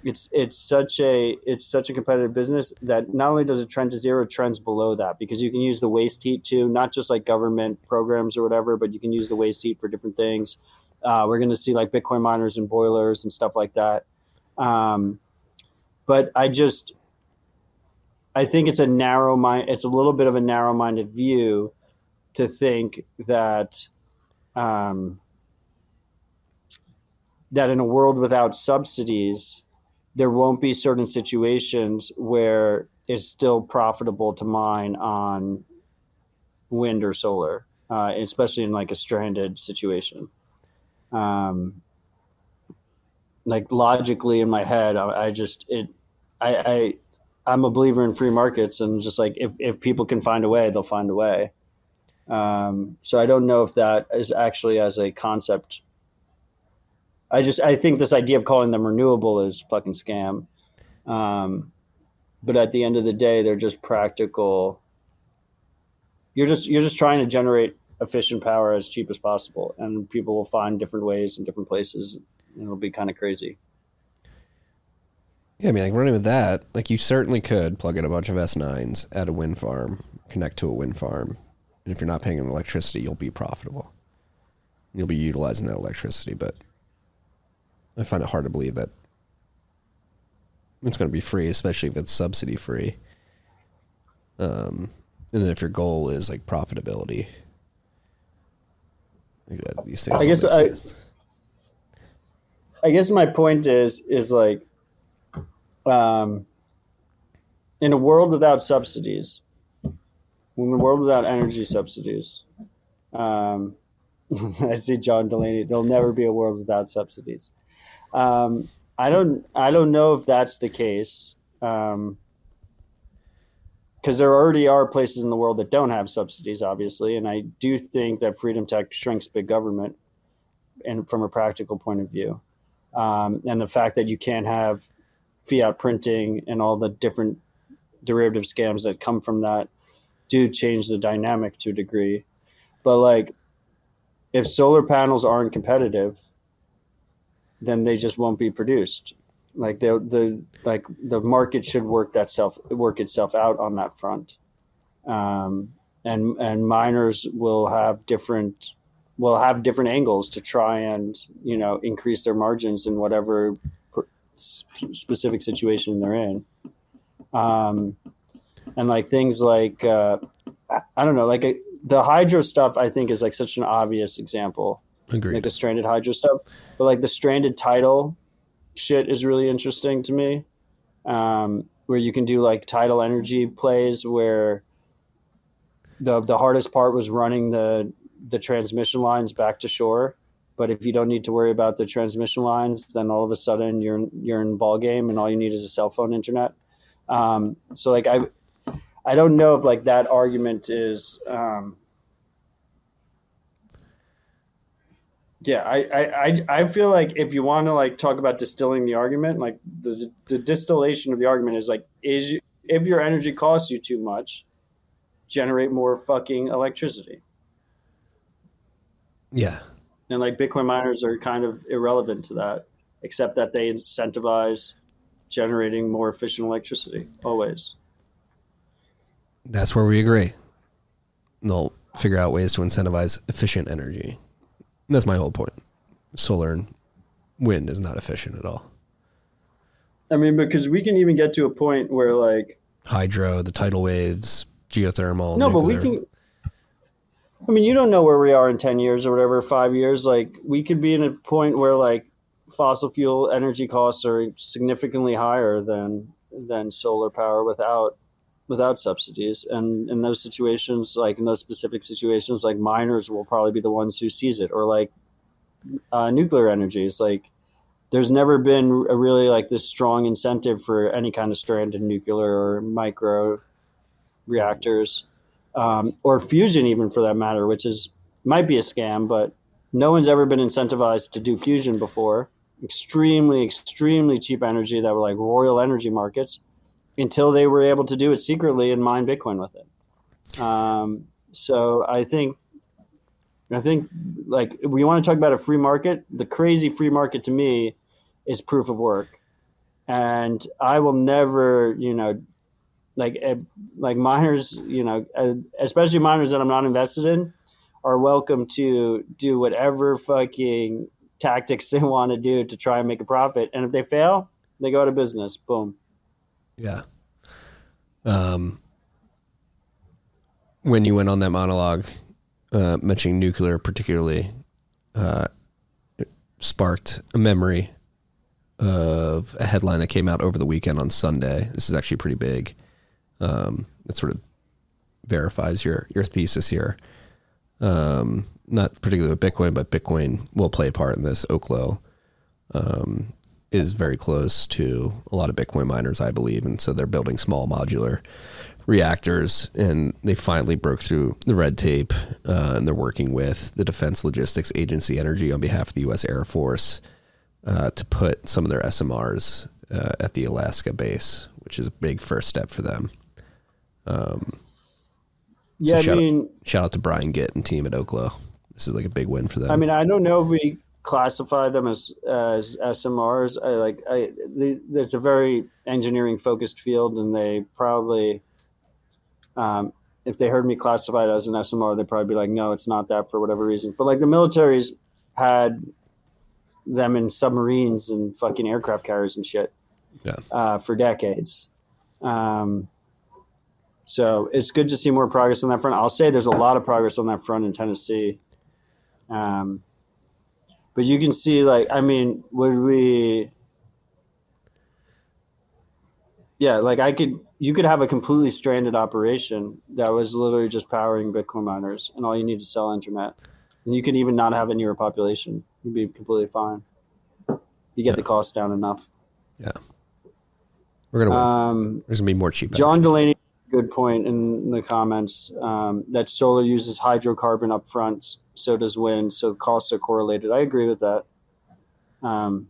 It's it's such a it's such a competitive business that not only does it trend to zero, it trends below that because you can use the waste heat too, not just like government programs or whatever, but you can use the waste heat for different things. Uh, we're going to see like Bitcoin miners and boilers and stuff like that. Um, but I just I think it's a narrow mind. It's a little bit of a narrow-minded view to think that um, that in a world without subsidies, there won't be certain situations where it's still profitable to mine on wind or solar, uh, especially in like a stranded situation. Um, like logically in my head, I, I just it, I, I I'm a believer in free markets, and just like if if people can find a way, they'll find a way. Um, so I don't know if that is actually as a concept. I just I think this idea of calling them renewable is fucking scam. Um, but at the end of the day, they're just practical. You're just you're just trying to generate efficient power as cheap as possible, and people will find different ways in different places. And it'll be kind of crazy. Yeah, I mean, like running with that, like you certainly could plug in a bunch of S9s at a wind farm, connect to a wind farm, and if you're not paying electricity, you'll be profitable. You'll be utilizing that electricity, but I find it hard to believe that it's going to be free, especially if it's subsidy free. Um, and if your goal is like profitability, like that, these things. I guess I- sense. I guess my point is is like um, in a world without subsidies, in a world without energy subsidies, um, (laughs) I see John Delaney. There'll never be a world without subsidies. Um, I don't. I don't know if that's the case. Um, because there already are places in the world that don't have subsidies, obviously, and I do think that freedom tech shrinks big government, and from a practical point of view, um, and the fact that you can't have fiat printing and all the different derivative scams that come from that do change the dynamic to a degree. But like, if solar panels aren't competitive, then they just won't be produced. Like the the like the market should work that self work itself out on that front, um, and and miners will have different will have different angles to try and you know increase their margins in whatever specific situation they're in. Um, and like things like uh, I, don't know, like a, the hydro stuff, I think is like such an obvious example Agreed. like the stranded hydro stuff but like the stranded tidal shit is really interesting to me um, where you can do like tidal energy plays where the the hardest part was running the the transmission lines back to shore but if you don't need to worry about the transmission lines then all of a sudden you're you're in ball game and all you need is a cell phone internet um, so like i i don't know if like that argument is um, Yeah, I, I, I, feel like if you want to like talk about distilling the argument, like the the distillation of the argument is like is you, if your energy costs you too much, generate more fucking electricity. Yeah. And like Bitcoin miners are kind of irrelevant to that, except that they incentivize generating more efficient electricity always. That's where we agree. They'll figure out ways to incentivize efficient energy. That's my whole point. Solar and wind is not efficient at all. I mean, because we can even get to a point where like Hydro, the tidal waves, geothermal. no, but we can. I mean, you don't know where we are in ten years or whatever, five years. Like, we could be in a point where like fossil fuel energy costs are significantly higher than than solar power without without subsidies. And in those situations, like in those specific situations, like miners will probably be the ones who seize it, or like uh, nuclear energy. is like there's never been a really like this strong incentive for any kind of stranded nuclear or micro reactors um, or fusion even for that matter which is might be a scam but no one's ever been incentivized to do fusion before. Extremely extremely cheap energy that were like royal energy markets until they were able to do it secretly and mine bitcoin with it. Um, so i think i think like we want to talk about a free market. The crazy free market to me is proof of work. And i will never you know like eh, like miners you know eh, especially miners that i'm not invested in are welcome to do whatever fucking tactics (laughs) they want to do to try and make a profit and if they fail they go out of business boom Yeah. Um, when you went on that monologue, uh, mentioning nuclear, particularly, uh, sparked a memory of a headline that came out over the weekend on Sunday. This is actually pretty big. Um, it sort of verifies your your thesis here. Um, not particularly with Bitcoin, but Bitcoin will play a part in this. Oklo um, is very close to a lot of Bitcoin miners, I believe, and so they're building small modular reactors, and they finally broke through the red tape, uh, and they're working with the Defense Logistics Agency Energy on behalf of the U.S. Air Force uh, to put some of their SMRs uh, at the Alaska base, which is a big first step for them. Um, Yeah, shout, I mean, out, shout out to Brian Gitt and team at Oklo. This is like a big win for them. I mean, I don't know if we classify them as as SMRs. I like I they, there's a very engineering focused field, and they probably, um, if they heard me classify it as an SMR, they'd probably be like, no, it's not that for whatever reason. But like the military's had them in submarines and fucking aircraft carriers and shit yeah. uh, for decades. Um, so it's good to see more progress on that front. I'll say there's a lot of progress on that front in Tennessee. Um, but you can see, like, I mean, would we? Yeah, like I could, you could have a completely stranded operation that was literally just powering Bitcoin miners, and all you need to cell internet, and you could even not have any population. You'd be completely fine. You get the cost down enough. Yeah. We're gonna win. Um, There's gonna be more cheap. John energy. Delaney, good point in the comments um, that solar uses hydrocarbon up front, so does wind, so costs are correlated. I agree with that. Um,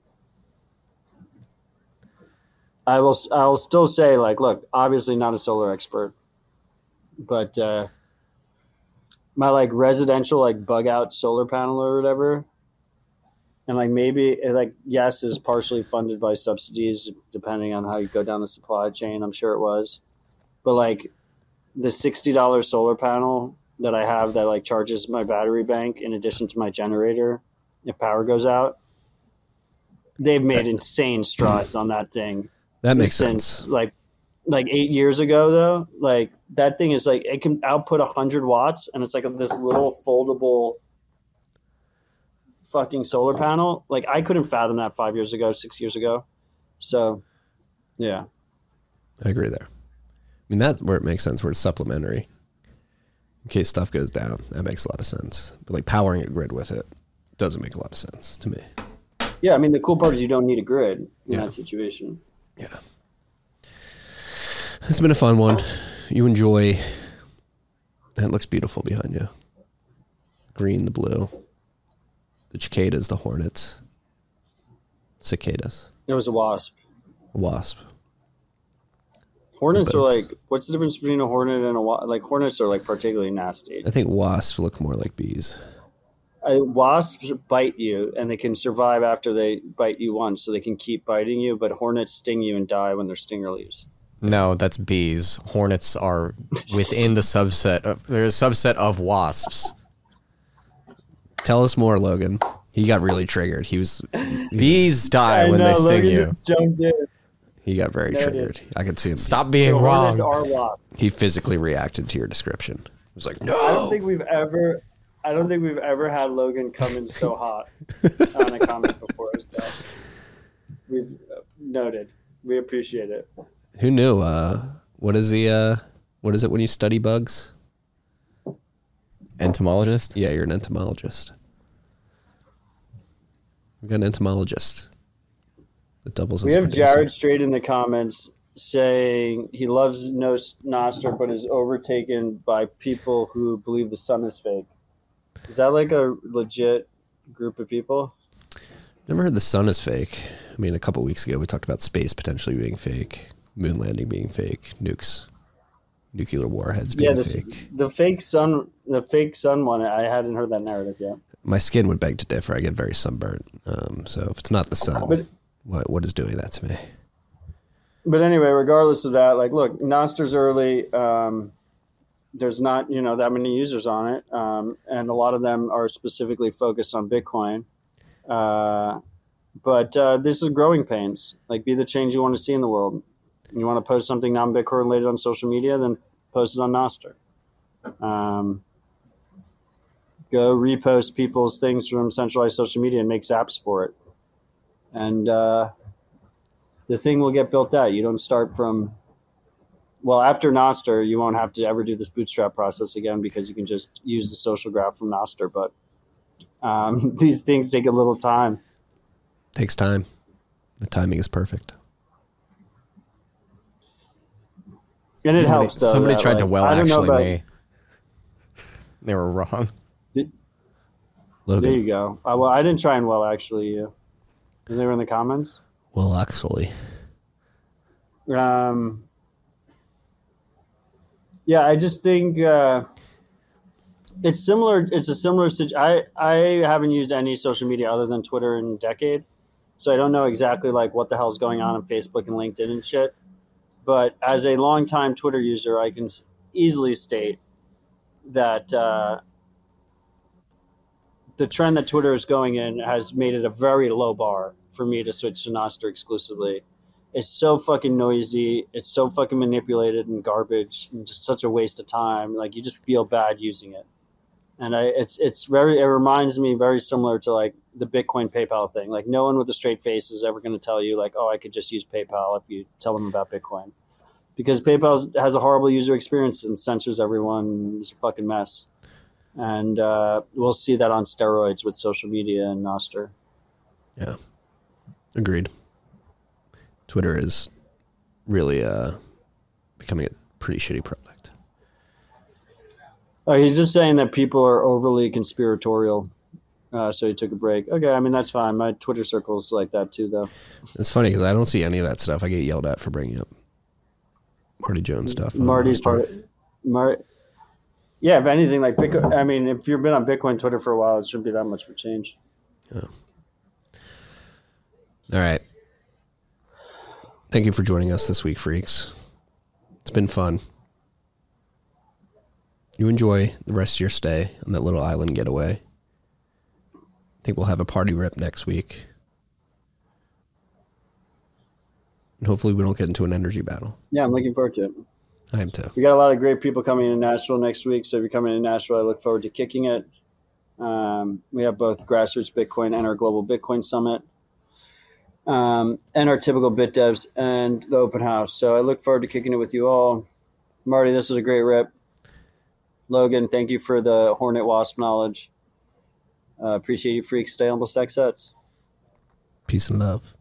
I will. I will still say, like, look, obviously not a solar expert, but uh, my like residential like bug out solar panel or whatever, and like maybe like yes is partially funded by subsidies depending on how you go down the supply chain. I'm sure it was, but like the sixty dollars solar panel that I have that like charges my battery bank in addition to my generator if power goes out. They've made insane strides on that thing That makes since sense. like like eight years ago though like that thing is like it can output 100 watts and it's like this little foldable fucking solar panel like i couldn't fathom that five years ago six years ago so yeah I agree there. I mean, that's where it makes sense, where it's supplementary. In case stuff goes down, that makes a lot of sense. But like powering a grid with it doesn't make a lot of sense to me. yeah i mean the cool part is you don't need a grid in Yeah. that situation Yeah. It's been a fun one. You enjoy. That looks beautiful behind you. Green, the blue. The cicadas, the hornets. Cicadas. it was a wasp A Wasp. Hornets are like what's the difference between a hornet and a wasp like hornets are like particularly nasty I think wasps look more like bees. uh, wasps bite you and they can survive after they bite you once so they can keep biting you but hornets sting you and die when their stinger leaves No, that's bees. Hornets are (laughs) within the subset. Of, there's a subset of wasps. Tell us more, Logan. He got really triggered. He was Bees die when they sting you. jumped in. He got very Noted. triggered. I could see him. Stop being So wrong. are wasps He physically reacted to your description. He was like, "No." i don't think we've ever i don't think we've ever had logan come in so hot (laughs) on a comment before so we've uh, noted we appreciate it Who knew? Uh, what is the? Uh, what is it when you study bugs? Entomologist. Yeah, you're an entomologist. We got an entomologist. That doubles. We have producer. Jared straight in the comments saying he loves no Nostr, but is overtaken by people who believe the sun is fake. Is that like a legit group of people? Never heard the sun is fake. I mean, a couple weeks ago we talked about space potentially being fake, moon landing being fake, nukes, nuclear warheads being yeah, this, fake. the fake sun, the fake sun one. I hadn't heard that narrative yet. My skin would beg to differ. I get very sunburnt. Um, so if it's not the sun, But- what what is doing that to me? But anyway, regardless of that, like, look, Nostr's early. Um, there's not, you know, that many users on it, um, and a lot of them are specifically focused on Bitcoin. Uh, but uh, this is growing pains. Like, be the change you want to see in the world. You want to post something non-Bitcoin related on social media, then post it on Nostr. Um, go repost people's things from centralized social media and make apps for it. And uh, the thing will get built out. You don't start from well after Nostr, you won't have to ever do this bootstrap process again because you can just use the social graph from Nostr. But um, (laughs) these things take a little time. Takes time. The timing is perfect. And it somebody, helps though. somebody tried to like, well I don't know actually about- me. They were wrong. There you go. Uh, well, I didn't try and well actually you. They were in the comments. Well, actually, Um, yeah, I just think uh, it's similar. It's a similar. situ- I I haven't used any social media other than Twitter in a decade, so I don't know exactly like what the hell's going on on Facebook and LinkedIn and shit. But as a longtime Twitter user, I can easily state that uh, the trend that Twitter is going in has made it a very low bar for me to switch to Nostr exclusively it's so fucking noisy. It's so fucking manipulated and garbage, and just such a waste of time. Like you just feel bad using it, and I it's it's very it reminds me very similar to like the Bitcoin PayPal thing. Like no one with a straight face is ever going to tell you like, oh, I could just use PayPal if you tell them about Bitcoin, because PayPal has a horrible user experience and censors everyone. It's a fucking mess, and uh, we'll see that on steroids with social media and Nostr. yeah, agreed. Twitter is really uh, becoming a pretty shitty product. Oh, he's just saying that people are overly conspiratorial. Uh, so he took a break. Okay, I mean that's fine. My Twitter circle's like that too, though. It's funny because I don't see any of that stuff. I get yelled at for bringing up Marty Jones stuff. Marty's part. Mar- yeah, if anything, like Bitcoin. I mean, if you've been on Bitcoin Twitter for a while, it shouldn't be that much of a change. All right. Thank you for joining us this week, freaks. It's been fun. You enjoy the rest of your stay on that little island getaway. I think we'll have a party rip next week. And hopefully we don't get into an energy battle. Yeah, I'm looking forward to it. I am too. We got a lot of great people coming in Nashville next week. So if you're coming to Nashville, I look forward to kicking it. Um, we have both grassroots Bitcoin and our global Bitcoin summit, um, and our typical bit devs and the open house. So I look forward to kicking it with you all. Marty, this was a great rip. Logan, thank you for the Hornet Wasp knowledge. Uh, appreciate you, freaks. Stay humble, stack sats. Peace and love.